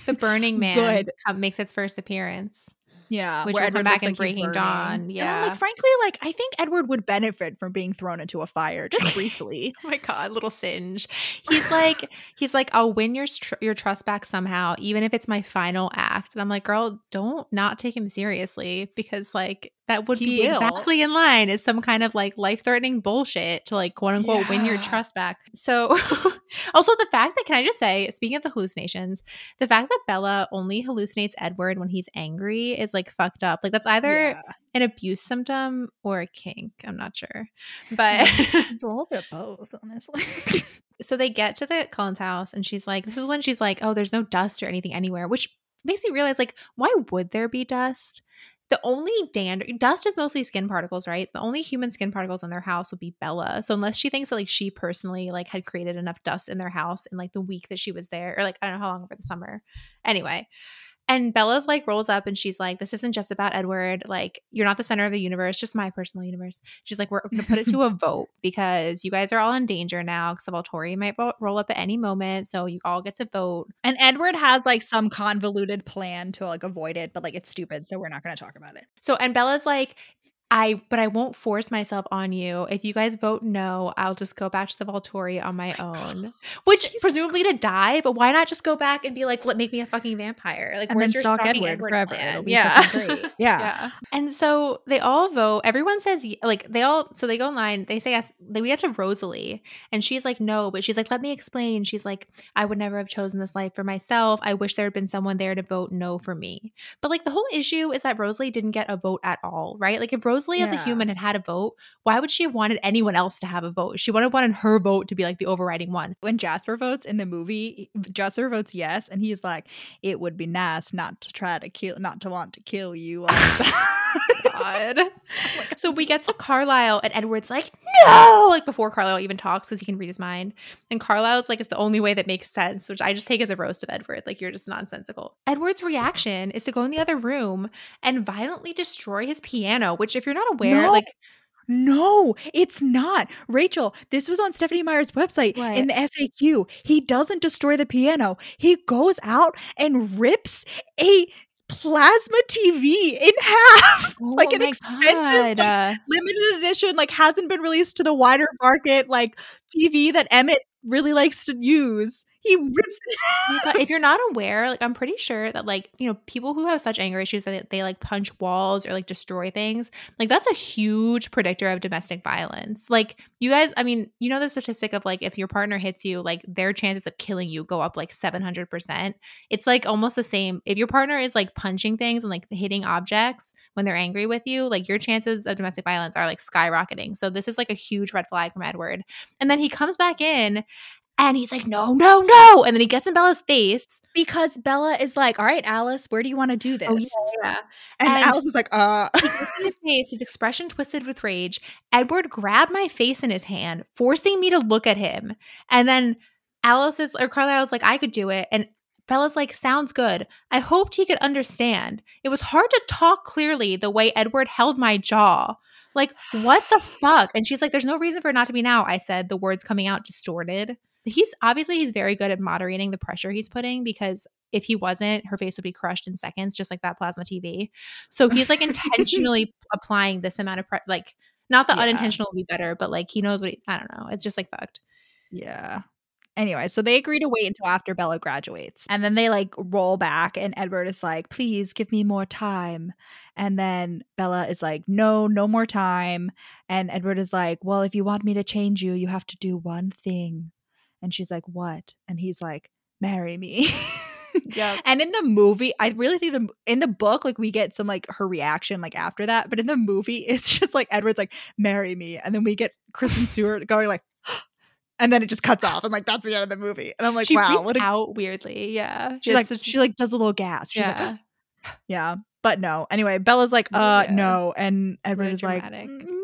The Burning *laughs* Man Good. makes its first appearance. Yeah Which come Edward back looks in like Breaking. Dawn, yeah. like frankly like i think edward would benefit from being thrown into a fire just *laughs* briefly Oh my god, little singe. He's like, he's like, I'll win your your trust back somehow, even if it's my final act. And I'm like, girl, don't not take him seriously because like that would He be will. exactly in line as some kind of like life threatening bullshit to like quote unquote win your trust back. So, *laughs* also the fact that can I just say, speaking of the hallucinations, the fact that Bella only hallucinates Edward when he's angry is like fucked up. Like that's either Yeah. an abuse symptom or a kink. I'm not sure, but. it's a little bit of both honestly *laughs* *laughs* so they get to the Cullen's house and she's like, this is when she's like, oh, there's no dust or anything anywhere, which makes me realize, like, why would there be dust? The only dander, dust is mostly skin particles, right? So the only human skin particles in their house would be Bella. So unless she thinks that like she personally like had created enough dust in their house in like the week that she was there, or like I don't know how long over the summer. Anyway, and Bella's like rolls up and she's like, This isn't just about Edward. Like, you're not the center of the universe, just my personal universe. She's like, We're going to put it to a vote because you guys are all in danger now because the Volturi might roll up at any moment. So you all get to vote. And Edward has like some convoluted plan to like avoid it, but like it's stupid, so we're not going to talk about it. So, and Bella's like, I, but I won't force myself on you. If you guys vote no, I'll just go back to the Volturi on my oh own, which presumably to die. But why not just go back and be like, let make me a fucking vampire? Like, And where's your stalk Edward, Edward forever. plan? It'll be yeah, great. *laughs* Yeah. yeah. And so they all vote. Everyone says like they all. So they go in line. They say yes. They we get to Rosalie, and she's like no, but she's like let me explain. She's like I would never have chosen this life for myself. I wish there had been someone there to vote no for me. But like the whole issue is that Rosalie didn't get a vote at all, right? Like if Rosalie as a human had had a vote, why would she have wanted anyone else to have a vote? She would have wanted her vote to be like the overriding one. When Jasper votes in the movie, Jasper votes yes, and he's like, "It would be nice not to try to kill, not to want to kill you." *laughs* time." Oh God. so we get to Carlisle, and Edward's like, no, like before Carlisle even talks because he can read his mind. And Carlisle's like, it's the only way that makes sense, which I just take as a roast of Edward. Like, you're just nonsensical. Edward's reaction is to go in the other room and violently destroy his piano, which, if you're not aware, No. like, No, it's not. Rachel, this was on Stephenie Meyer's website What? in the FAQ. He doesn't destroy the piano. He goes out and rips a plasma TV in half. *laughs* Oh like oh an my expensive like, limited edition, like hasn't been released to the wider market, like TV that Emmett really likes to use. He rips it. Oh if you're not aware, like I'm pretty sure that like you know people who have such anger issues that they, they like punch walls or like destroy things, like that's a huge predictor of domestic violence. Like you guys, I mean, you know the statistic of like if your partner hits you, like their chances of killing you go up like 700 percent. It's like almost the same. If your partner is like punching things and like hitting objects when they're angry with you, like your chances of domestic violence are like skyrocketing. So this is like a huge red flag from Edward. And then he comes back in And he's like, no, no, no. And then he gets in Bella's face. Because Bella is like, all right, Alice, where do you want to do this? Oh, yeah, yeah. And, And- Alice is like, uh. He gets in his face, his expression twisted with rage. Edward grabbed my face in his hand, forcing me to look at him. And then Alice is, or Carlisle's like, I could do it. And Bella's like, sounds good. I hoped he could understand. It was hard to talk clearly the way Edward held my jaw. Like, what the fuck? And she's like, there's no reason for it not to be now. I said, the words coming out distorted. He's obviously he's very good at moderating the pressure he's putting because if he wasn't, her face would be crushed in seconds, just like that plasma TV. So he's like intentionally *laughs* applying this amount of pre- like not the Yeah. unintentional would be better, but like he knows what he, I don't know. It's just like fucked. Yeah. Anyway, so they agree to wait until after Bella graduates. And then they like roll back, and Edward is like, please give me more time. And then Bella is like, no, no more time. And Edward is like, well, if you want me to change you, you have to do one thing. And she's like, what? And he's like, marry me. Yep. And in the movie, I really think the in the book, like we get some like her reaction like after that, but in the movie, *laughs* it's just like Edward's like, marry me. And then we get Kristen Stewart going like, and then it just cuts off. And like that's the end of the movie. And I'm like, she wow, what a out weirdly. Yeah. she's like It's just- she like does a little gasp. She's yeah. like, *sighs* yeah. But no. Anyway, Bella's like, uh Yeah. no. And Edward a is like dramatic. me, me,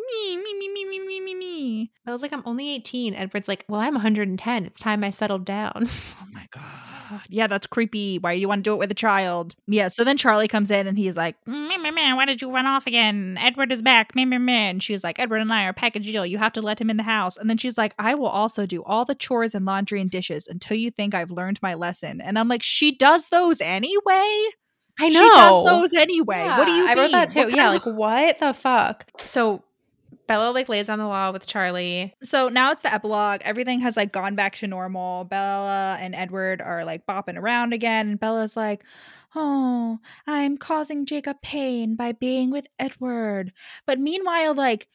me. I was like, I'm only 18. Edward's like, well, I'm 110. It's time I settled down. Oh my god. Yeah, that's creepy. Why do you want to do it with a child? Yeah, so then Charlie comes in and he's like, mm, meh, meh, meh, why did you run off again? Edward is back. Meh, meh, meh. And she's like, Edward and I are a package deal. You have to let him in the house. And then she's like, I will also do all the chores and laundry and dishes until you think I've learned my lesson. And I'm like, she does those anyway? I know. She does those anyway. what do you I wrote that too. mean? Yeah, kind like what the fuck? So Bella like lays on the law with Charlie. So now it's the epilogue. Everything has like gone back to normal. Bella and Edward are like bopping around again. And Bella's like, Oh, I'm causing Jacob pain by being with Edward. But meanwhile, like,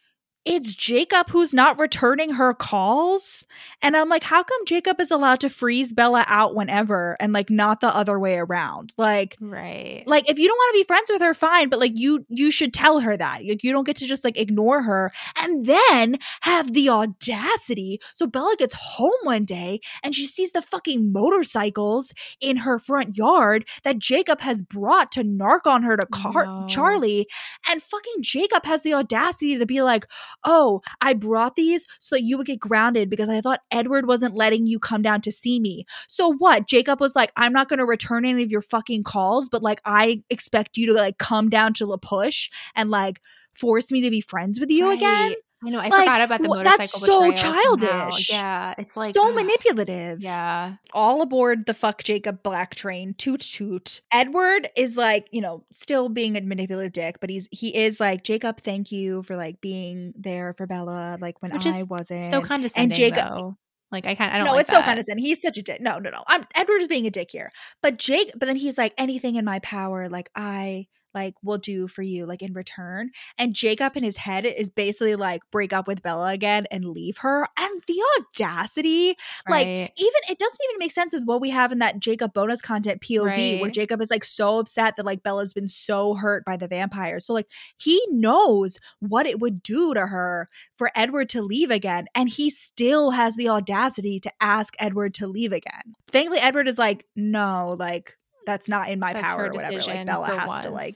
it's Jacob who's not returning her calls. And I'm like, how come Jacob is allowed to freeze Bella out whenever and like not the other way around? Like, Right. like if you don't want to be friends with her fine but like you you should tell her that like you don't get to just like ignore her and then have the audacity so bella gets home one day and she sees the fucking motorcycles in her front yard that jacob has brought to narc on her to car- No. charlie and fucking jacob has the audacity to be like oh i brought these so that you would get grounded because i thought edward wasn't letting you come down to see me so what? Jacob was like, I'm not going to return any of your fucking calls, but like, I expect you to like come down to La Push and like force me to be friends with you again. I know. I Like, forgot about the motorcycle. that's so somehow. childish. Yeah. It's like so ugh. manipulative. Yeah. All aboard the fuck Jacob Black train. Toot toot. Edward is like, you know, still being a manipulative dick, but he's he is like, Jacob, thank you for like being there for Bella, like when Which I wasn't. So condescending. And Jacob- though. Like I kind I don't know. no, like it's so that. condescending. He's such a dick. No, no, no. I'm Edward is being a dick here. But Jake, but then he's like, anything in my power, like I like will do for you, like in return. And Jacob in his head is basically like break up with Bella again and leave her. And the audacity, like even it doesn't even make sense with what we have in that Jacob bonus content POV where Jacob is like so upset that like Bella's been so hurt by the vampire. So like he knows what it would do to her for Edward to leave again and he still has the audacity to ask Edward to leave again. Thankfully Edward is like no, like that's not in my That's power her or whatever. Like Bella has to like.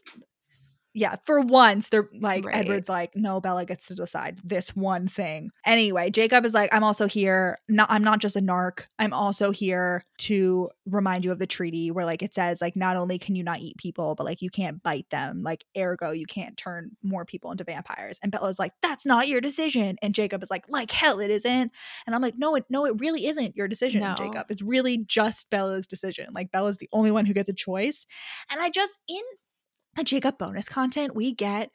Yeah, for once, they're like Right. Edward's like, no, Bella gets to decide this one thing. Anyway, Jacob is like, I'm also here. Not, I'm not just a narc. I'm also here to remind you of the treaty where like it says like not only can you not eat people, but like you can't bite them. Like ergo, you can't turn more people into vampires. And Bella's like, that's not your decision. And Jacob is like, like hell, it isn't. And I'm like, no, it no, it really isn't your decision, No. Jacob. It's really just Bella's decision. Like Bella's the only one who gets a choice. And I just in a Jacob bonus content, we get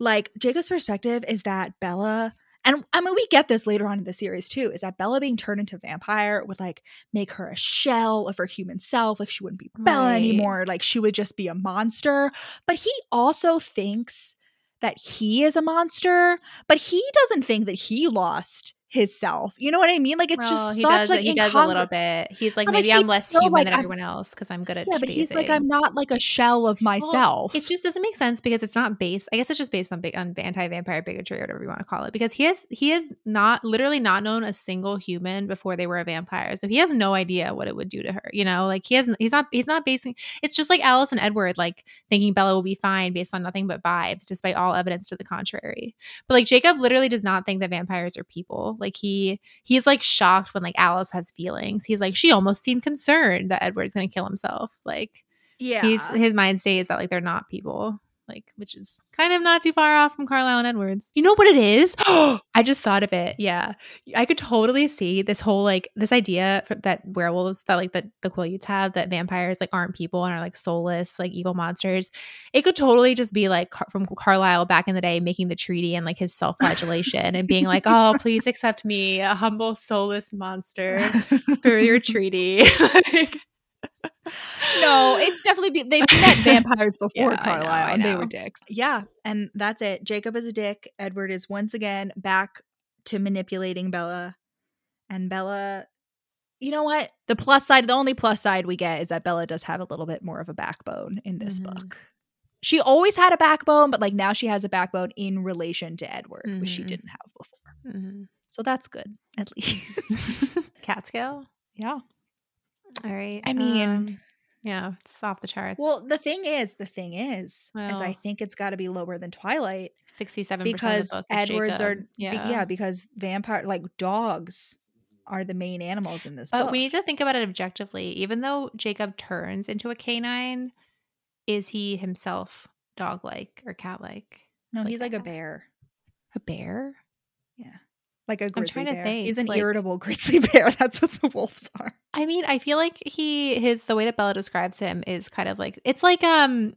like Jacob's perspective is that Bella, and I mean, we get this later on in the series too, is that Bella being turned into a vampire would like make her a shell of her human self. Like she wouldn't be Bella Right. anymore. Like she would just be a monster. But he also thinks that he is a monster, but he doesn't think that he lost his self. You know what I mean? Like it's Well, just he such does like he does a little bit. He's like But, like, maybe I'm less so, human like, than I'm- everyone else because I'm good at. Yeah, but he's like. I'm not like a shell of Well, myself. It just doesn't make sense because it's not based. I guess it's just based on big on anti-vampire bigotry or whatever you want to call it. Because he has he has not literally not known a single human before they were a vampire, so he has no idea what it would do to her. You know, like he has he's not he's not basing. It's just like Alice and Edward, like thinking Bella will be fine based on nothing but vibes, despite all evidence to the contrary. But like Jacob literally does not think that vampires are people. Like he he's like shocked when like Alice has feelings. He's like she almost seemed concerned that Edward's gonna kill himself. Like yeah. he's his mind stays that like they're not people like which is kind of not too far off from carlisle and edwards. You know what it is? *gasps* *gasps* I just thought of it. Yeah. I could totally see this whole like this idea for- that werewolves that like that the quileutes have that vampires like aren't people and are like soulless like evil monsters. It could totally just be like Car- from carlisle back in the day making the treaty and like his self-flagellation and being like oh please accept me a humble soulless monster *laughs* for your treaty. *laughs* Like, no, it's definitely be- they've met *laughs* vampires before Yeah, I know, Carlisle, I and they were dicks. Yeah, and that's it. Jacob is a dick. Edward is once again back to manipulating Bella, and Bella. You know what? The plus side, the only plus side we get is that Bella does have a little bit more of a backbone in this Mhm. book. She always had a backbone, but like now she has a backbone in relation to Edward, which she Mhm. didn't have before. mhm. So that's good, at least. *laughs* Catskill. yeah. All right. I mean- um, yeah, it's off the charts. Well, the thing is, the thing is, is I think it's got to be lower than Twilight sixty-seven because of the book is Edwards are Jacob. be- yeah. yeah. because vampire like dogs are the main animals in this book. But book. we need to think about it objectively. Even though Jacob turns into a canine, is he himself dog-like or cat-like? no, like he's like a bear, A bear? Like a grizzly trying to bear. he's an like- irritable *laughs* grizzly bear. That's what the wolves are. I mean, I feel like he his the way that Bella describes him is kind of like it's like um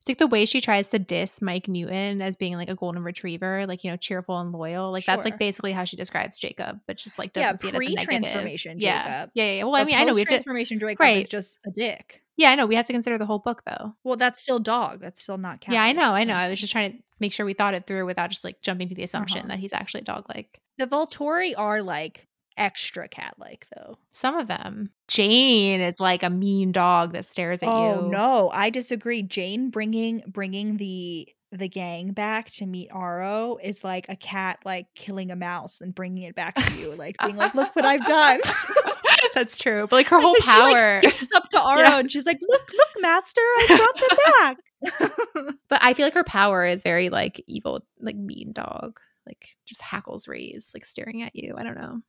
it's like the way she tries to diss Mike Newton as being like a golden retriever, like you know, cheerful and loyal. Like that's like basically how she describes Jacob, but just like Yeah, doesn't see it as a negative. pre-transformation Yeah. Jacob. yeah, yeah, yeah. Well, I mean, I know we transformation Jacob is just a dick. Yeah, I know we have to consider the whole book though. Well, that's still dog. That's still not cat. yeah, I know, I know. I was just trying to make sure we thought it through without just like jumping to the assumption Uh-huh. that he's actually dog like. the Volturi are like extra cat like though. Some of them. Jane is like a mean dog that stares at Oh you. no, I disagree. Jane bringing bringing the the gang back to meet Aro is like a cat like killing a mouse and bringing it back to you, *laughs* like being like, "Look what I've done." *laughs* That's true. But like her whole Like, power. She like skips up to *laughs* Aro Yeah. and she's like, "Look, look, master, I brought them back." But I feel like her power is very like evil, like mean dog. Like just hackles raised, like staring at you. I don't know.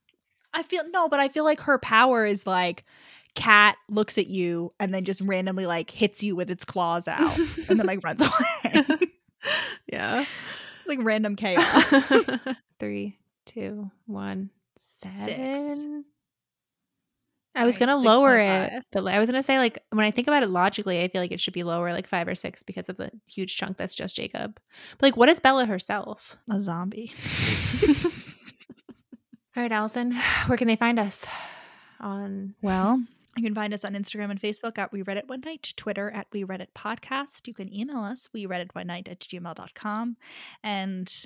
I feel no, but I feel like her power is like cat looks at you and then just randomly like hits you with its claws out and then like runs away. *laughs* yeah. It's like random chaos. *laughs* *laughs* Three, two, one, seven. seven. I was Right, gonna lower it, but I was gonna say like when I think about it logically, I feel like it should be lower, like five or six, because of the huge chunk that's just Jacob. But like, what is Bella herself? a zombie. All right, Allison, where can they find us? On Well, you can find us on Instagram and Facebook at We Read It One Night, Twitter at We Read It Podcast. You can email us, We Read It One Night at gmail.com. And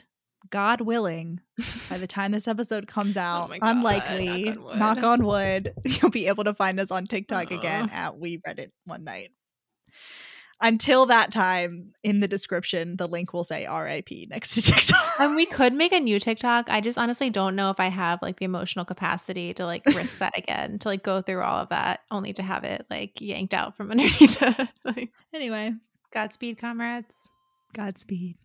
God willing, by the time this episode comes *laughs* oh out, Oh God, unlikely, knock on wood. knock on wood, *laughs* you'll be able to find us on TikTok again at We Read It One Night. Until that time, in the description, the link will say RIP next to *laughs* TikTok. and we could make a new TikTok. I just honestly don't know if I have like the emotional capacity to like risk *laughs* that again, to like go through all of that, only to have it like yanked out from *laughs* underneath. The, like, anyway, Godspeed, comrades. Godspeed.